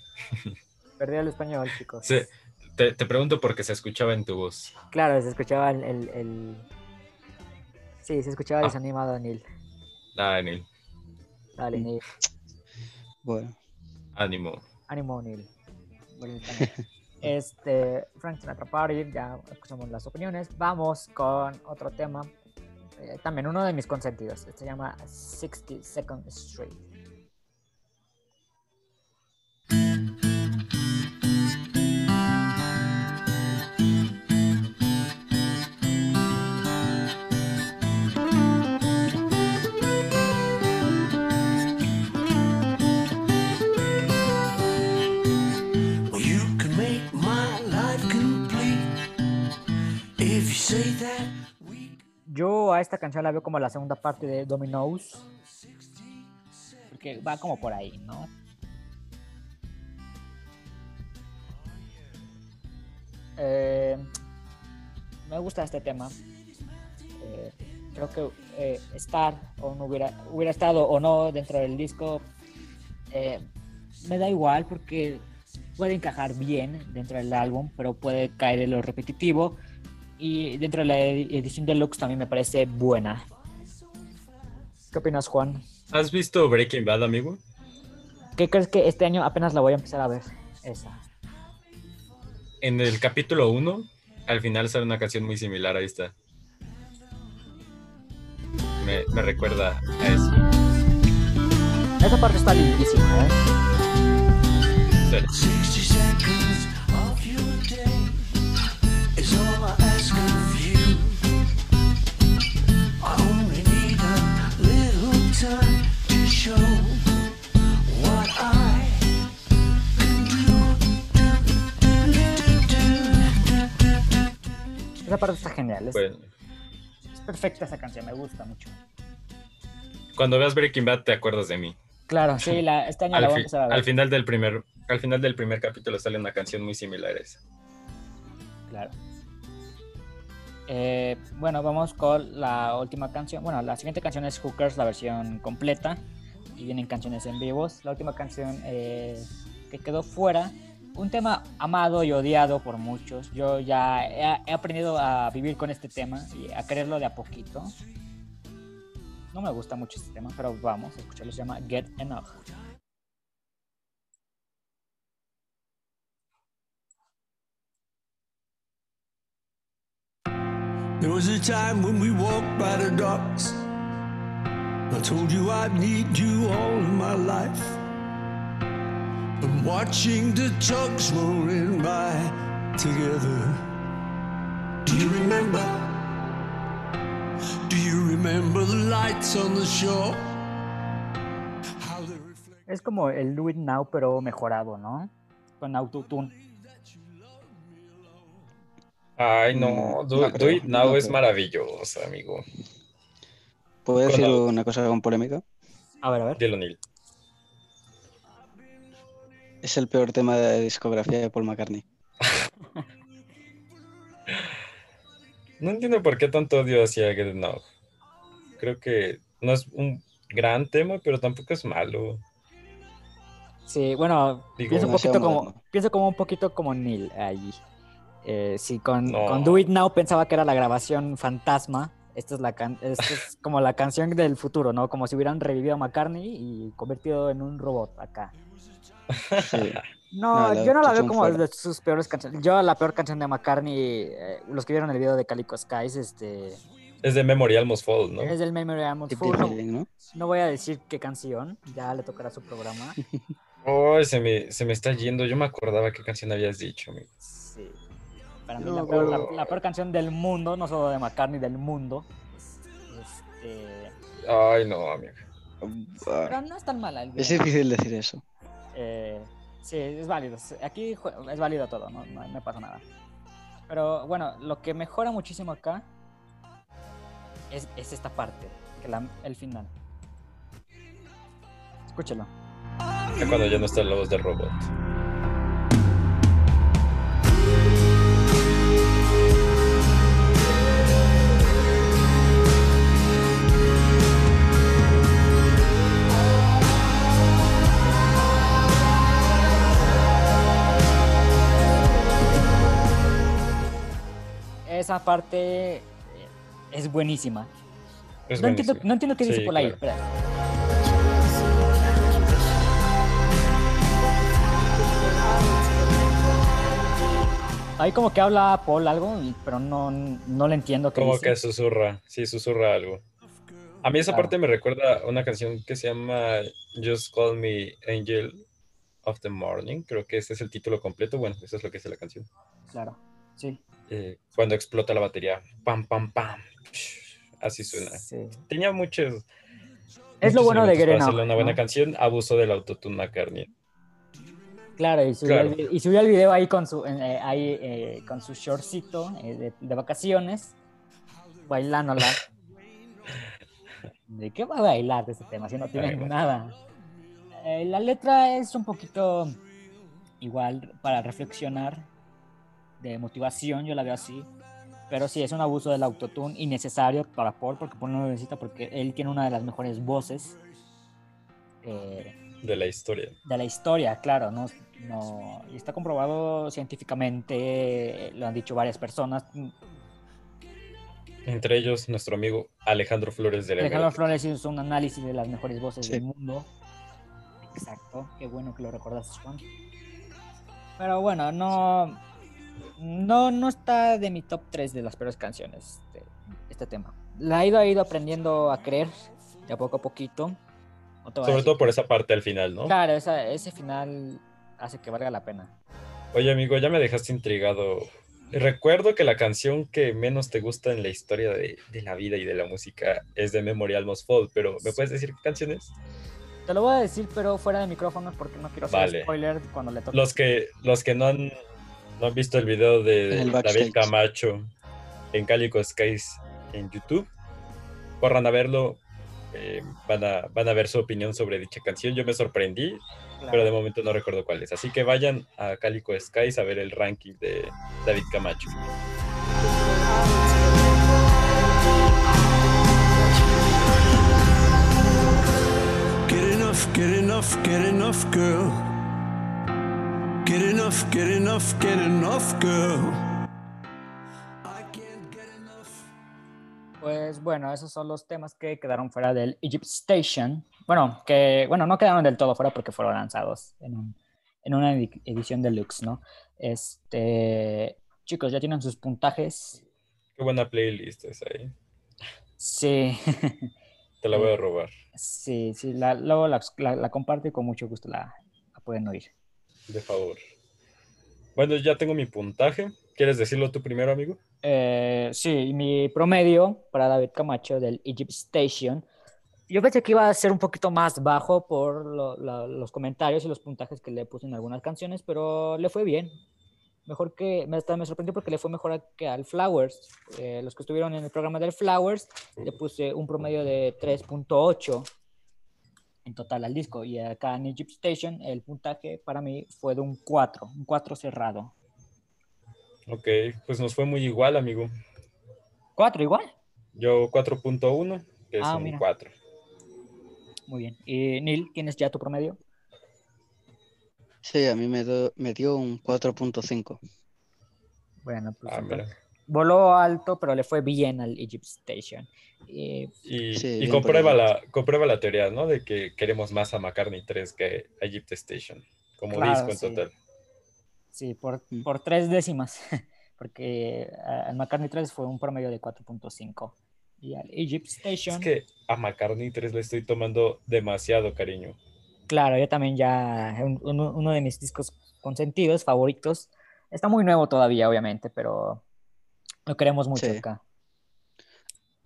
Perdió el español, chicos. Sí, te, pregunto porque se escuchaba en tu voz. Claro, se escuchaba el... el, Sí, se escuchaba ah. desanimado Neil. Dale, Neil. Dale, Neil. Bueno. Ánimo. Ánimo, Neil. este, Frank Sinatra Party, ya escuchamos las opiniones. Vamos con otro tema. Eh, también uno de mis consentidos. Se llama 60 Second Street. Yo a esta canción la veo como la segunda parte de Dominoes. Porque va como por ahí, ¿no? Eh, me gusta este tema. Eh, creo que eh, estar o no hubiera, hubiera estado o no dentro del disco me da igual porque puede encajar bien dentro del álbum, pero puede caer en lo repetitivo y dentro de la edición deluxe también me parece buena. ¿Qué opinas, Juan? ¿Has visto Breaking Bad, amigo? ¿Qué crees que este año apenas la voy a empezar a ver? Esa. En el capítulo 1, al final sale una canción muy similar, ahí está. Me, me recuerda a eso. Esa parte está lindísima, ¿eh? Esa parte está genial. Es, es, perfecta esa canción, me gusta mucho. Cuando veas Breaking Bad te acuerdas de mí. Claro, sí, la, este año al la vamos a ver. Al final del primer, al final del primer capítulo sale una canción muy similar a esa. Claro. Eh, bueno, vamos con la última canción. Bueno, la siguiente canción es Hookers, la versión completa. Y vienen canciones en vivos. La última canción eh, que quedó fuera. Un tema amado y odiado por muchos. Yo ya he, aprendido a vivir con este tema y a quererlo de a poquito. No me gusta mucho este tema, pero vamos a escucharlo. Se llama Get Enough. There was a time when we walked by the docks. I told you I'd need you all of my life. And watching the tugs rolling by together. Do you remember? Do you remember the lights on the shore. Es como el It Now, pero mejorado, ¿no? Con autotune. Ay, no, Mm, Do, no Do It Now no es maravilloso, amigo. ¿Puedo decir Cuando- una cosa con polémica? A ver, a ver. Dilo, Neil. Es el peor tema de discografía de Paul McCartney. No entiendo por qué tanto odio hacia Get It Now. Creo que no es un gran tema, pero tampoco es malo. Sí, bueno, Digo, pienso, un poquito como, pienso como un poquito como Neil allí. Eh, sí, con, No. con Do It Now pensaba que era la grabación fantasma. Esta es, la can- esta es como la canción del futuro, ¿no? Como si hubieran revivido a McCartney y convertido en un robot acá. Sí. No, No, la yo no la veo como fuera. de sus peores canciones. Yo la peor canción de McCartney, eh, los que vieron el video de Calico Skies, este, Es de Memory Almost Fall, ¿no? es del Memory Almost the No, ¿no? no voy a decir qué canción, ya le tocará su programa. Oh, se me, se me está yendo. Yo me acordaba qué canción habías dicho, amigo. Para mí No la peor, la- peor canción del mundo, no solo de McCartney, del mundo. Este, Ay, no, amigo. Pero no es tan mala el Es difícil decir eso. Eh, sí, es válido. Aquí es válido todo, no, no, no pasa nada. Pero bueno, lo que mejora muchísimo acá es, es esta parte, que la- el final. Escúchelo. Cuando ya no está la voz del robot. Esa parte eh, es buenísima. Es no, entiendo, no entiendo qué dice por ahí. espera. Ahí como que habla Paul algo, pero no, no le entiendo qué Como dice. que susurra, sí, susurra algo. A mí esa Claro. parte me recuerda a una canción que se llama Just Call Me Angel of the Morning. Creo que ese es el título completo. Bueno, eso es lo que dice la canción. Claro, sí. Eh, cuando explota la batería. Pam, pam, pam. Así suena. sí. Tenía muchos. Es lo muchos bueno de It hacerle una buena ¿no? canción. Abuso del autotune McCartney. Claro, y subió, Claro. El, y subió el video ahí con su, eh, ahí, eh, con su shortcito eh, de, de vacaciones, bailándola. ¿De qué va a bailar de este tema si no tiene Ay, nada? Eh, la letra es un poquito igual para reflexionar, de motivación, yo la veo así. Pero sí, es un abuso del autotune innecesario para Paul, porque Paul no lo necesita, porque él tiene una de las mejores voces. eh, De la historia. de la historia, claro, no, no y está comprobado científicamente, lo han dicho varias personas. Entre ellos, nuestro amigo Alejandro Flores de la Alejandro Vega. Flores hizo un análisis de las mejores voces Sí. del mundo. Exacto, qué bueno que lo recordaste, Juan. Pero bueno, no, no, no está de mi top 3 de las peores canciones este, este tema. La he ido, he ido aprendiendo a creer de a poco a poquito. No Sobre todo por esa parte al final, ¿no? Claro, esa- ese final hace que valga la pena. Oye, amigo, ya me dejaste intrigado. Recuerdo que la canción que menos te gusta en la historia de, de la vida y de la música es de Memory Almost Fall, pero ¿me puedes decir qué canción es? Te lo voy a decir, pero fuera de micrófonos porque no quiero hacer Vale. spoiler cuando le toque. Los que, los que no han, no han visto el video de el David. Camacho en Calico Skies en YouTube, corran a verlo. eh, van, a, van a ver su opinión sobre dicha canción. Yo me sorprendí, Claro. pero de momento no recuerdo cuál es. Así que vayan a Calico Skies a ver el ranking de David Camacho. Get enough, get enough, get enough, girl. Get enough, get enough, get enough, girl. I can't get enough. Pues bueno, esos son los temas que quedaron fuera del Egypt Station. Bueno, que bueno, no quedaron del todo fuera porque fueron lanzados en, un- en una edi- edición deluxe, ¿no? Este, chicos, ya tienen sus puntajes. Qué buena playlist es ahí. Sí, Te la voy a robar. sí, sí, la, luego la, la- la comparto y con mucho gusto la, la pueden oír. De favor. Bueno, ya tengo mi puntaje. ¿Quieres decirlo tú primero, amigo? Eh, sí, mi promedio para David Camacho del Egypt Station. Yo pensé que iba a ser un poquito más bajo por los comentarios y los puntajes que le puse en algunas canciones, pero le fue bien. Mejor que, me, me sorprendió porque le fue mejor que al Flowers. Eh, los que estuvieron en el programa del Flowers, le puse un promedio de 3.8 en total al disco. Y acá en Egypt Station, el puntaje para mí fue de un 4, un 4 cerrado. Ok, pues nos fue muy igual, amigo. ¿4 igual? Yo 4.1, que es ah, un 4. Muy bien. ¿Y Neil, tienes ya tu promedio? Sí, a mí me, me dio un 4.5. Bueno, pues ah, voló alto, pero le fue bien al Egypt Station. Y, y, comprueba, la, comprueba la teoría, ¿no? De que queremos más a McCartney 3 que a Egypt Station, como disco en total. Sí, por, mm. por tres décimas, porque al McCartney 3 fue un promedio de 4.5 y al Egypt Station... Es que a McCartney 3 le estoy tomando demasiado cariño. Claro, yo también ya, uno, de mis discos consentidos, favoritos, está muy nuevo todavía, obviamente, pero lo queremos mucho acá.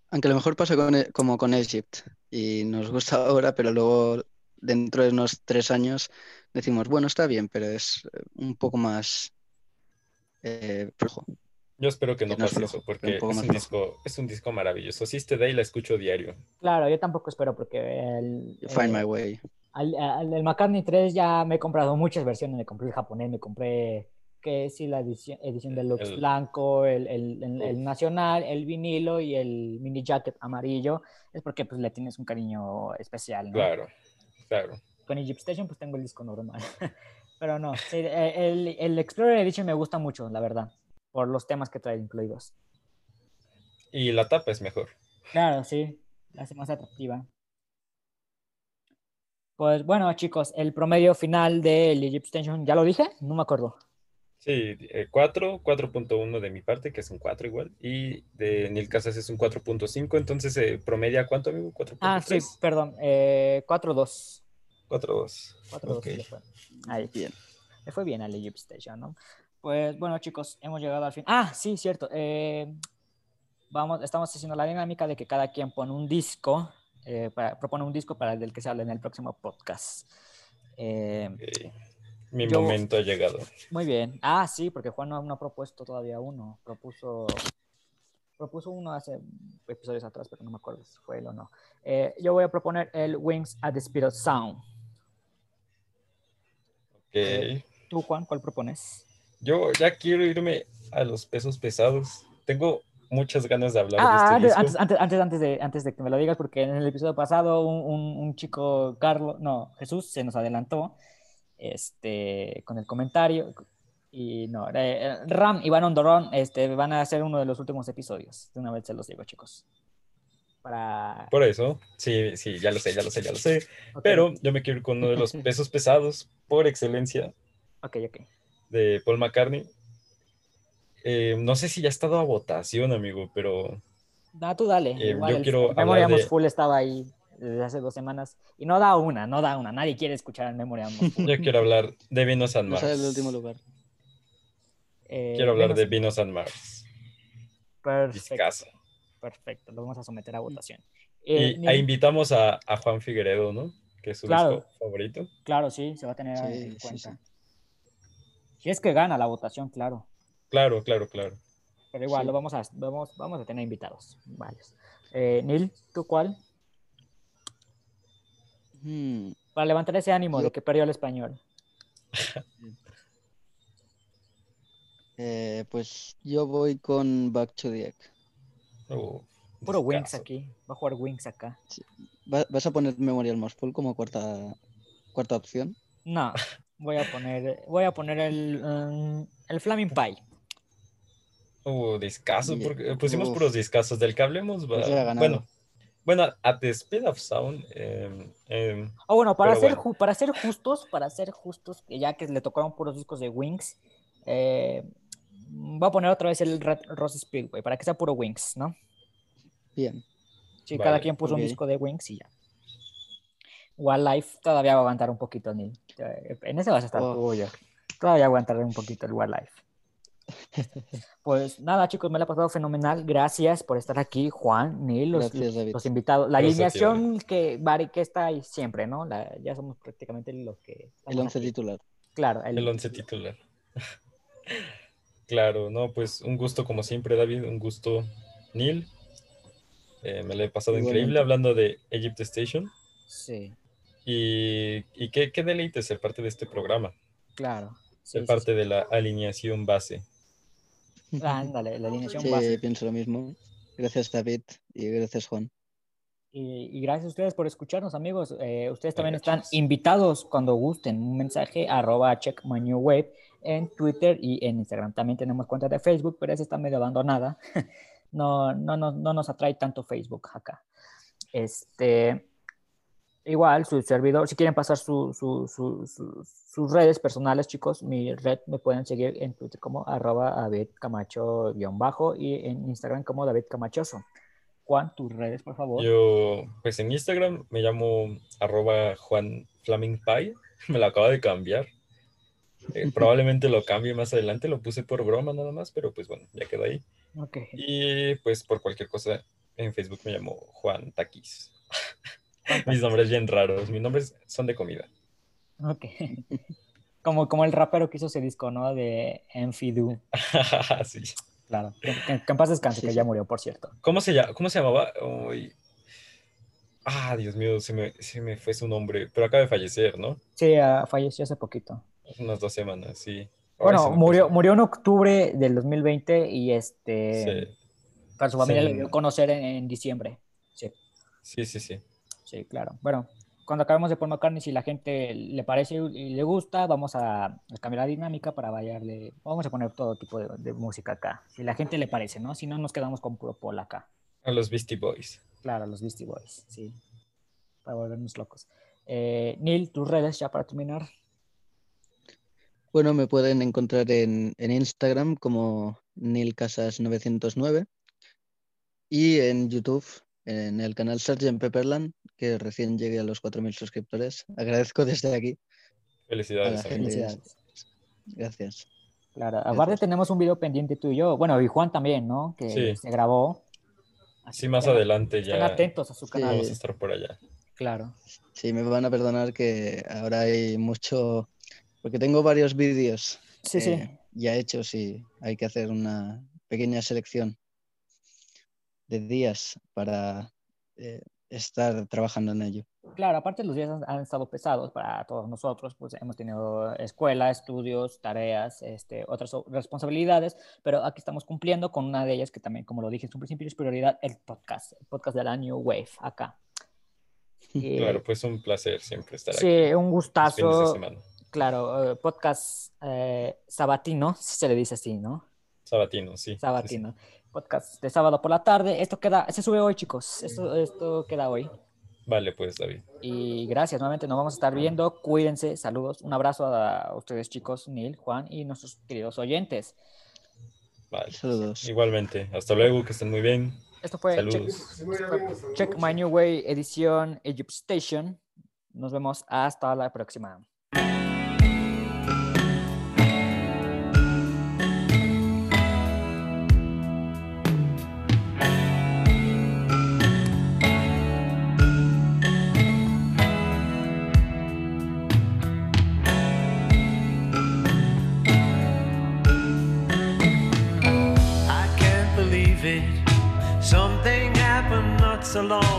Aunque a lo mejor pasa con, e, como con Egypt y nos gusta ahora, pero luego dentro de unos tres años decimos, bueno, está bien, pero es eh, un poco más eh, flojo. Yo espero que no, pase eso, porque es un, disco, es un disco maravilloso. Si este day la escucho diario. Claro, yo tampoco espero, porque el... Find My Way. Al, el McCartney 3 ya me he comprado muchas versiones. Me compré el japonés, me compré, que sí, la edición, edición deluxe blanco, el, el, el, nacional, el vinilo y el mini jacket amarillo. Es porque pues le tienes un cariño especial, ¿no? Claro, claro con Egypt Station pues tengo el disco normal. Pero no, eh, el, el, Explorer Edition me gusta mucho, la verdad, por los temas que trae incluidos. Y la tapa es mejor. Claro, sí, la hace más atractiva. Pues bueno, chicos, el promedio final del Egypt Station, ¿ya lo dije? No me acuerdo. Sí, 4, eh, 4.1 de mi parte, que es un 4 igual, y de Neil Casas es un 4.5, entonces eh, promedia cuánto, amigo? 4.3. Ah, sí, perdón, eh, 4.2. 4-2. 4-2. Ahí. Bien. Le fue bien al Egypt Station, ¿no? Pues bueno, chicos, hemos llegado al fin. Ah, sí, cierto. Eh, vamos, estamos haciendo la dinámica de que cada quien pone un disco, eh, propone un disco para el del que se hable en el próximo podcast. Eh, Mi momento ha llegado. Muy bien. Ah, sí, porque Juan no, no, ha propuesto todavía uno. Propuso, propuso uno hace episodios atrás, pero no me acuerdo si fue él o no. yo voy a proponer el Wings at the Speed of Sound. Eh, ¿Tú, Juan, cuál propones? Yo ya quiero irme a los pesos pesados. Tengo muchas ganas de hablar de este antes, Antes, antes, de, antes de que me lo digas, porque en el episodio pasado un, un, chico, Carlos, no, Jesús, se nos adelantó este, con el comentario. Y no, eh, Ram y Van Ondorón este, van a ser uno de los últimos episodios. De una vez se los digo, chicos. Para... Por eso, sí, sí, ya lo sé, ya lo sé, ya lo sé. Pero yo me quiero ir con uno de los pesos pesados por excelencia. Ok, ok. De Paul McCartney. Eh, no sé si ya ha estado a votación, amigo, pero. Da, tú dale. Eh, yo quiero. Memoria de... Full estaba ahí desde hace dos semanas y no da una, no da una. Nadie quiere escuchar el Memoria yo quiero hablar de Vinos and Mars. No el último lugar. Eh, quiero hablar de Vinos and Mars. Perfecto. Perfecto, lo vamos a someter a votación. y ahí invitamos a, a Juan Figueredo, ¿no? que es su disco favorito. Claro, sí, se va a tener en cuenta. Si es que gana la votación, claro. Claro, claro, claro. Pero igual, lo vamos a, vamos, vamos a tener invitados. Varios. Eh, Neil, ¿tú cuál? Hmm. Para levantar ese ánimo de que perdió el español. Eh, pues yo voy con Back to the Egg. Oh, Puro Wings aquí. Va a jugar Wings acá. ¿Vas a poner Memorial Más Full como cuarta, cuarta opción? No, voy a poner, voy a poner el, um, el Flaming Pie. Uh, discaso, porque pusimos puros discasos. Del que hablemos, pues bueno, bueno, at the speed of sound. Eh, oh, bueno, para ser, para ser justos, para ser justos, ya que le tocaron puros discos de Wings, eh, voy a poner otra vez el Red Rose Speedway, para que sea puro Wings, ¿no? Bien. Sí, cada quien puso un disco de Wings y ya. Wildlife todavía va a aguantar un poquito, Neil. En ese vas a estar oh. tú yo. Todavía aguantaré un poquito el Wildlife. Pues nada, chicos, me la ha pasado fenomenal. Gracias por estar aquí, Juan, Neil, los, Gracias, David. los invitados. La Gracias alineación que, que está ahí siempre, ¿no? La- ya somos prácticamente los que... El once aquí. titular. Claro, el, El once titular. Claro, no, pues un gusto como siempre, David, un gusto, Neil. Eh, me la he pasado Igualmente. increíble hablando de Egypt Station Sí, y, y qué, qué deleite ser parte de este programa, claro. Sí, ser sí, parte de la alineación base. Ándale, la alineación Sí, base. pienso lo mismo. Gracias, David, y gracias, Juan. Y, y gracias a ustedes por escucharnos, amigos. Eh, ustedes también Venga, están invitados cuando gusten. Un mensaje arroba check my new wave en Twitter y en Instagram. También tenemos cuenta de Facebook, pero esa está medio abandonada. No, no, no, no nos atrae tanto Facebook acá. Este, igual, su servidor, si quieren pasar su- su- su- su- sus redes personales, chicos, mi red me pueden seguir en Twitter como arroba David Camacho-bajo y en Instagram como David Camachoso. Juan, tus redes, por favor. Yo, pues en Instagram me llamo arroba Juan Flaming Pie, me lo acabo de cambiar. Eh, probablemente lo cambie más adelante, lo puse por broma nada más, pero pues bueno, ya quedó ahí. Y pues por cualquier cosa en Facebook me llamo Juan Taquis. Mis nombres bien raros, mis nombres son de comida. Ok. Como, como el rapero que hizo ese disco, ¿no? De Enfidu. sí. Claro. Que, que- que en paz descanse, Sí, que ya murió, por cierto. ¿Cómo se, llama, ¿Cómo se llamaba? Uy. Ah, Dios mío, se me, se me fue su nombre, pero acaba de fallecer, ¿no? Sí, ah, falleció hace poquito. Hace unas dos semanas, sí. Bueno, murió, murió en octubre del 2020 y este. Sí, Para su familia Sí. le dio a conocer en, en diciembre. Sí, sí, sí, sí. Sí, claro. Bueno, cuando acabemos de Paul McCartney, si la gente le parece y le gusta, vamos a, a cambiar la dinámica para variarle. Vamos a poner todo tipo de, de música acá. Si la gente le parece, ¿no? Si no, nos quedamos con puro Paul acá. A los Beastie Boys. Claro, los Beastie Boys, sí. Para volvernos locos. Eh, Neil, tus redes ya para terminar. Bueno, me pueden encontrar en, en Instagram como nilcasas909 y en YouTube en el canal Sgt. Pepperland, que recién llegué a los 4.000 suscriptores. Agradezco desde aquí. Felicidades. Gente. Felicidades. Gracias. Claro, aparte tenemos un video pendiente tú y yo. Bueno, y Juan también, ¿no? Que Sí. se grabó. Así Sí, más que adelante Estén ya atentos a su Sí. canal. vamos a estar por allá. Claro. Sí, me van a perdonar que ahora hay mucho, porque tengo varios vídeos Sí, sí. eh, ya hechos y hay que hacer una pequeña selección de días para eh, estar trabajando en ello. Claro, aparte los días han, han estado pesados para todos nosotros, pues hemos tenido escuela, estudios, tareas, este, otras responsabilidades, pero aquí estamos cumpliendo con una de ellas que también, como lo dije en su principio, es prioridad, el podcast, el podcast de la New Wave, acá. Y, Claro, pues un placer siempre estar sí, aquí. un fines de gustazo, claro, eh, podcast eh, sabatino, si se le dice así, ¿no? Sabatino, sí. sí, sí. Podcast de sábado por la tarde. Esto queda, se sube hoy, chicos. Esto, esto queda hoy. Vale, pues David. Y gracias, nuevamente nos vamos a estar viendo. Cuídense, saludos. Un abrazo a ustedes, chicos, Neil, Juan y nuestros queridos oyentes. Vale. Saludos. Igualmente. Hasta luego, que estén muy bien. Esto fue. Check My New Way, edición Egypt Station. Nos vemos hasta la próxima. alone.